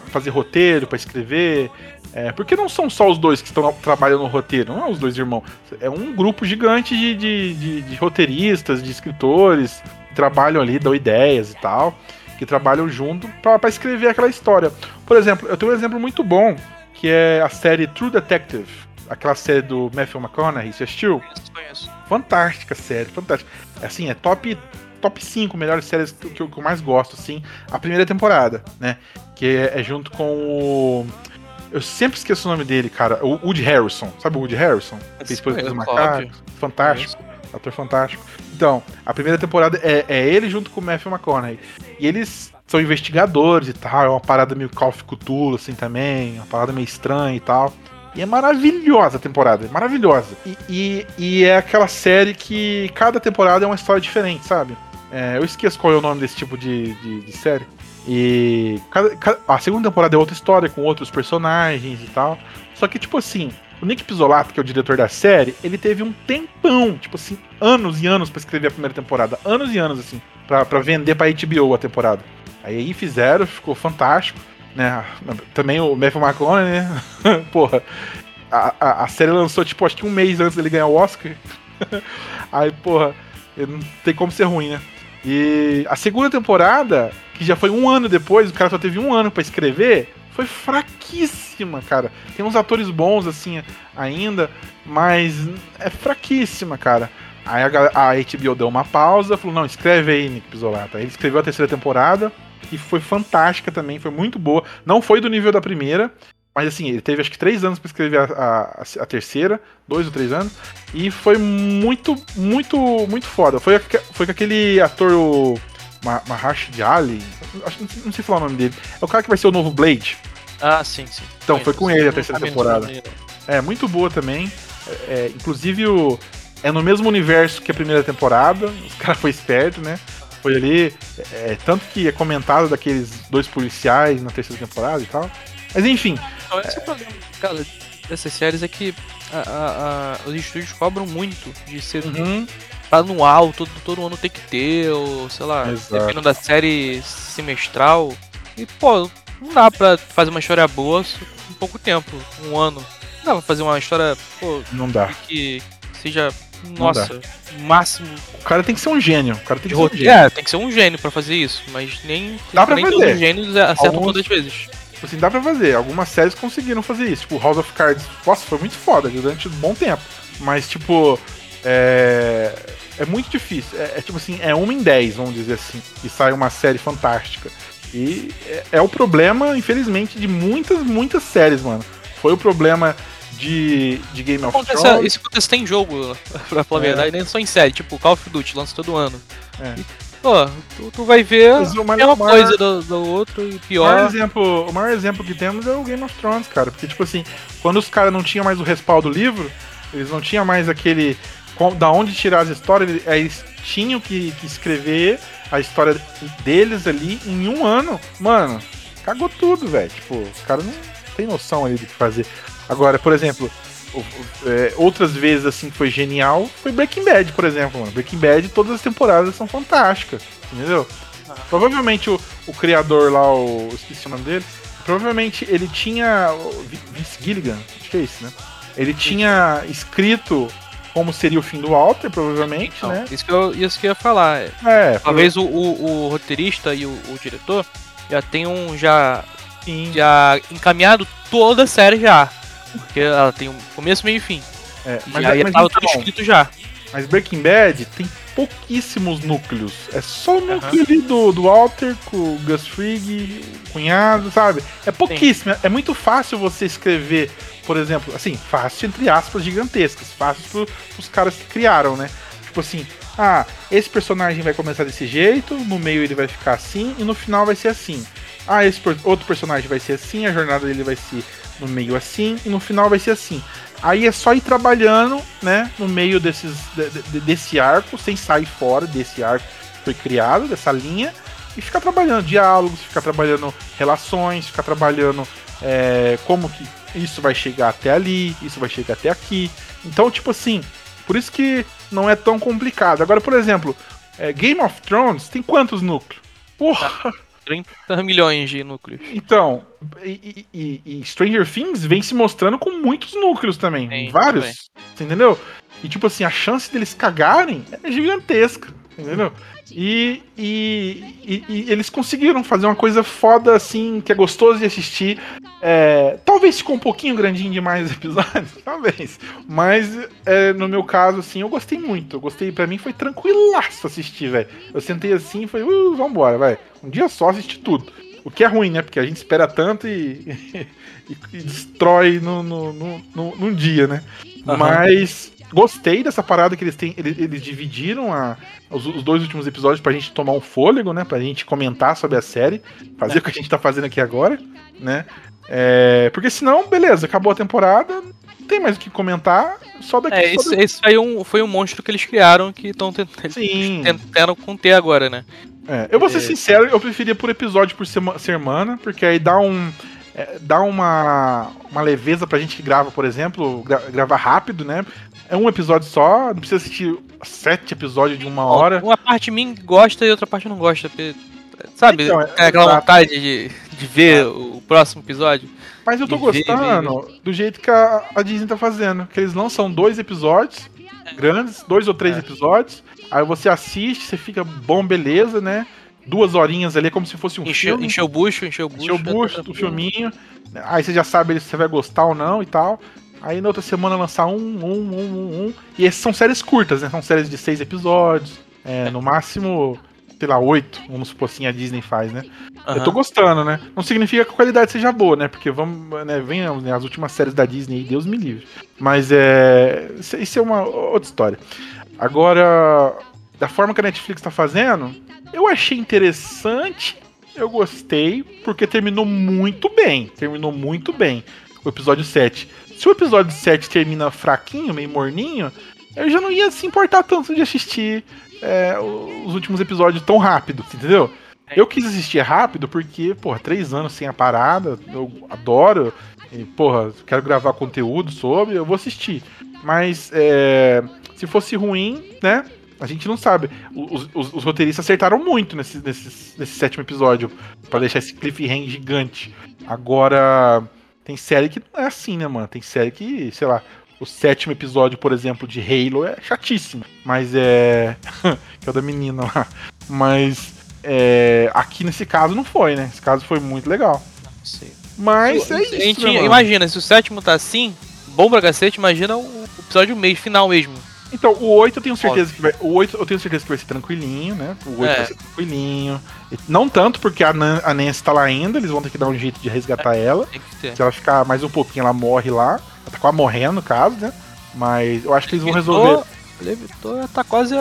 [SPEAKER 1] fazer roteiro, para escrever. É, porque não são só os dois que estão trabalhando no roteiro, não é os dois irmãos. É um grupo gigante de, de, de, de roteiristas, de escritores, que trabalham ali, dão ideias e tal, que trabalham junto para escrever aquela história. Por exemplo, eu tenho um exemplo muito bom, que é a série True Detective aquela série do Matthew McConaughey, você assistiu? Conheço. Fantástica série, fantástica. Assim, é top top 5 melhores séries que, que, eu, que eu mais gosto, assim, a primeira temporada, né? Que é, é, junto com o. Eu sempre esqueço o nome dele, cara. O Woody Harrison. Sabe o Woody Harrison? Fez coisas dos macacos. Fantástico. É ator fantástico. Então, a primeira temporada é, é ele junto com o Matthew McConaughey. E eles são investigadores e tal. É uma parada meio Call of Cthulhu, assim, também. Uma parada meio estranha e tal. E é maravilhosa a temporada, maravilhosa. E, e, e, é aquela série que cada temporada é uma história diferente, sabe? É, eu esqueço qual é o nome desse tipo de, de, de série. E cada, cada, a segunda temporada é outra história, com outros personagens e tal. Só que, tipo assim, o Nick Pizzolato, que é o diretor da série, ele teve um tempão, tipo assim, anos e anos para escrever a primeira temporada. Anos e anos, assim, pra vender pra HBO a temporada. Aí fizeram, ficou fantástico né? Também o Matthew McConaughey, né? Porra, a, a, a, série lançou, tipo, acho que um mês antes dele ganhar o Oscar. Aí, porra, não tem como ser ruim, né? E a segunda temporada, que já foi um ano depois, o cara só teve um ano para escrever, foi fraquíssima, cara. Tem uns atores bons, assim, ainda, mas é fraquíssima, cara. Aí a, a HBO deu uma pausa, falou, não, escreve aí, Nick Pizzolato. Aí ele escreveu a terceira temporada, que foi fantástica também, foi muito boa. Não foi do nível da primeira, mas assim, ele teve acho que três anos para escrever a, a, a, terceira, dois ou três anos, e foi muito, muito, muito foda. Foi, foi com aquele ator, o Ma Maharshi Ali, acho não sei falar o nome dele. É o cara que vai ser o novo Blade.
[SPEAKER 2] Ah, sim, sim.
[SPEAKER 1] Então, foi com ele a terceira temporada. É, muito boa também. É, é, inclusive, o, é no mesmo universo que a primeira temporada. Os caras foi esperto, né? Foi ali. é, tanto que é comentado daqueles dois policiais na terceira temporada e tal. Mas enfim,
[SPEAKER 2] Não, esse é o problema, cara, dessas séries é que a- a- a- os estúdios cobram muito de ser
[SPEAKER 1] uhum,
[SPEAKER 2] anual, todo, todo ano tem que ter, ou sei lá,
[SPEAKER 1] Exato.
[SPEAKER 2] dependendo da série semestral. E, pô, não dá pra fazer uma história boa em pouco tempo, um ano. Não dá pra fazer uma história, pô,
[SPEAKER 1] não dá.
[SPEAKER 2] que seja, nossa, máximo
[SPEAKER 1] O cara tem que ser um gênio. O cara tem que ser um gênio.
[SPEAKER 2] É, tem que ser um gênio pra fazer isso, mas nem,
[SPEAKER 1] Dá pra
[SPEAKER 2] nem
[SPEAKER 1] fazer.
[SPEAKER 2] todos os gênios acertam
[SPEAKER 1] Alguns-
[SPEAKER 2] todas as vezes.
[SPEAKER 1] Tipo assim, dá pra fazer. Algumas séries conseguiram fazer isso. Tipo, House of Cards, nossa, foi muito foda durante um bom tempo. Mas, tipo, é. É muito difícil. É, é tipo assim, é uma em 10, vamos dizer assim. E sai uma série fantástica. E é, é o problema, infelizmente, de muitas, muitas séries, mano. Foi o problema de, de Game of
[SPEAKER 2] Acontece,
[SPEAKER 1] Thrones.
[SPEAKER 2] isso acontece tem jogo, pra falar a
[SPEAKER 1] É.
[SPEAKER 2] verdade, nem só em série, tipo Call of Duty, lança todo ano.
[SPEAKER 1] É.
[SPEAKER 2] E, pô, tu, tu vai ver a mesma
[SPEAKER 1] maior-
[SPEAKER 2] coisa do, do outro e
[SPEAKER 1] O maior,
[SPEAKER 2] pior.
[SPEAKER 1] exemplo, o maior exemplo que temos é o Game of Thrones, cara. Porque, tipo assim, quando os caras não tinham mais o respaldo do livro, eles não tinham mais aquele. Da onde tirar as histórias, eles tinham que, que escrever a história deles ali em um ano. Mano, cagou tudo, velho. Tipo, os caras não tem noção ali do que fazer. Agora, por exemplo, é, outras vezes assim que foi genial foi Breaking Bad, por exemplo, mano. Breaking Bad, todas as temporadas são fantásticas, entendeu? Provavelmente o, o criador lá, o. Esqueci o nome dele. Provavelmente ele tinha. Vince Gilligan, acho que é esse, né? Ele tinha escrito como seria o fim do Walter, provavelmente,
[SPEAKER 2] Então,
[SPEAKER 1] né?
[SPEAKER 2] isso, que eu, isso que eu ia falar. é,
[SPEAKER 1] É,
[SPEAKER 2] Talvez o, o, o roteirista e o, o diretor já tenham já,
[SPEAKER 1] sim.
[SPEAKER 2] já encaminhado toda a série já. Porque ela tem um começo, meio e fim.
[SPEAKER 1] É,
[SPEAKER 2] E
[SPEAKER 1] mas,
[SPEAKER 2] aí
[SPEAKER 1] mas
[SPEAKER 2] tava tudo
[SPEAKER 1] então,
[SPEAKER 2] escrito já.
[SPEAKER 1] Mas Breaking Bad tem pouquíssimos núcleos. É só o núcleo ali do, do Walter com o Gus Fring, o cunhado, sabe? É pouquíssimo. É, é muito fácil você escrever, por exemplo, assim, fácil entre aspas gigantescas, fácil pro, pros caras que criaram, né? Tipo assim, ah, esse personagem vai começar desse jeito, no meio ele vai ficar assim e no final vai ser assim. Ah, esse outro personagem vai ser assim, a jornada dele vai ser no meio assim e no final vai ser assim. Aí é só ir trabalhando, né, no meio desses, de- de- desse arco, sem sair fora desse arco que foi criado, dessa linha, e ficar trabalhando diálogos, ficar trabalhando relações, ficar trabalhando é, como que isso vai chegar até ali, isso vai chegar até aqui. Então, tipo assim, por isso que não é tão complicado. Agora, por exemplo, é, Game of Thrones tem quantos núcleos? Porra!
[SPEAKER 2] 30 milhões de núcleos.
[SPEAKER 1] Então, e, e- e- Stranger Things vem se mostrando com muitos núcleos também.
[SPEAKER 2] Tem,
[SPEAKER 1] vários.
[SPEAKER 2] também.
[SPEAKER 1] Entendeu? E tipo assim, a chance deles cagarem é gigantesca. Entendeu? E, e, e- e eles conseguiram fazer uma coisa foda assim, que é gostoso de assistir. É, talvez ficou um pouquinho grandinho demais os episódios, talvez. Mas é, no meu caso, assim, eu gostei muito. Eu gostei, pra mim foi tranquilaço assistir, velho. Eu sentei assim e falei, uh, vambora, vai. Um dia só assistir tudo. O que é ruim, né? Porque a gente espera tanto e, e- e destrói no, no, no- no- num dia, né?
[SPEAKER 2] Aham.
[SPEAKER 1] Mas gostei dessa parada que eles têm. Eles, eles dividiram a- os, os dois últimos episódios pra gente tomar um fôlego, né? Pra gente comentar sobre a série, fazer o que a gente tá fazendo aqui agora, né? É, porque senão, beleza, acabou a temporada, não tem mais o que comentar, só daqui
[SPEAKER 2] É, esse,
[SPEAKER 1] daqui-
[SPEAKER 2] esse aí um, foi um monstro que eles criaram que estão tentando conter agora, né?
[SPEAKER 1] É, eu vou ser
[SPEAKER 2] É.
[SPEAKER 1] sincero, eu preferia por episódio por sema- semana, porque aí dá um. é, dá uma, uma leveza pra gente que grava, por exemplo, gra- gravar rápido, né? É um episódio só, não precisa assistir sete episódios de uma hora.
[SPEAKER 2] Uma parte de mim gosta e outra parte não gosta. porque, Sabe,
[SPEAKER 1] Então, é-
[SPEAKER 2] tem aquela
[SPEAKER 1] exato.
[SPEAKER 2] vontade de, de ver o próximo episódio.
[SPEAKER 1] Mas eu tô
[SPEAKER 2] E ver,
[SPEAKER 1] gostando do jeito que a, a Disney tá fazendo. Que eles lançam dois episódios grandes, dois ou três
[SPEAKER 2] É.
[SPEAKER 1] episódios. Aí você assiste, você fica bom, beleza, né? Duas horinhas ali, é como se fosse um
[SPEAKER 2] Encheu,
[SPEAKER 1] filme.
[SPEAKER 2] encheu o bucho, encheu o bucho.
[SPEAKER 1] Encheu o bucho do filminho. Aí você já sabe se você vai gostar ou não e tal. Aí na outra semana lançar um, um, um, um, um. E essas são séries curtas, né? São séries de seis episódios. É, no máximo, sei lá, oito. Vamos supor assim, a Disney faz, né? Eu tô gostando, né? Não significa que a qualidade seja boa, né? Porque vamos, né, vem né, as últimas séries da Disney aí, Deus me livre. Mas é. Isso é uma outra história. Agora, da forma que a Netflix tá fazendo, eu achei interessante, eu gostei, porque terminou muito bem. Terminou muito bem o episódio 7. Se o episódio 7 termina fraquinho, meio morninho, eu já não ia se importar tanto de assistir é, os últimos episódios tão rápido, entendeu? Eu quis assistir rápido porque, porra, três anos sem a parada, eu adoro, e, porra, quero gravar conteúdo sobre, eu vou assistir. Mas é, se fosse ruim, né? A gente não sabe. Os, os, os roteiristas acertaram muito nesse, nesse, nesse sétimo episódio para deixar esse cliffhanger gigante. Agora, tem série que não é assim, né, mano? Tem série que, sei lá, o sétimo episódio, por exemplo, de Halo é chatíssimo. Mas é. que é o da menina lá. Mas é... aqui nesse caso não foi, né? Esse caso foi muito legal.
[SPEAKER 2] Sim.
[SPEAKER 1] Mas é isso.
[SPEAKER 2] Gente,
[SPEAKER 1] né, mano?
[SPEAKER 2] imagina, se o sétimo tá assim, bom pra cacete, imagina o episódio mês final mesmo.
[SPEAKER 1] Então, o 8 eu tenho certeza que vai. O 8 eu tenho certeza que vai ser tranquilinho, né? O 8
[SPEAKER 2] É.
[SPEAKER 1] vai ser tranquilinho. Não tanto porque a, Nan, a Nancy tá lá ainda, eles vão ter que dar um jeito de resgatar ela.
[SPEAKER 2] Tem que ter.
[SPEAKER 1] Se ela ficar mais um pouquinho, ela morre lá. Ela tá quase morrendo, no caso, né? Mas eu acho que eles vão
[SPEAKER 2] Levitou-
[SPEAKER 1] resolver.
[SPEAKER 2] Levitou tá quase,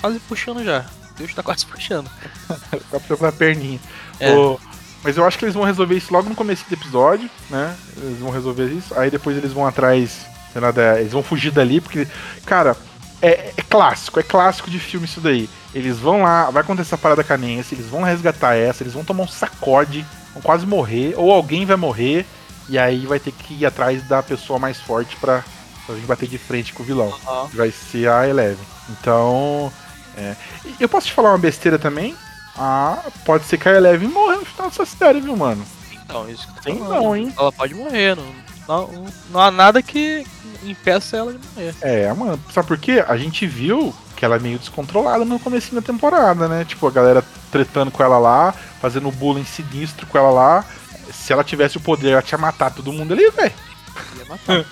[SPEAKER 2] quase puxando já. Deus tá quase puxando.
[SPEAKER 1] Ficar preocupado a perninha.
[SPEAKER 2] É.
[SPEAKER 1] O- Mas eu acho que eles vão resolver isso logo no começo do episódio, né? Eles vão resolver isso. Aí depois eles vão atrás. Da- Eles vão fugir dali, porque. Cara, é, é clássico, é clássico de filme isso daí. Eles vão lá, vai acontecer a parada canense, eles vão resgatar essa, eles vão tomar um sacode, vão quase morrer, ou alguém vai morrer, e aí vai ter que ir atrás da pessoa mais forte pra, pra vir bater de frente com o vilão. Que vai ser a Eleven. Então. É. Eu posso te falar uma besteira também? Ah, pode ser que a Eleven morra no final dessa série, viu, mano?
[SPEAKER 2] Então, isso que eu tô
[SPEAKER 1] não, hein?
[SPEAKER 2] Ela pode morrer, não, não, não há nada que impeça ela de morrer.
[SPEAKER 1] É, mano, sabe por quê? A gente viu que ela é meio descontrolada no começo da temporada, né? Tipo, a galera tretando com ela lá, fazendo bullying sinistro com ela lá. Se ela tivesse o poder, ela tinha matado todo mundo ali, velho.
[SPEAKER 2] Ia matar.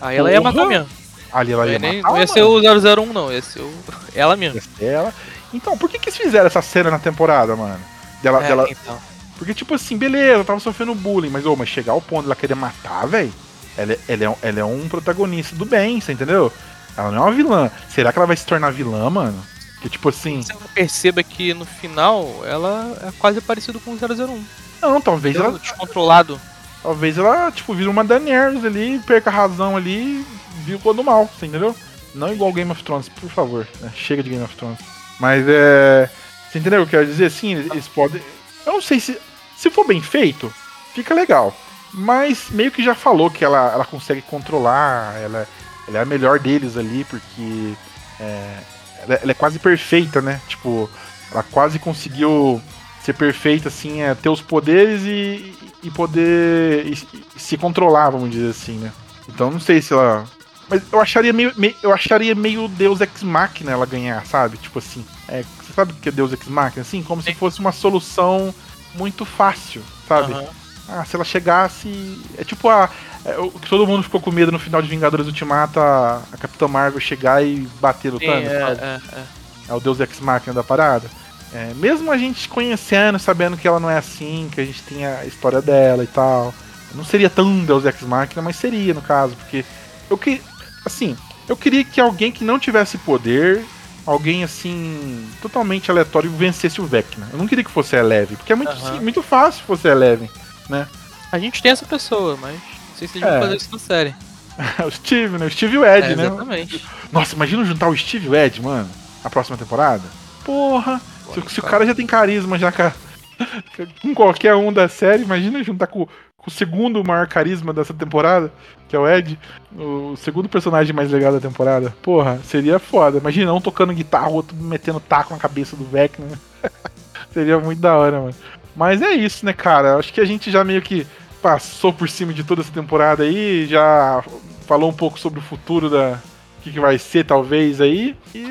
[SPEAKER 2] Aí ela ia matar mesmo.
[SPEAKER 1] Ali ela ia
[SPEAKER 2] ia, nem,
[SPEAKER 1] matar,
[SPEAKER 2] não ia ser o 001, não. Ia ser o... ela mesmo.
[SPEAKER 1] Ela. Então, por que que eles fizeram essa cena na temporada, mano? Dela,
[SPEAKER 2] É,
[SPEAKER 1] dela,
[SPEAKER 2] então.
[SPEAKER 1] Porque, tipo assim, beleza, tava sofrendo bullying, mas, ô, mas chegar ao ponto dela querer matar, velho, ela, é- ela, é, um- ela é um protagonista do bem, você entendeu? Ela não é uma vilã. Será que ela vai se tornar vilã, mano? Que, tipo assim,
[SPEAKER 2] Você perceba que no final ela é quase parecida com o 001.
[SPEAKER 1] não, talvez
[SPEAKER 2] Ela...
[SPEAKER 1] ela,
[SPEAKER 2] Descontrolado.
[SPEAKER 1] talvez ela, tipo, vira uma Daenerys ali, perca a razão ali, viu quando mal, você entendeu? Não igual Game of Thrones, por favor, né? chega de Game of Thrones. Mas é. Você entendeu o que eu quero dizer? Assim, eles podem. Eu não sei se. Se for bem feito, fica legal. Mas meio que já falou que ela, ela consegue controlar, ela, ela é a melhor deles ali, porque. é, ela, ela é quase perfeita, né? Tipo, ela quase conseguiu ser perfeita, assim, é, ter os poderes e, e poder e- e se controlar, vamos dizer assim, né? Então não sei se ela. Mas eu acharia meio, meio- eu acharia meio Deus Ex Machina ela ganhar, sabe? Tipo assim, é, você sabe o que é Deus Ex Machina? Assim, como se fosse uma solução muito fácil, sabe?
[SPEAKER 2] Aham.
[SPEAKER 1] Ah, se ela chegasse. É tipo a. é, o que todo mundo ficou com medo no final de Vingadores Ultimato, a, a Capitã Marvel chegar e bater no
[SPEAKER 2] Sim,
[SPEAKER 1] Thanos,
[SPEAKER 2] é,
[SPEAKER 1] sabe?
[SPEAKER 2] é, é.
[SPEAKER 1] É o Deus Ex Machina da parada. É, mesmo a gente conhecendo, sabendo que ela não é assim, que a gente tem a história dela e tal. Não seria tão Deus Ex Machina, mas seria no caso, porque eu que assim, eu queria que alguém que não tivesse poder, alguém assim, totalmente aleatório vencesse o Vecna. Eu não queria que fosse Eleven, porque é muito, sim- muito fácil se fosse Eleven, né?
[SPEAKER 2] A gente tem essa pessoa, mas não sei se eles
[SPEAKER 1] É.
[SPEAKER 2] vão fazer isso na série.
[SPEAKER 1] o Steve, né? O Steve e o Ed,
[SPEAKER 2] É,
[SPEAKER 1] né?
[SPEAKER 2] exatamente.
[SPEAKER 1] Nossa, imagina juntar o Steve e o Ed, mano, na próxima temporada. Porra! Se, se o
[SPEAKER 2] cara.
[SPEAKER 1] já tem carisma já com, com qualquer um da série, imagina juntar com, com o segundo maior carisma dessa temporada, que é o Ed, o segundo personagem mais legal da temporada. Porra, seria foda. Imagina um tocando guitarra, o outro metendo taco na cabeça do Vecna. seria muito da hora, mano. Mas é isso, né, cara? Acho que a gente já meio que passou por cima de toda essa temporada aí, já falou um pouco sobre o futuro da, o que, que vai ser, talvez, aí. E,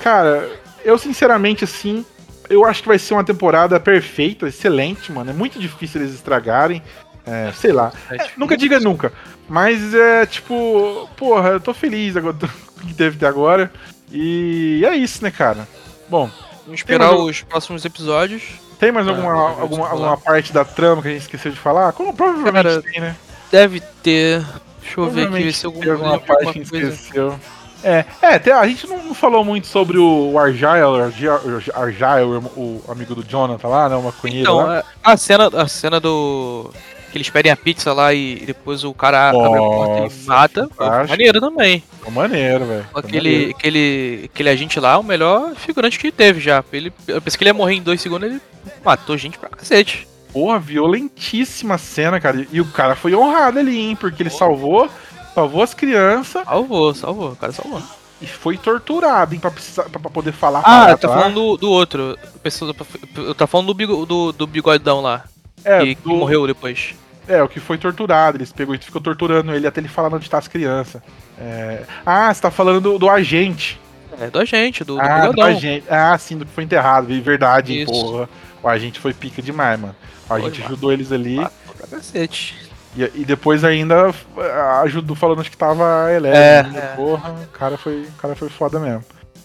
[SPEAKER 1] cara, eu sinceramente, assim, eu acho que vai ser uma temporada perfeita, excelente, mano. É muito difícil eles estragarem. É, sei lá.
[SPEAKER 2] É
[SPEAKER 1] É, nunca diga nunca. Mas é tipo, porra, eu tô feliz agora que teve até agora. E é isso, né, cara? Bom,
[SPEAKER 2] Vamos esperar os próximos episódios.
[SPEAKER 1] Tem mais
[SPEAKER 2] Ah,
[SPEAKER 1] alguma,
[SPEAKER 2] vou
[SPEAKER 1] alguma, alguma parte da trama que a gente esqueceu de falar? Como provavelmente
[SPEAKER 2] Cara,
[SPEAKER 1] tem, né?
[SPEAKER 2] Deve ter. Deixa eu ver aqui, ver se algum
[SPEAKER 1] tem alguma
[SPEAKER 2] lembro
[SPEAKER 1] parte
[SPEAKER 2] alguma
[SPEAKER 1] que a gente
[SPEAKER 2] coisa.
[SPEAKER 1] esqueceu. É, é a gente não, falou muito sobre o Argyle, Argyle, Argyle, o amigo do Jonathan lá, né? O maconheiro
[SPEAKER 2] Então,
[SPEAKER 1] lá.
[SPEAKER 2] a- a cena, a cena do. Que eles pedem a pizza lá e depois o cara abre a porta e
[SPEAKER 1] Nossa,
[SPEAKER 2] mata.
[SPEAKER 1] Fantástico.
[SPEAKER 2] maneiro também.
[SPEAKER 1] Foi maneiro, velho.
[SPEAKER 2] Aquele,
[SPEAKER 1] maneiro.
[SPEAKER 2] aquele, aquele agente lá, o melhor figurante que teve já. Ele, eu pensei que ele ia morrer em dois segundos, ele matou gente pra cacete.
[SPEAKER 1] Porra, violentíssima cena, cara. E o cara foi honrado ali, hein? Porque ele salvou, salvou as crianças
[SPEAKER 2] Salvou, salvou, o cara salvou.
[SPEAKER 1] e foi torturado, hein? Pra, precisar, pra, poder falar.
[SPEAKER 2] Ah, tá falando do, do outro. Pessoa, eu tá falando do, bigo- do, do bigodão lá.
[SPEAKER 1] É,
[SPEAKER 2] que, que
[SPEAKER 1] do-
[SPEAKER 2] morreu depois.
[SPEAKER 1] É, o que foi torturado. Eles pegou e ficou torturando ele até ele falar onde tá as crianças. É... Ah, você tá falando do, do agente.
[SPEAKER 2] É, do agente, do, do
[SPEAKER 1] ah, do agente. Ah, sim, do que foi enterrado. Verdade,
[SPEAKER 2] Isso.
[SPEAKER 1] porra. O agente foi pica demais, mano. O
[SPEAKER 2] Foi,
[SPEAKER 1] agente
[SPEAKER 2] mano.
[SPEAKER 1] ajudou eles ali.
[SPEAKER 2] Pra cacete.
[SPEAKER 1] E, e depois ainda ah, ajudou falando que tava Eleven.
[SPEAKER 2] É,
[SPEAKER 1] né?
[SPEAKER 2] é.
[SPEAKER 1] Porra, o cara, foi, o cara foi foda mesmo.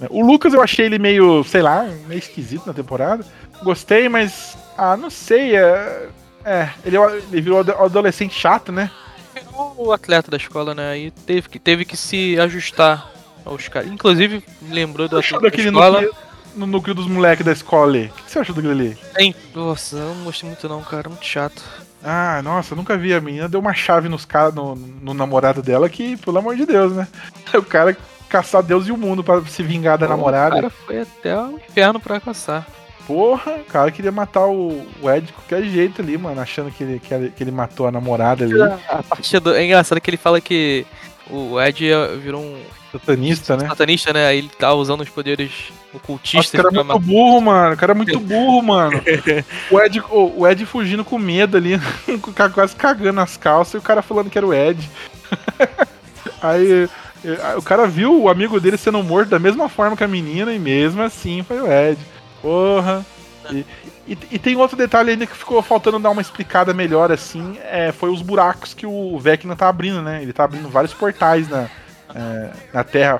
[SPEAKER 1] O Lucas eu achei ele meio, sei lá, meio esquisito na temporada. Gostei, mas. Ah, não sei. É, é ele, ele virou ado- adolescente chato, né?
[SPEAKER 2] O atleta da escola, né? Aí teve que, teve que se ajustar aos caras. Inclusive, lembrou do atleta da escola.
[SPEAKER 1] núcleo, no núcleo dos moleques da escola ali? O que você achou daquele ali?
[SPEAKER 2] Tem- Nossa, eu não gostei muito não, cara. Muito chato.
[SPEAKER 1] Ah, nossa, nunca vi. A menina deu uma chave nos cara, no, no namorado dela que, pelo amor de Deus, né? O cara caçar Deus e o mundo pra se vingar da
[SPEAKER 2] O
[SPEAKER 1] namorada.
[SPEAKER 2] cara foi até o inferno pra caçar.
[SPEAKER 1] Porra, o cara queria matar o, o Ed de qualquer jeito ali, mano, achando que ele, que ele, que ele matou a namorada ali.
[SPEAKER 2] A parte do... É engraçado que ele fala que o Ed é- virou um
[SPEAKER 1] Satanista, né?
[SPEAKER 2] satanista, né? Aí ele tá usando os poderes
[SPEAKER 1] Nossa, o
[SPEAKER 2] ocultistas
[SPEAKER 1] cara é muito burro, mano. O cara é muito burro, mano. O Ed, o, o Ed fugindo com medo ali, com o cara quase cagando as calças e o cara falando que era o Ed. Aí eh, o cara viu o amigo dele sendo morto da mesma forma que a menina e mesmo assim foi o Ed. Porra. E, e- e tem outro detalhe ainda que ficou faltando dar uma explicada melhor assim, é, foi os buracos que o Vecna tá abrindo, né? Ele tá abrindo vários portais na, é, na Terra.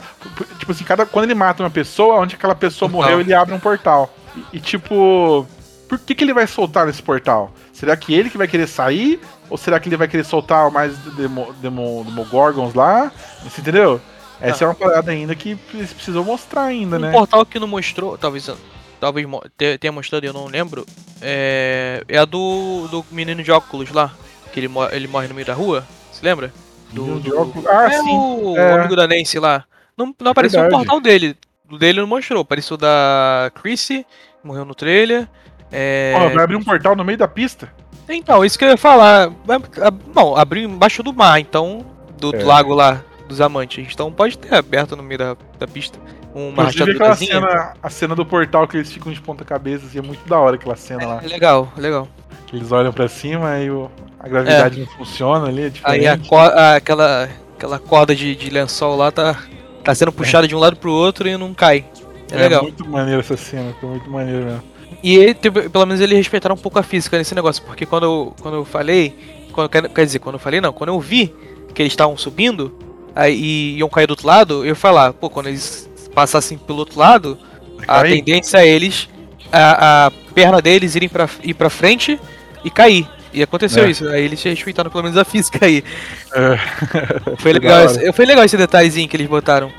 [SPEAKER 1] Tipo assim, cada, quando ele mata uma pessoa, onde aquela pessoa
[SPEAKER 2] Portal.
[SPEAKER 1] morreu, ele abre um portal. E, e, tipo, por que, que ele vai soltar nesse portal? Será que ele que vai querer sair? Ou será que ele vai querer soltar mais Demo, Demo, Demogorgons lá? Você entendeu? Essa é uma parada ainda que eles precisam mostrar ainda,
[SPEAKER 2] Um
[SPEAKER 1] né?
[SPEAKER 2] portal que não mostrou, talvez, talvez tenha mostrado, eu não lembro, é, é a do, do menino de óculos lá, que ele, mo- ele morre no meio da rua, se lembra? Do, do-
[SPEAKER 1] óculos? Ah,
[SPEAKER 2] é
[SPEAKER 1] sim.
[SPEAKER 2] O,
[SPEAKER 1] É.
[SPEAKER 2] o amigo da Nancy lá. Não, não apareceu o portal dele. O dele não mostrou. Apareceu o da Chrissy, morreu no trailer. É...
[SPEAKER 1] Ó, vai abrir um portal no meio da pista?
[SPEAKER 2] Então, isso que eu ia falar. Vai- a- Bom, abriu embaixo do mar, então. Do, do
[SPEAKER 1] É.
[SPEAKER 2] lago lá, dos amantes. Então pode ter aberto no meio da, da pista. Uma
[SPEAKER 1] Inclusive aquela cena, a cena do portal que eles ficam de ponta cabeça, assim, é muito da hora aquela cena lá.
[SPEAKER 2] É legal, legal.
[SPEAKER 1] Que eles olham pra cima e o- a gravidade não funciona ali, é.
[SPEAKER 2] Aí a a- aquela, aquela corda de, de lençol lá tá, tá sendo puxada de um lado pro outro e não cai. É, legal.
[SPEAKER 1] muito maneiro essa cena, foi muito maneiro mesmo.
[SPEAKER 2] E ele pelo menos eles respeitaram um pouco a física nesse negócio, porque quando eu, quando eu falei, quando, quer quer dizer, quando eu falei não, quando eu vi que eles estavam subindo aí, e iam cair do outro lado, eu ia falar, pô, quando eles passassem pelo outro lado, a
[SPEAKER 1] Cair?
[SPEAKER 2] tendência é eles, a, a perna deles irem pra, ir pra frente e cair. E aconteceu
[SPEAKER 1] É.
[SPEAKER 2] isso, aí eles respeitaram pelo menos a física aí.
[SPEAKER 1] É.
[SPEAKER 2] Foi legal, esse, foi legal esse detalhezinho que eles botaram.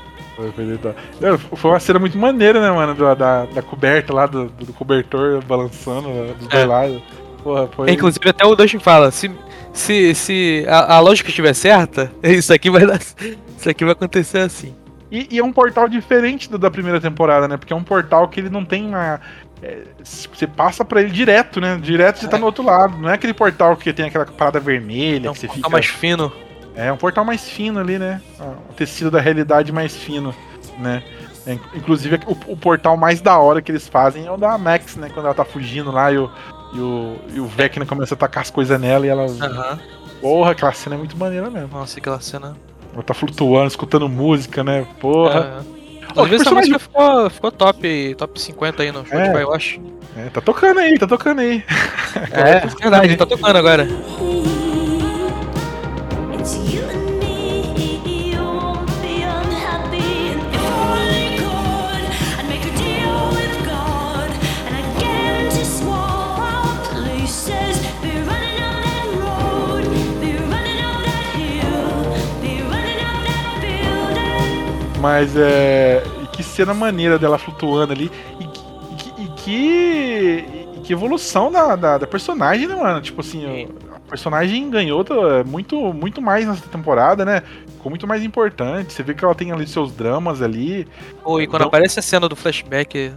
[SPEAKER 1] Foi, uma cena muito maneira, né, mano? Da, da, da coberta lá, do, do cobertor balançando, né, dos dois
[SPEAKER 2] É.
[SPEAKER 1] lados. Porra, foi.
[SPEAKER 2] Inclusive até o Dustin fala, se, se, se a, a lógica estiver certa, isso aqui vai dar. Isso aqui vai acontecer assim.
[SPEAKER 1] E, e é um portal diferente do da primeira temporada, né? Porque é um portal que ele não tem uma. é, você passa pra ele direto, né? Direto você tá no outro lado. Não é aquele portal que tem aquela parada vermelha,
[SPEAKER 2] É um
[SPEAKER 1] que você
[SPEAKER 2] portal
[SPEAKER 1] fica.
[SPEAKER 2] mais fino.
[SPEAKER 1] É um portal mais fino ali, né? Ah, O tecido da realidade mais fino, né? É, inclusive, o, o portal mais da hora que eles fazem é o da Max, né? Quando ela tá fugindo lá e o, e o, e o Vecna começa a tacar as coisas nela e ela.
[SPEAKER 2] Aham.
[SPEAKER 1] Porra, aquela cena é muito maneira mesmo.
[SPEAKER 2] Nossa, aquela cena.
[SPEAKER 1] Ela tá flutuando, escutando música, né? Porra.
[SPEAKER 2] É. Às vezes essa música ficou, ficou top, top 50 aí no Spotify,
[SPEAKER 1] É.
[SPEAKER 2] eu acho.
[SPEAKER 1] É, tá tocando aí, tá tocando aí.
[SPEAKER 2] É, verdade, tá tocando agora.
[SPEAKER 1] Mas é. Que cena maneira dela flutuando ali. E, que- e que. E que, e que evolução da, da, da personagem, né, mano? Tipo assim,
[SPEAKER 2] Sim.
[SPEAKER 1] a personagem ganhou tá, muito, muito mais nessa temporada, né? Ficou muito mais importante. Você vê que ela tem ali seus dramas ali.
[SPEAKER 2] Pô, e quando
[SPEAKER 1] Então-
[SPEAKER 2] aparece a cena do flashback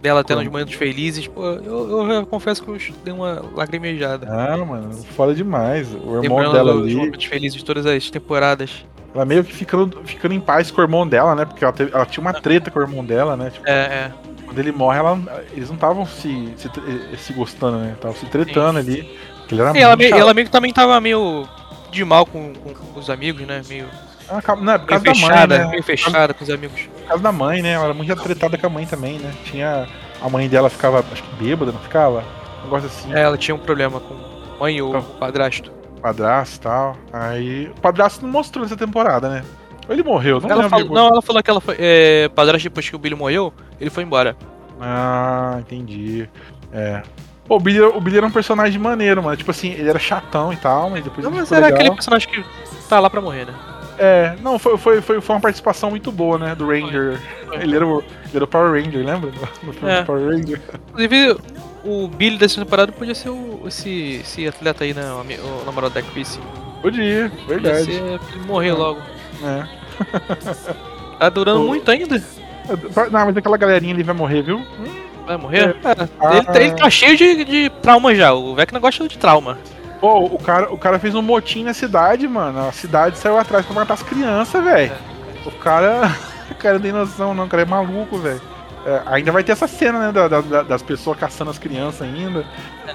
[SPEAKER 2] dela tendo os momentos felizes, pô, eu, eu confesso que eu dei uma lagrimejada.
[SPEAKER 1] Ah, mano, foda demais. O irmão
[SPEAKER 2] Lembrando
[SPEAKER 1] dela ali.
[SPEAKER 2] momentos felizes de todas as temporadas.
[SPEAKER 1] Ela meio que ficando, ficando em paz com o irmão dela, né? Porque ela, teve- ela tinha uma treta com o irmão dela, né? Tipo,
[SPEAKER 2] É, é.
[SPEAKER 1] quando ele morre, ela, eles não estavam se, se, se gostando, né? Estavam se tretando ali. Porque ele era
[SPEAKER 2] E ela, meio, ela meio que também tava meio de mal com, com os amigos, né? Meio,
[SPEAKER 1] Ah, ca- Não, é por
[SPEAKER 2] meio
[SPEAKER 1] causa da mãe,
[SPEAKER 2] fechada,
[SPEAKER 1] né?
[SPEAKER 2] meio fechada com os amigos.
[SPEAKER 1] Por causa da mãe, né? Ela era muito tretada com a mãe também, né? Tinha. A mãe dela ficava, acho que bêbada, não ficava? Um negócio assim.
[SPEAKER 2] É, ela tinha um problema com mãe ou
[SPEAKER 1] Então.
[SPEAKER 2] padrasto.
[SPEAKER 1] Padrasto e tal. Aí. O padrasto não mostrou nessa temporada, né? Ou ele morreu, não
[SPEAKER 2] Ela
[SPEAKER 1] lembro.
[SPEAKER 2] falou,
[SPEAKER 1] de-
[SPEAKER 2] não, ela falou que ela foi. É, padrasto, depois que o Billy morreu, ele foi embora.
[SPEAKER 1] Ah, entendi. É. Pô, o Billy, o Billy era um personagem maneiro, mano. Tipo assim, ele era chatão e tal, mas depois
[SPEAKER 2] Não, mas era
[SPEAKER 1] legal.
[SPEAKER 2] aquele personagem que tá lá pra morrer, né?
[SPEAKER 1] É, não, foi, foi, foi, foi uma participação muito boa, né? Do Ranger. Ele era o, ele era o Power Ranger, lembra? No filme
[SPEAKER 2] É.
[SPEAKER 1] do Power Ranger.
[SPEAKER 2] Inclusive, o Billy dessa temporada podia ser o, esse, esse atleta aí, né? O, o namorado da Chrissy.
[SPEAKER 1] Podia,
[SPEAKER 2] Podia
[SPEAKER 1] verdade.
[SPEAKER 2] ser pra ele morrer logo.
[SPEAKER 1] É.
[SPEAKER 2] Tá durando
[SPEAKER 1] Pô.
[SPEAKER 2] muito ainda.
[SPEAKER 1] Não, mas aquela galerinha ali vai morrer, viu?
[SPEAKER 2] Vai morrer? É,
[SPEAKER 1] Ah.
[SPEAKER 2] ele, tá- ele tá cheio de, de trauma já. O Vecna gosta de trauma.
[SPEAKER 1] Pô, o cara, o cara fez um motim na cidade, mano. A cidade saiu atrás pra matar as crianças, velho. O cara. O cara não tem noção, não. O cara é maluco, velho. É, ainda vai ter essa cena, né? da- da- das pessoas caçando as crianças ainda.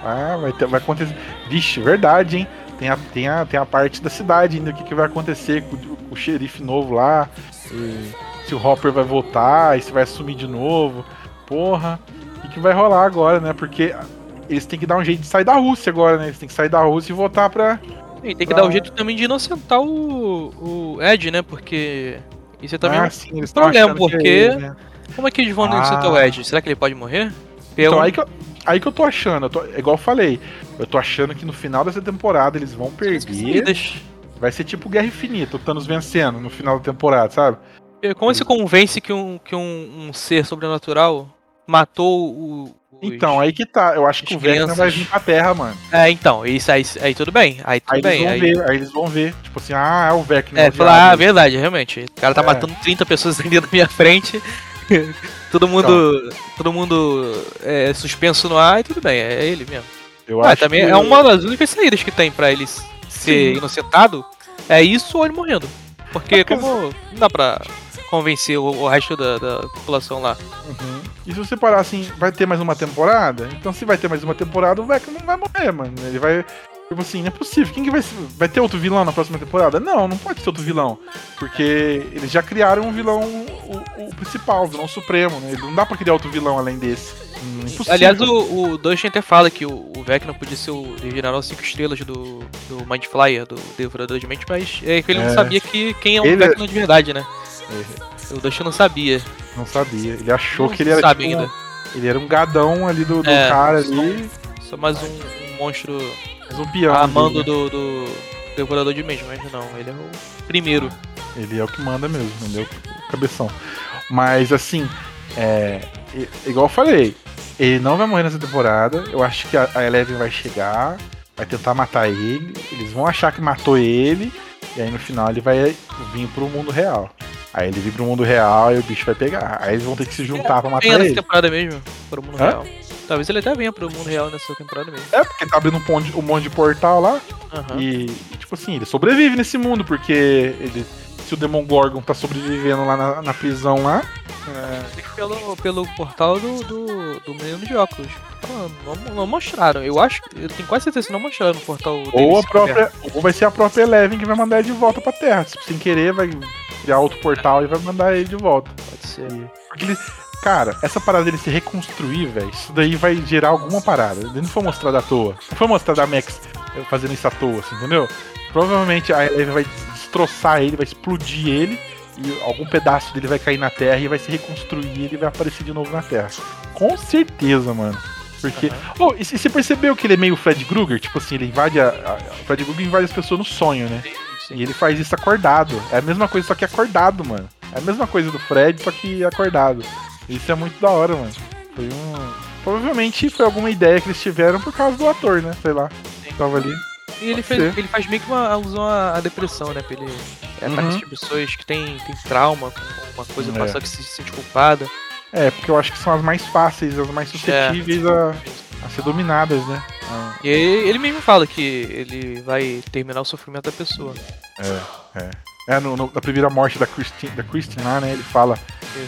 [SPEAKER 1] Ah, vai, ter, vai acontecer. Vixe, verdade, hein? Tem a, tem, a, tem a parte da cidade ainda, o que, que vai acontecer com, o- com o xerife novo lá. se o Hopper vai voltar, e se vai assumir de novo. Porra, o que, que vai rolar agora, né? Porque eles têm que dar um jeito de sair da Rússia agora, né? Eles têm que sair da Rússia e voltar pra.
[SPEAKER 2] E tem que
[SPEAKER 1] Ah.
[SPEAKER 2] dar um jeito também de inocentar o, o Ed, né? Porque isso é também
[SPEAKER 1] ah,
[SPEAKER 2] um
[SPEAKER 1] sim,
[SPEAKER 2] problema,
[SPEAKER 1] é
[SPEAKER 2] porque
[SPEAKER 1] ele, né?
[SPEAKER 2] Como é que eles vão
[SPEAKER 1] Ah.
[SPEAKER 2] inocentar o Ed? Será que ele pode morrer? Porque
[SPEAKER 1] Então, aí que, eu, aí que eu tô achando, eu tô, é igual eu falei, eu tô achando que no final dessa temporada eles vão perder.
[SPEAKER 2] Vidas.
[SPEAKER 1] Vai ser tipo Guerra Infinita, o Thanos vencendo no final da temporada, sabe?
[SPEAKER 2] E Como se convence que um, que um, um ser sobrenatural matou o.
[SPEAKER 1] Então, aí que tá. Eu acho que o Vecna vai vir pra Terra, mano.
[SPEAKER 2] É, então, isso aí, aí tudo bem. Aí tudo
[SPEAKER 1] Aí
[SPEAKER 2] bem.
[SPEAKER 1] eles vão
[SPEAKER 2] aí...
[SPEAKER 1] ver, aí eles vão ver. Tipo assim, ah, é o Vecna.
[SPEAKER 2] É, falar, ah, verdade, realmente. O cara tá
[SPEAKER 1] É.
[SPEAKER 2] matando 30 pessoas ali na minha frente. todo mundo. Todo mundo é, suspenso no ar e tudo bem, é ele mesmo.
[SPEAKER 1] eu
[SPEAKER 2] Ah,
[SPEAKER 1] acho
[SPEAKER 2] também
[SPEAKER 1] que-
[SPEAKER 2] é uma das únicas saídas que tem pra ele ser
[SPEAKER 1] Sim.
[SPEAKER 2] inocentado. É isso ou ele morrendo. Porque
[SPEAKER 1] porque-
[SPEAKER 2] como não dá pra convencer o, o resto da, da população lá.
[SPEAKER 1] Uhum. E se você parar assim, vai ter mais uma temporada? Então se vai ter mais uma temporada, o Vecna não vai morrer, mano. Ele vai. Tipo assim, não é possível. Quem que vai. Vai ter outro vilão na próxima temporada? Não, não pode ter outro vilão. Porque eles já criaram um vilão, o, o principal, o vilão supremo, né? Não dá pra criar outro vilão além desse. Hum, impossível.
[SPEAKER 2] Aliás, o, o Dustin até fala que o, o Vecna podia ser o general 5 estrelas do, do Mind Flyer, do Devorador de Mente, mas é que ele
[SPEAKER 1] É.
[SPEAKER 2] não sabia que, quem é o
[SPEAKER 1] Ele-
[SPEAKER 2] Vecna de verdade, né? O Dustin não sabia.
[SPEAKER 1] Não sabia. Ele achou
[SPEAKER 2] Não
[SPEAKER 1] que ele era
[SPEAKER 2] sabe
[SPEAKER 1] tipo, um-
[SPEAKER 2] ainda.
[SPEAKER 1] Ele era um gadão ali do, do
[SPEAKER 2] É.
[SPEAKER 1] cara ali.
[SPEAKER 2] Só mais um, um monstro
[SPEAKER 1] Mais um
[SPEAKER 2] amando
[SPEAKER 1] ali, né?
[SPEAKER 2] do, do Devorador de Mente, mas não, ele é o primeiro.
[SPEAKER 1] Ele é o que manda mesmo, ele é cabeção. Mas assim, é. Igual eu falei, ele não vai morrer nessa temporada. Eu acho que a a Eleven vai chegar, vai tentar matar ele. Eles vão achar que matou ele. E aí no final ele vai vir pro mundo real. Aí ele vir pro mundo real e o bicho vai pegar. Aí eles vão ter que se juntar pra matar ele.
[SPEAKER 2] temporada mesmo, pro mundo
[SPEAKER 1] Hã?
[SPEAKER 2] real. Talvez ele até venha pro mundo real nessa temporada mesmo.
[SPEAKER 1] É, porque tá abrindo um monte, um monte de portal lá.
[SPEAKER 2] Aham.
[SPEAKER 1] E, e, tipo assim, ele sobrevive nesse mundo, porque ele. Se o Demon Gorgon tá sobrevivendo lá na, na prisão lá. é,
[SPEAKER 2] pelo, pelo portal do, do, do menino de óculos. Ah, Não, não mostraram. Eu acho que. Eu tenho quase certeza que não mostraram no portal
[SPEAKER 1] ou a própria. Ou vai ser a própria Eleven que vai mandar ele de volta pra Terra. Tipo, sem querer, vai criar outro portal e vai mandar ele de volta.
[SPEAKER 2] Pode ser.
[SPEAKER 1] Porque ele. Cara, essa parada dele se reconstruir, velho, isso daí vai gerar alguma parada. Ele não foi mostrado à toa. Não foi mostrado a Max fazendo isso à toa, assim, entendeu? Provavelmente a Eleven vai destroçar ele, vai explodir ele, e algum pedaço dele vai cair na Terra e vai se reconstruir e ele vai aparecer de novo na Terra. Com certeza, mano. Porque. Oh, e você percebeu que ele é meio Fred Krueger? Tipo assim, ele invade a. a- o Fred Krueger invade as pessoas no sonho, né? E ele faz isso acordado. É a mesma coisa, só que acordado, mano. É a mesma coisa do Fred, só que acordado. Isso é muito da hora, mano. Foi um. Provavelmente foi alguma ideia que eles tiveram por causa do ator, né? Sei lá. Tava ali.
[SPEAKER 2] E ele, fez, ele faz meio que uma alusão à, depressão, né? Pra ele é,
[SPEAKER 1] Uhum.
[SPEAKER 2] parece de pessoas que têm tem trauma com uma coisa
[SPEAKER 1] É.
[SPEAKER 2] passada que se sente culpada.
[SPEAKER 1] É, porque eu acho que são as mais fáceis, as mais suscetíveis a, a ser dominadas, né? Ah,
[SPEAKER 2] E aí, ele mesmo fala que ele vai terminar o sofrimento da pessoa.
[SPEAKER 1] É, é. É, no, no- na primeira morte da Christine, da Christine lá, né? Ele fala,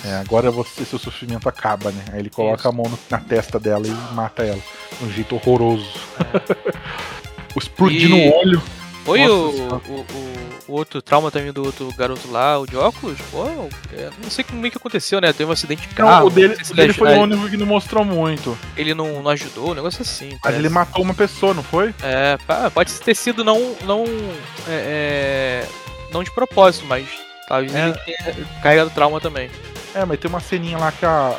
[SPEAKER 1] é, agora você, seu sofrimento acaba, né? Aí ele coloca
[SPEAKER 2] Isso.
[SPEAKER 1] a mão no- na testa dela e mata ela. De um jeito horroroso. o explodir
[SPEAKER 2] E-
[SPEAKER 1] no olho.
[SPEAKER 2] Foi
[SPEAKER 1] Nossa
[SPEAKER 2] o, o, o- o outro trauma também do outro garoto lá, o de óculos? Pô, é, não sei como é que aconteceu, né? Teve um acidente de
[SPEAKER 1] Não,
[SPEAKER 2] carro.
[SPEAKER 1] o dele,
[SPEAKER 2] não sei se
[SPEAKER 1] o dele
[SPEAKER 2] ele-
[SPEAKER 1] foi o único que não mostrou muito.
[SPEAKER 2] Ele não, não ajudou, um negócio assim.
[SPEAKER 1] Mas
[SPEAKER 2] parece.
[SPEAKER 1] ele matou uma pessoa, não foi?
[SPEAKER 2] É, pode ter sido não. não é, é, não de propósito, mas talvez
[SPEAKER 1] É.
[SPEAKER 2] ele tenha carregado trauma também.
[SPEAKER 1] É, mas tem uma ceninha lá que a,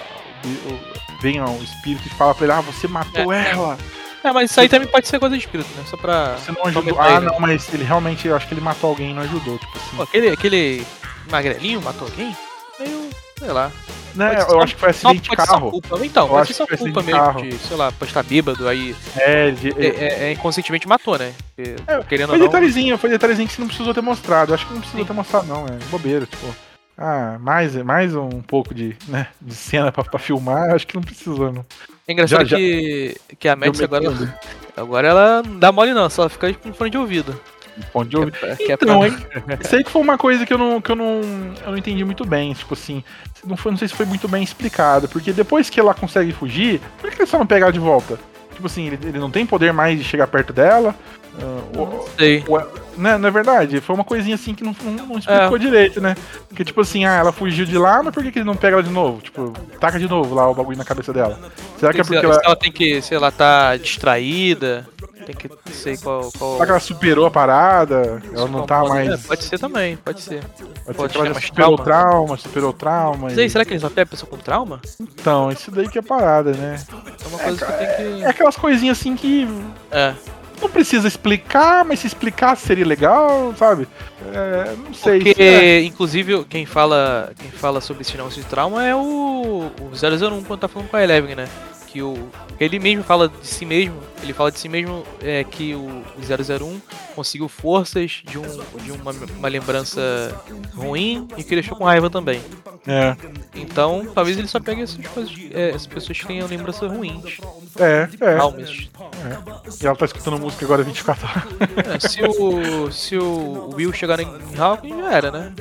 [SPEAKER 1] vem o espírito e fala pra ele, ah, você matou
[SPEAKER 2] É,
[SPEAKER 1] ela.
[SPEAKER 2] É, mas isso aí também pode ser coisa de espírito, né? Só pra.
[SPEAKER 1] Você não ajudou. Ah,
[SPEAKER 2] ele.
[SPEAKER 1] não, mas ele realmente, eu acho que ele matou alguém e não ajudou, tipo assim.
[SPEAKER 2] Pô, aquele, aquele magrelinho matou alguém? Meio. Sei lá.
[SPEAKER 1] Né,
[SPEAKER 2] Pode
[SPEAKER 1] eu
[SPEAKER 2] só-
[SPEAKER 1] acho que foi acidente de carro.
[SPEAKER 2] culpa. Então,
[SPEAKER 1] Eu
[SPEAKER 2] pode
[SPEAKER 1] acho
[SPEAKER 2] ser só
[SPEAKER 1] que foi
[SPEAKER 2] culpa mesmo
[SPEAKER 1] de
[SPEAKER 2] de, sei lá, pode estar bêbado, aí
[SPEAKER 1] É, de,
[SPEAKER 2] é, é- é inconscientemente matou, né? Porque, querendo
[SPEAKER 1] Foi
[SPEAKER 2] não.
[SPEAKER 1] detalhezinho, foi detalhezinho que você não precisou ter mostrado. Eu Acho que não precisou ter mostrado, não. É bobeira, tipo. Ah, mais, mais um pouco de, né, de cena pra, pra filmar, acho que não precisou, não.
[SPEAKER 2] É engraçado
[SPEAKER 1] Já- já-
[SPEAKER 2] que, que a
[SPEAKER 1] Deu
[SPEAKER 2] agora, agora ela não dá mole não, só fica com fone de ouvido.
[SPEAKER 1] Ponto de ouvido.
[SPEAKER 2] Que é- que é
[SPEAKER 1] Então,
[SPEAKER 2] pra-?
[SPEAKER 1] Isso aí que foi uma coisa que eu não, que eu não, eu não entendi muito bem. Tipo assim, não, foi, não sei se foi muito bem explicado. Porque depois que ela consegue fugir, por que ele só não pegar ela de volta? Tipo assim, ele, ele não tem poder mais de chegar perto dela. Ou-
[SPEAKER 2] Sei.
[SPEAKER 1] ou- né, não é verdade? Foi uma coisinha assim que não, não, não explicou
[SPEAKER 2] É.
[SPEAKER 1] direito, né? Porque, tipo assim, ah, ela fugiu de lá, mas por que, que ele não pega ela de novo? Tipo, taca de novo lá o bagulho na cabeça dela. Será que é porque
[SPEAKER 2] ela,
[SPEAKER 1] ela,
[SPEAKER 2] tem que, sei lá, tá distraída, tem que sei qual. qual...
[SPEAKER 1] será que ela superou a parada? Ela não tá mais.
[SPEAKER 2] é, pode ser também, pode ser.
[SPEAKER 1] Pode,
[SPEAKER 2] pode
[SPEAKER 1] ser que ela superou o
[SPEAKER 2] trauma.
[SPEAKER 1] trauma, superou o trauma.
[SPEAKER 2] Mas
[SPEAKER 1] e-
[SPEAKER 2] será que ele só pega a pessoa com trauma?
[SPEAKER 1] Então, isso daí que é parada, né?
[SPEAKER 2] É uma coisa que tem
[SPEAKER 1] É aquelas coisinhas assim que
[SPEAKER 2] que. É.
[SPEAKER 1] não precisa explicar, mas se explicar seria legal, sabe? É, não sei.
[SPEAKER 2] Porque,
[SPEAKER 1] é.
[SPEAKER 2] inclusive, quem fala, quem fala sobre negócio de trauma é o, o 001 quando tá falando com a Eleven, né? Que o, ele mesmo fala de si mesmo, ele fala de si mesmo é, que o 001 conseguiu forças de, um, de uma, uma lembrança ruim e que deixou com raiva também.
[SPEAKER 1] É,
[SPEAKER 2] Então, talvez ele só pegue essas coisas, é, essas pessoas que tenham lembranças ruins,
[SPEAKER 1] é, é.
[SPEAKER 2] traumas.
[SPEAKER 1] E ela tá escutando música agora 24 horas.
[SPEAKER 2] É, se, o, se o Will chegar em Hawking, já era, né?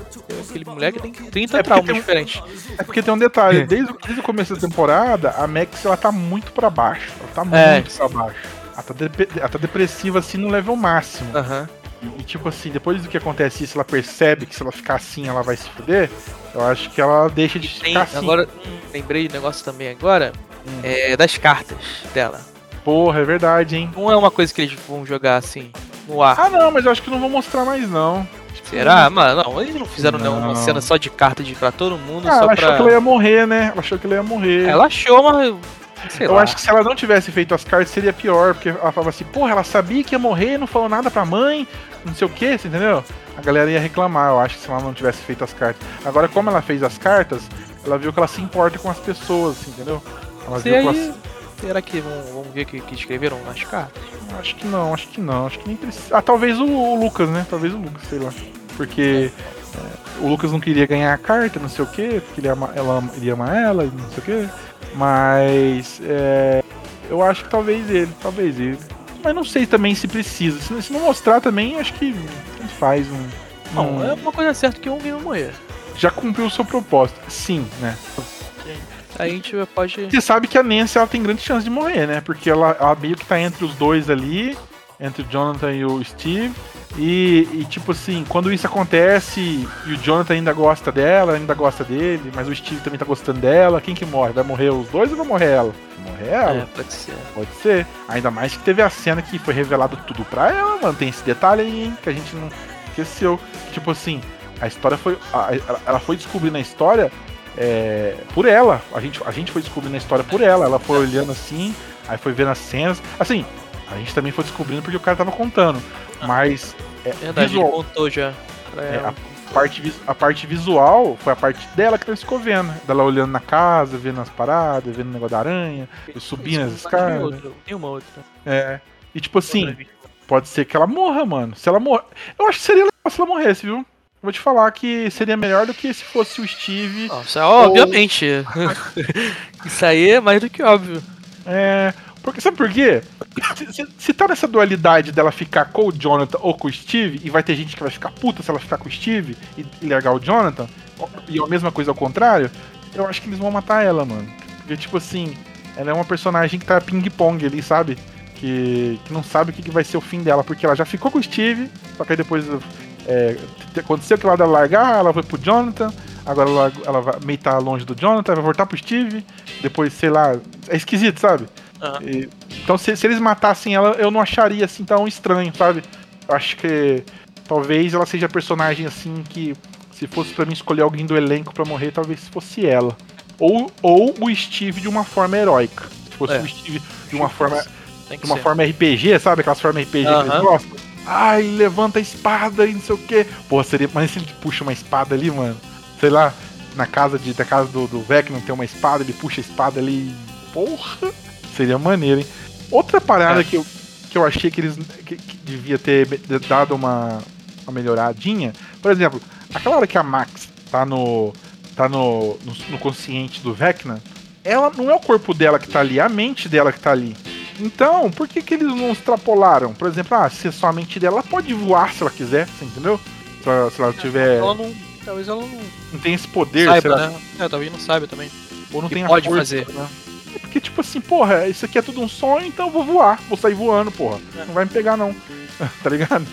[SPEAKER 2] Aquele moleque tem 30
[SPEAKER 1] É
[SPEAKER 2] traumas
[SPEAKER 1] tem um-
[SPEAKER 2] diferentes.
[SPEAKER 1] É porque tem um detalhe, desde, o- desde o começo da temporada, a Max ela tá muito pra baixo. Ela tá
[SPEAKER 2] É.
[SPEAKER 1] muito pra baixo. Ela tá, dep- ela tá depressiva assim no level máximo.
[SPEAKER 2] Aham.
[SPEAKER 1] E, e, tipo assim, depois do que acontece isso, ela percebe que se ela ficar assim, ela vai se fuder. Eu acho que ela deixa de
[SPEAKER 2] Tem,
[SPEAKER 1] ficar assim.
[SPEAKER 2] agora, hum, lembrei de negócio também agora, é das cartas dela.
[SPEAKER 1] Porra, é verdade, hein?
[SPEAKER 2] Não é uma coisa que eles vão jogar assim, no ar.
[SPEAKER 1] Ah, não, mas eu acho que não vou mostrar mais, não.
[SPEAKER 2] Será? Mano, não, eles não fizeram
[SPEAKER 1] Não.
[SPEAKER 2] nenhuma cena só de carta de pra todo mundo,
[SPEAKER 1] Ah,
[SPEAKER 2] só
[SPEAKER 1] ela
[SPEAKER 2] pra...
[SPEAKER 1] achou que ela ia morrer, né? Ela achou que ela ia morrer.
[SPEAKER 2] Ela achou, mas... Sei
[SPEAKER 1] eu
[SPEAKER 2] lá.
[SPEAKER 1] acho que se ela não tivesse feito as cartas seria pior, porque ela falava assim, porra, ela sabia que ia morrer, não falou nada pra mãe, não sei o que, você entendeu? A galera ia reclamar, eu acho que se ela não tivesse feito as cartas. Agora, como ela fez as cartas, ela viu que ela se importa com as pessoas, entendeu? Ela viu que ela...
[SPEAKER 2] aí, será que vão ver que, que escreveram nas cartas?
[SPEAKER 1] Acho que não, acho que não, acho que nem precisa. Ah, talvez o, o Lucas, né? Talvez o Lucas, sei lá. Porque é, o Lucas não queria ganhar a carta, não sei o que, porque ele ama, ela, ele ama ela, não sei o que. Mas é, eu acho que talvez ele, talvez ele. Mas não sei também se precisa. Se, se não mostrar também, acho que faz um.
[SPEAKER 2] Não,
[SPEAKER 1] um-
[SPEAKER 2] é uma coisa certa que um vai morrer.
[SPEAKER 1] Já cumpriu o seu propósito. Sim, né?
[SPEAKER 2] A gente pode...
[SPEAKER 1] Você sabe que a Nancy ela tem grande chance de morrer, né? Porque ela, ela meio que tá entre os dois ali, entre o Jonathan e o Steve. E, e, tipo assim, quando isso acontece e o Jonathan ainda gosta dela, ainda gosta dele, mas o Steve também tá gostando dela, quem que morre? Vai morrer os dois ou vai morrer ela? Morrer ela?
[SPEAKER 2] É, pode ser.
[SPEAKER 1] Pode ser. Ainda mais que teve a cena que foi revelado tudo pra ela, mano. Tem esse detalhe aí, hein, que a gente não esqueceu. Tipo assim, a história foi. a- ela foi descobrindo a história é, por ela. A gente, a gente foi descobrindo a história por ela. Ela foi olhando assim, aí foi vendo as cenas. Assim, a gente também foi descobrindo porque o cara tava contando. Mas é,
[SPEAKER 2] Verdade,
[SPEAKER 1] visual-
[SPEAKER 2] ele contou já
[SPEAKER 1] é, a- parte, a parte visual foi a parte dela que nós ficou vendo. Dela olhando na casa, vendo as paradas, vendo o negócio da aranha, eu subindo as escadas.
[SPEAKER 2] outra, tem uma outra.
[SPEAKER 1] É. E tipo assim, pode ser que ela morra, mano. Se ela morrer. Eu acho que seria legal se ela morresse, viu? Vou te falar que seria melhor do que se fosse o Steve.
[SPEAKER 2] Nossa, é obviamente. Isso aí é mais do que óbvio.
[SPEAKER 1] É. Porque, sabe por quê? Se, se- tá nessa dualidade dela ficar com o Jonathan ou com o Steve, e vai ter gente que vai ficar puta se ela ficar com o Steve e, e largar o Jonathan, e a mesma coisa ao contrário, eu acho que eles vão matar ela, mano. Porque, tipo assim, ela é uma personagem que tá ping-pong ali, sabe? Que, que não sabe o que, que vai ser o fim dela, porque ela já ficou com o Steve, só que aí depois é, aconteceu que ela dela largar, ela foi pro Jonathan, agora ela, ela vai meio tá longe do Jonathan, vai voltar pro Steve, depois, sei lá, é esquisito, sabe? E- então, se, se eles matassem ela, eu não acharia assim tão estranho, sabe? Eu acho que talvez ela seja a personagem assim que, se fosse pra mim escolher alguém do elenco pra morrer, talvez fosse ela. Ou, ou o Steve de uma forma heróica. Se fosse
[SPEAKER 2] É.
[SPEAKER 1] o Steve de uma forma, de uma
[SPEAKER 2] ser.
[SPEAKER 1] forma RPG, sabe? Aquelas formas RPG que eles gostam. Ai, levanta a espada e não sei o que. Pô, seria. Mas se ele puxa uma espada ali, mano. Sei lá, na casa de, da casa do, do Vecna tem uma espada, ele puxa a espada ali. Porra! Seria maneiro, hein? Outra parada
[SPEAKER 2] É.
[SPEAKER 1] que, eu, que eu achei que eles que, que devia ter dado uma, uma melhoradinha. Por exemplo, aquela hora que a Max tá no. tá no, no, no consciente do Vecna, ela não é o corpo dela que tá ali, é a mente dela que tá ali. Então, por que, que eles não extrapolaram? Por exemplo, ah, se é só a mente dela, ela pode voar se ela quiser, você entendeu? Se ela, se ela tiver.
[SPEAKER 2] Ela não, talvez ela não
[SPEAKER 1] Não tem esse poder,
[SPEAKER 2] saiba,
[SPEAKER 1] sei lá,
[SPEAKER 2] né? É, talvez não saiba também.
[SPEAKER 1] ou não tem a
[SPEAKER 2] pode
[SPEAKER 1] força,
[SPEAKER 2] fazer.
[SPEAKER 1] né? Porque, tipo assim, porra, isso aqui é tudo um sonho, então eu vou voar, vou sair voando, porra. Não vai me pegar, não. tá ligado?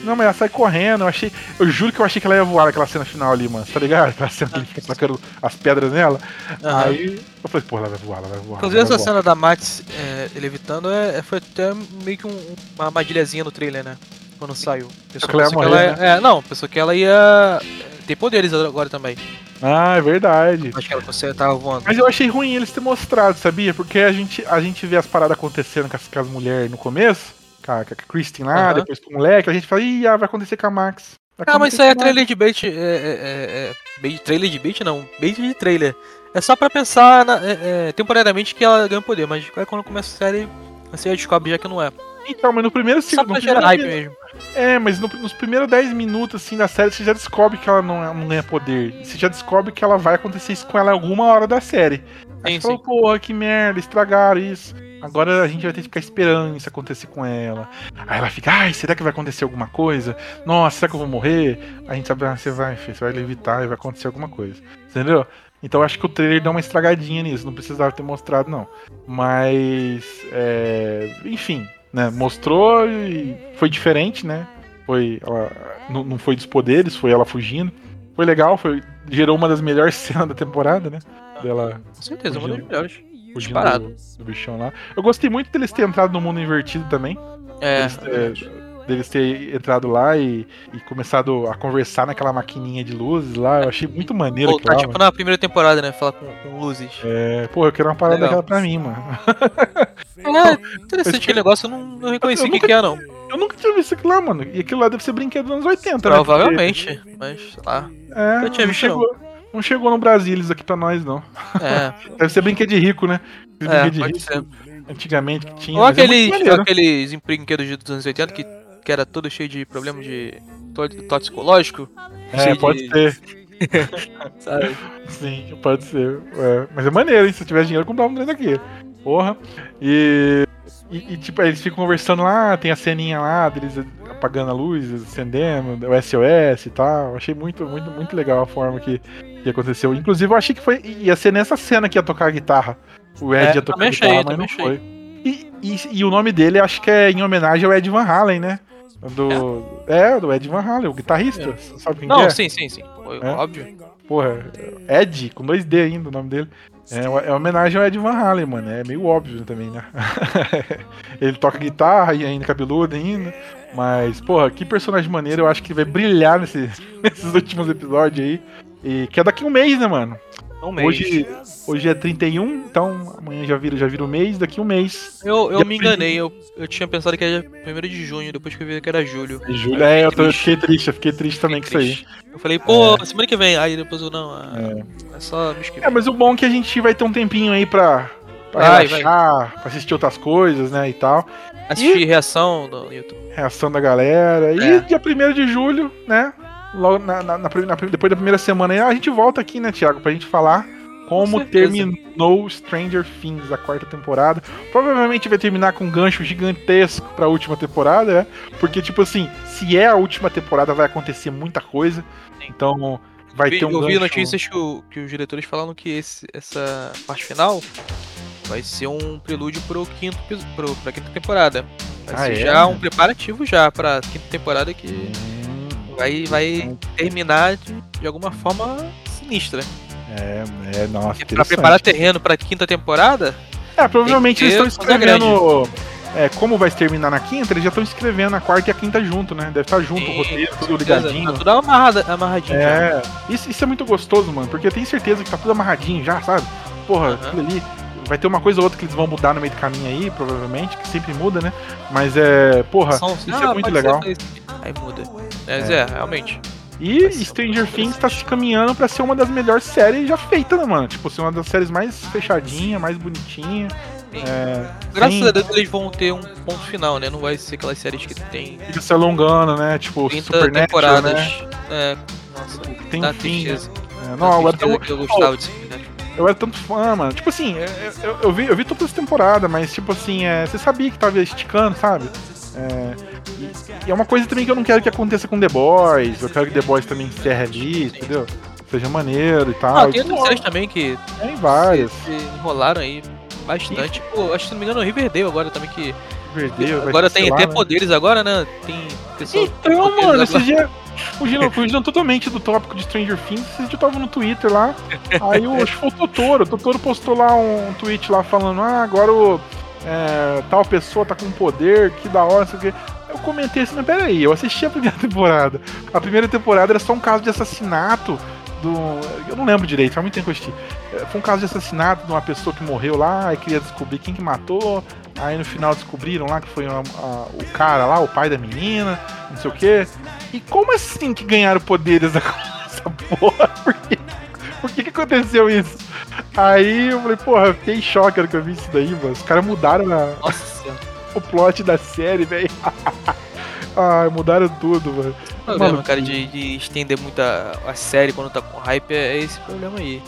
[SPEAKER 1] Não, mas ela sai correndo, eu achei. Eu juro que eu achei que ela ia voar naquela cena final ali, mano. Tá ligado? Aquela cena que ele fica tacando as pedras nela.
[SPEAKER 2] Aham.
[SPEAKER 1] Aí eu falei, porra, ela vai voar, ela vai voar.
[SPEAKER 2] Inclusive essa
[SPEAKER 1] voar.
[SPEAKER 2] cena da Max é, levitando é- foi até meio que um- uma armadilhazinha no trailer, né? Quando saiu.
[SPEAKER 1] Ia
[SPEAKER 2] pensou que ela, é, não, pensou que ela ia ter poderes agora também.
[SPEAKER 1] Ah, é verdade.
[SPEAKER 2] Acho que ela você tava voando.
[SPEAKER 1] Mas eu achei ruim eles ter mostrado, sabia? Porque a gente, a gente vê as paradas acontecendo com as, com as mulheres no começo, com a, com a Kristen lá, depois com o moleque, a gente fala, ih, ah, vai acontecer com a Max. Vai
[SPEAKER 2] Ah, mas isso aí é
[SPEAKER 1] a Max."
[SPEAKER 2] trailer de bait. É, é, é, é trailer de bait não, bait de trailer. É só pra pensar na- é, é, temporariamente que ela ganha poder, mas aí quando começa a série, você já descobre já que não é.
[SPEAKER 1] Então, mas no primeiro
[SPEAKER 2] Só
[SPEAKER 1] segundo.
[SPEAKER 2] pra
[SPEAKER 1] no
[SPEAKER 2] gerar hype mesmo.
[SPEAKER 1] É, mas no- nos primeiros 10 minutos assim da série, você já descobre que ela não, é- não ganha poder. Você já descobre que ela vai acontecer isso com ela em alguma hora da série. Aí
[SPEAKER 2] Sim,
[SPEAKER 1] você fala, porra, que merda, estragaram isso. Agora a gente vai ter que ficar esperando isso acontecer com ela. Aí ela fica, ai, será que vai acontecer alguma coisa? Nossa, será que eu vou morrer? A gente sabe, ah, você vai, filho, você vai levitar e vai acontecer alguma coisa. Entendeu? Então eu acho que o trailer dá uma estragadinha nisso, não precisava ter mostrado, não. Mas, é, enfim, né? Mostrou e foi diferente, né? Foi, ela, não, não foi dos poderes, foi ela fugindo. Foi legal, foi, gerou uma das melhores cenas da temporada, né? Dela
[SPEAKER 2] Com certeza, uma das
[SPEAKER 1] Fugindo.
[SPEAKER 2] melhores.
[SPEAKER 1] fugindo
[SPEAKER 2] Disparado.
[SPEAKER 1] do, do bichão lá. Eu gostei muito deles terem entrado no mundo invertido também.
[SPEAKER 2] É,
[SPEAKER 1] Deles, ter- deles ter entrado lá e, e começado a conversar naquela maquininha de luzes lá. Eu achei muito maneiro
[SPEAKER 2] voltar
[SPEAKER 1] aquilo lá,
[SPEAKER 2] tipo na primeira temporada, né? Falar com, com luzes.
[SPEAKER 1] É, pô, eu quero uma parada
[SPEAKER 2] Legal.
[SPEAKER 1] daquela pra mim, mano.
[SPEAKER 2] É, interessante aquele negócio, eu não, não reconheci o que,
[SPEAKER 1] nunca-
[SPEAKER 2] que é, não.
[SPEAKER 1] Eu nunca tinha visto aquilo lá, mano. E aquilo lá deve ser brinquedo dos anos 80, né?
[SPEAKER 2] Provavelmente, mas sei lá.
[SPEAKER 1] É,
[SPEAKER 2] Eu tinha
[SPEAKER 1] não
[SPEAKER 2] visto,
[SPEAKER 1] chegou, não chegou no Brasil isso aqui pra nós, não.
[SPEAKER 2] É,
[SPEAKER 1] Deve ser brinquedo de rico, né?
[SPEAKER 2] É
[SPEAKER 1] de rico,
[SPEAKER 2] ser.
[SPEAKER 1] Antigamente que tinha.
[SPEAKER 2] Ou
[SPEAKER 1] é
[SPEAKER 2] aqueles,
[SPEAKER 1] maneiro.
[SPEAKER 2] aqueles brinquedos dos anos 80 que, que era todo cheio de problemas de to- toxicológico.
[SPEAKER 1] É, pode
[SPEAKER 2] de-
[SPEAKER 1] ser.
[SPEAKER 2] Sabe?
[SPEAKER 1] Sim, pode ser. É, mas é maneiro, hein? Se eu tivesse dinheiro, eu comprava um trem daqui. Porra. E, e, e, tipo, aí eles ficam conversando lá, tem a ceninha lá deles apagando a luz, acendendo, o SOS e tal. Achei muito, muito, muito legal a forma que, que aconteceu. Inclusive, eu achei que foi, ia ser nessa cena que ia tocar a guitarra. O Ed
[SPEAKER 2] É,
[SPEAKER 1] ia tocar a
[SPEAKER 2] achei,
[SPEAKER 1] guitarra, mas
[SPEAKER 2] também
[SPEAKER 1] não foi. E, e, e o nome dele, acho que é em homenagem ao Ed Van Halen, né? Do, é. do Ed Van Halen, o guitarrista. Sabe quem que
[SPEAKER 2] Não,
[SPEAKER 1] é?
[SPEAKER 2] sim, sim, sim. Foi
[SPEAKER 1] É?
[SPEAKER 2] óbvio.
[SPEAKER 1] Porra, Ed, com dois D ainda o nome dele. É, é uma homenagem ao Ed Van Halen, mano. É meio óbvio também, né? ele toca guitarra e ainda cabeludo ainda. Mas, porra, que personagem maneiro. Eu acho que vai brilhar nesse- nesses últimos episódios aí. E que é daqui um mês, né, mano?
[SPEAKER 2] Um mês.
[SPEAKER 1] Hoje, hoje é 31, então amanhã já vira, já vira o mês, daqui um mês.
[SPEAKER 2] Eu, eu me enganei, eu, eu tinha pensado que era 1 de junho, depois que eu vi que era julho.
[SPEAKER 1] É julho, é, eu, tô, eu fiquei triste, eu fiquei triste também com isso aí.
[SPEAKER 2] Triste. Eu falei, pô, semana que vem. Aí depois eu não. ah,
[SPEAKER 1] É.
[SPEAKER 2] É, só que
[SPEAKER 1] É, mas o bom é que a gente vai ter um tempinho aí pra, pra
[SPEAKER 2] Vai,
[SPEAKER 1] relaxar, pra assistir outras coisas, né, e tal.
[SPEAKER 2] Assistir reação no YouTube.
[SPEAKER 1] Reação da galera. E
[SPEAKER 2] É.
[SPEAKER 1] dia 1 de julho, né, logo na, na- na depois da primeira semana aí, a gente volta aqui, né, Thiago, pra gente falar como terminou Stranger Things, a quarta temporada. Provavelmente vai terminar com um gancho gigantesco pra última temporada, né? Porque, tipo assim, se é a última temporada, vai acontecer muita coisa. Então, vai
[SPEAKER 2] Vi-
[SPEAKER 1] ter um
[SPEAKER 2] eu vi
[SPEAKER 1] gancho...
[SPEAKER 2] notícias que, o- que os diretores falaram que esse- essa parte final vai ser um prelúdio pro quinto pro, pra quinta temporada. Vai
[SPEAKER 1] Ah,
[SPEAKER 2] ser
[SPEAKER 1] é?
[SPEAKER 2] já um preparativo já pra quinta temporada que vai, vai terminar de, de alguma forma sinistra.
[SPEAKER 1] É, é, nossa,
[SPEAKER 2] pra preparar terreno pra quinta temporada,
[SPEAKER 1] É, provavelmente eles estão escrevendo. É, como vai terminar na quinta, eles já estão escrevendo a quarta e a quinta junto, né? Deve estar junto o
[SPEAKER 2] Sim,
[SPEAKER 1] roteiro,
[SPEAKER 2] com
[SPEAKER 1] tudo ligadinho.
[SPEAKER 2] Tá tudo amarrada, amarradinho.
[SPEAKER 1] É, isso, isso é muito gostoso, mano, porque eu tenho certeza que tá tudo amarradinho já, sabe? Porra, aquilo ali. Vai ter uma coisa ou outra que eles vão mudar no meio do caminho aí, provavelmente, que sempre muda, né? Mas é. Porra,
[SPEAKER 2] São-
[SPEAKER 1] isso
[SPEAKER 2] ah,
[SPEAKER 1] é muito legal.
[SPEAKER 2] ser. Aí muda. Mas é, realmente.
[SPEAKER 1] E Stranger Things tá se caminhando pra ser uma das melhores séries já feitas, né, mano? Tipo, ser uma das séries mais fechadinha, mais bonitinha.
[SPEAKER 2] Sim.
[SPEAKER 1] É,
[SPEAKER 2] Graças
[SPEAKER 1] sem-
[SPEAKER 2] a Deus eles vão ter um ponto final, né? Não vai ser aquelas séries que tem
[SPEAKER 1] Fica se alongando, né? Tipo,
[SPEAKER 2] 30
[SPEAKER 1] Supernatural,
[SPEAKER 2] temporadas.
[SPEAKER 1] né?
[SPEAKER 2] É, nossa,
[SPEAKER 1] Tem um fim, né?
[SPEAKER 2] tristeza.
[SPEAKER 1] É, não, eu tão,
[SPEAKER 2] que eu gostava de Supernatural.
[SPEAKER 1] Eu era tanto fã, mano. Tipo assim, eu, eu- eu vi, eu vi todas as temporadas, mas tipo assim, é, você sabia que tava esticando, sabe? É, e, e é uma coisa também que eu não quero que aconteça com The Boys. Eu quero que The Boys também encerre ali, entendeu? Seja maneiro e tal.
[SPEAKER 2] Ah, tem outras séries também que
[SPEAKER 1] Tem várias.
[SPEAKER 2] se enrolaram aí bastante. Pô, acho que se não me engano, o Riverdale agora também que.
[SPEAKER 1] Riverdale,
[SPEAKER 2] agora tem até
[SPEAKER 1] né?
[SPEAKER 2] poderes agora, né? Tem pessoas.
[SPEAKER 1] Então, mano,
[SPEAKER 2] agora.
[SPEAKER 1] esses dias. Fugindo, fugindo totalmente do tópico de Stranger Things, esses dias eu tava no Twitter lá. Aí o, acho que foi o Totoro. O Totoro postou lá um, tweet lá falando: Ah, agora o. é, tal pessoa tá com poder, que da hora, não sei o quê. Eu comentei assim, mas peraí, eu assisti a primeira temporada. A primeira temporada era só um caso de assassinato do. Eu não lembro direito, faz muito tempo que eu assisti. É, Foi um caso de assassinato de uma pessoa que morreu lá, aí queria descobrir quem que matou. Aí no final descobriram lá que foi a- o cara lá, o pai da menina, não sei o quê. E como assim que ganharam poderes essa porra? Por que, por que, que aconteceu isso? Aí eu falei, porra, eu fiquei em choque que eu vi isso daí, mano. Os caras mudaram a- o plot da série, velho. ah, mudaram tudo, mano.
[SPEAKER 2] O problema,
[SPEAKER 1] Mano,
[SPEAKER 2] cara, de, de estender muito a, a série quando tá com hype é, é esse problema aí.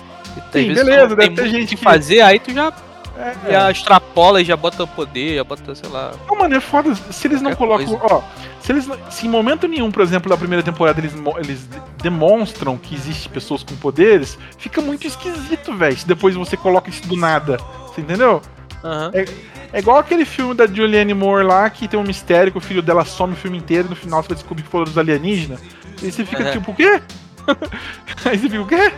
[SPEAKER 1] Sim, beleza,
[SPEAKER 2] tu
[SPEAKER 1] deve
[SPEAKER 2] tem
[SPEAKER 1] ter gente
[SPEAKER 2] que- fazer, aí tu já,
[SPEAKER 1] É,
[SPEAKER 2] já extrapola e já bota poder, já bota, sei lá.
[SPEAKER 1] Não, mano, é foda. Se eles não colocam. Ó, se eles. Se em momento nenhum, por exemplo, da primeira temporada, eles, eles de- demonstram que existe pessoas com poderes, fica muito esquisito, velho. Se depois você coloca isso do nada. Você entendeu?
[SPEAKER 2] Aham.
[SPEAKER 1] É igual aquele filme da Julianne Moore lá, que tem um mistério que o filho dela some o filme inteiro e no final você vai descobrir que foram os alienígenas. E você fica
[SPEAKER 2] É.
[SPEAKER 1] tipo, o quê? Aí você fica, o quê?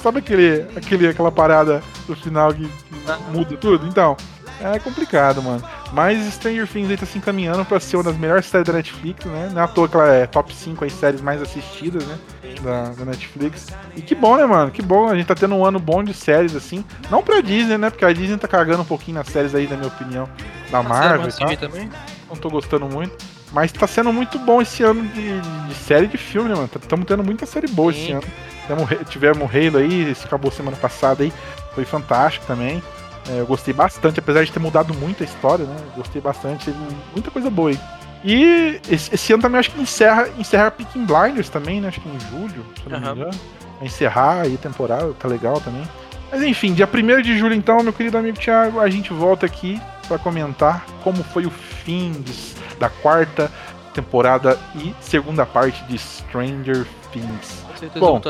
[SPEAKER 1] Sabe aquele, aquele, aquela parada no final que, que muda tudo? Então, é complicado, mano. Mas Stranger Things aí tá se encaminhando pra ser uma das melhores séries da Netflix, né? Não é à toa que ela é top 5 aí, séries mais assistidas, né? Da, da Netflix. E que bom, né, mano? Que bom. A gente tá tendo um ano bom de séries, assim. Não pra Disney, né? Porque a Disney tá cagando um pouquinho nas séries aí, na minha opinião. Da Marvel e tal.
[SPEAKER 2] TV também?
[SPEAKER 1] Não tô gostando muito. Mas tá sendo muito bom esse ano de, de série de filme, né, mano? Estamos tendo muita série boa esse
[SPEAKER 2] Sim.
[SPEAKER 1] ano. Tivemos, tivemos Halo aí, esse acabou semana passada aí. Foi fantástico também. É, eu gostei bastante, apesar de ter mudado muito a história, né? Eu Gostei bastante, teve muita coisa boa aí. E esse, esse ano também acho que encerra, encerra Picking Blinders também, né? Acho que em julho, se não
[SPEAKER 2] Aham.
[SPEAKER 1] me engano. Vai encerrar aí a temporada, tá legal também. Mas enfim, dia 1 de julho então, meu querido amigo Thiago, a gente volta aqui pra comentar como foi o fim de- da quarta temporada e segunda parte de Stranger Things.
[SPEAKER 2] Com certeza
[SPEAKER 1] Bom.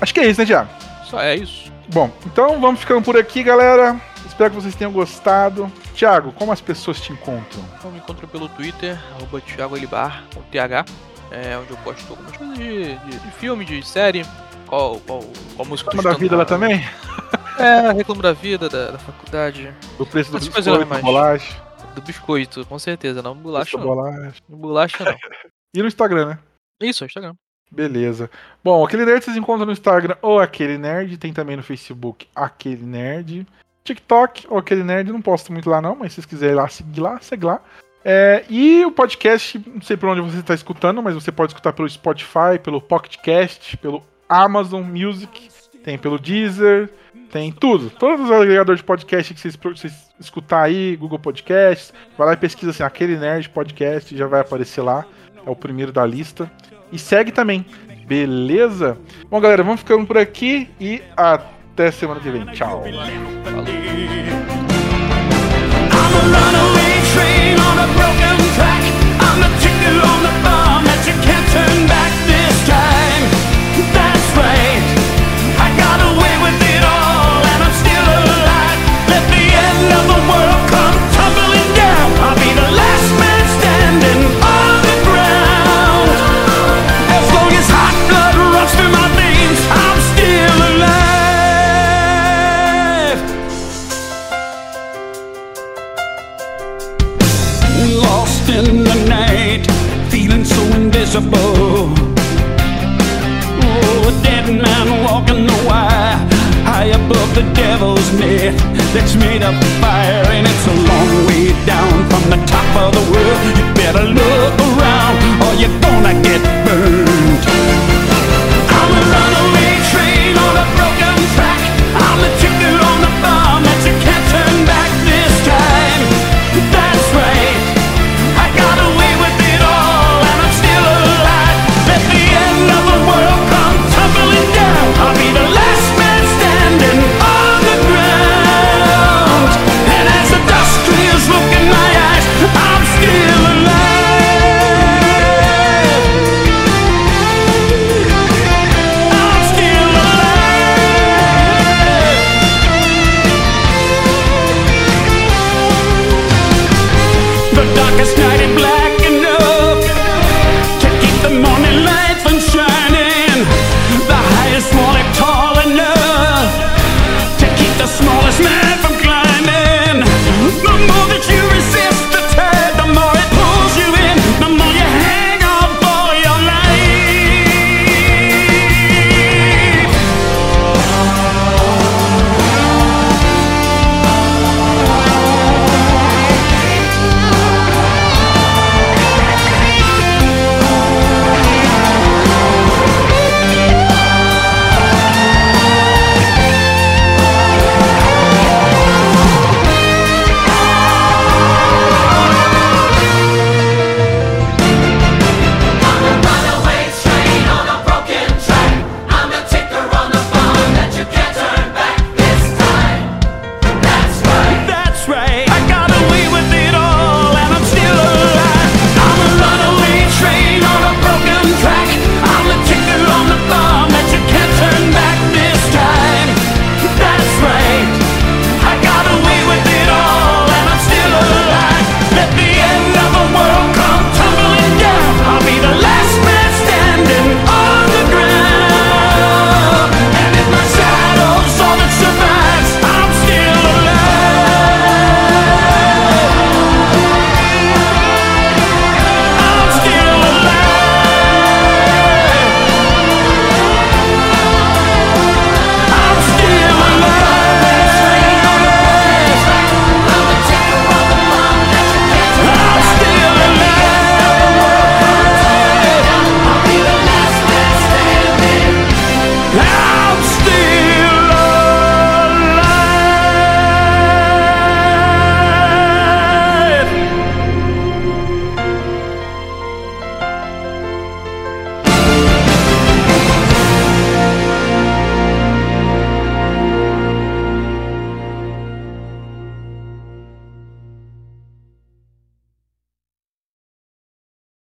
[SPEAKER 1] Acho que é isso, né, Thiago?
[SPEAKER 2] Só é isso.
[SPEAKER 1] Bom, então vamos ficando por aqui, galera. Espero que vocês tenham gostado. Thiago, como as pessoas te encontram?
[SPEAKER 2] Então me encontro pelo Twitter, arroba Thiago Elibar, com TH, é, onde eu posto algumas coisas de, de, de filme, de série, qual, qual, qual música eu
[SPEAKER 1] Reclama da vida lá também?
[SPEAKER 2] É, reclamo da vida, da, da faculdade,
[SPEAKER 1] Do preço do biscoito,
[SPEAKER 2] normais.
[SPEAKER 1] bolacha.
[SPEAKER 2] Do biscoito, com certeza, não bolacha não.
[SPEAKER 1] bolacha.
[SPEAKER 2] Bolacha não.
[SPEAKER 1] E no Instagram, né?
[SPEAKER 2] Isso, Instagram.
[SPEAKER 1] Beleza. Bom, aquele nerd vocês encontram no Instagram ou aquele nerd, tem também no Facebook aquele nerd. TikTok ou aquele nerd, não posto muito lá não, mas se vocês quiserem lá seguir lá, segue lá. É, e o podcast, não sei por onde você está escutando, mas você pode escutar pelo Spotify, pelo Pocketcast, pelo Amazon Music, tem pelo Deezer, tem tudo. Todos os agregadores de podcast que vocês, vocês escutar aí, Google Podcasts, vai lá e pesquisa assim, aquele nerd podcast, já vai aparecer lá. É o primeiro da lista. E segue também, beleza? Bom, galera, vamos ficando por aqui e até semana que vem. Tchau.
[SPEAKER 10] I'm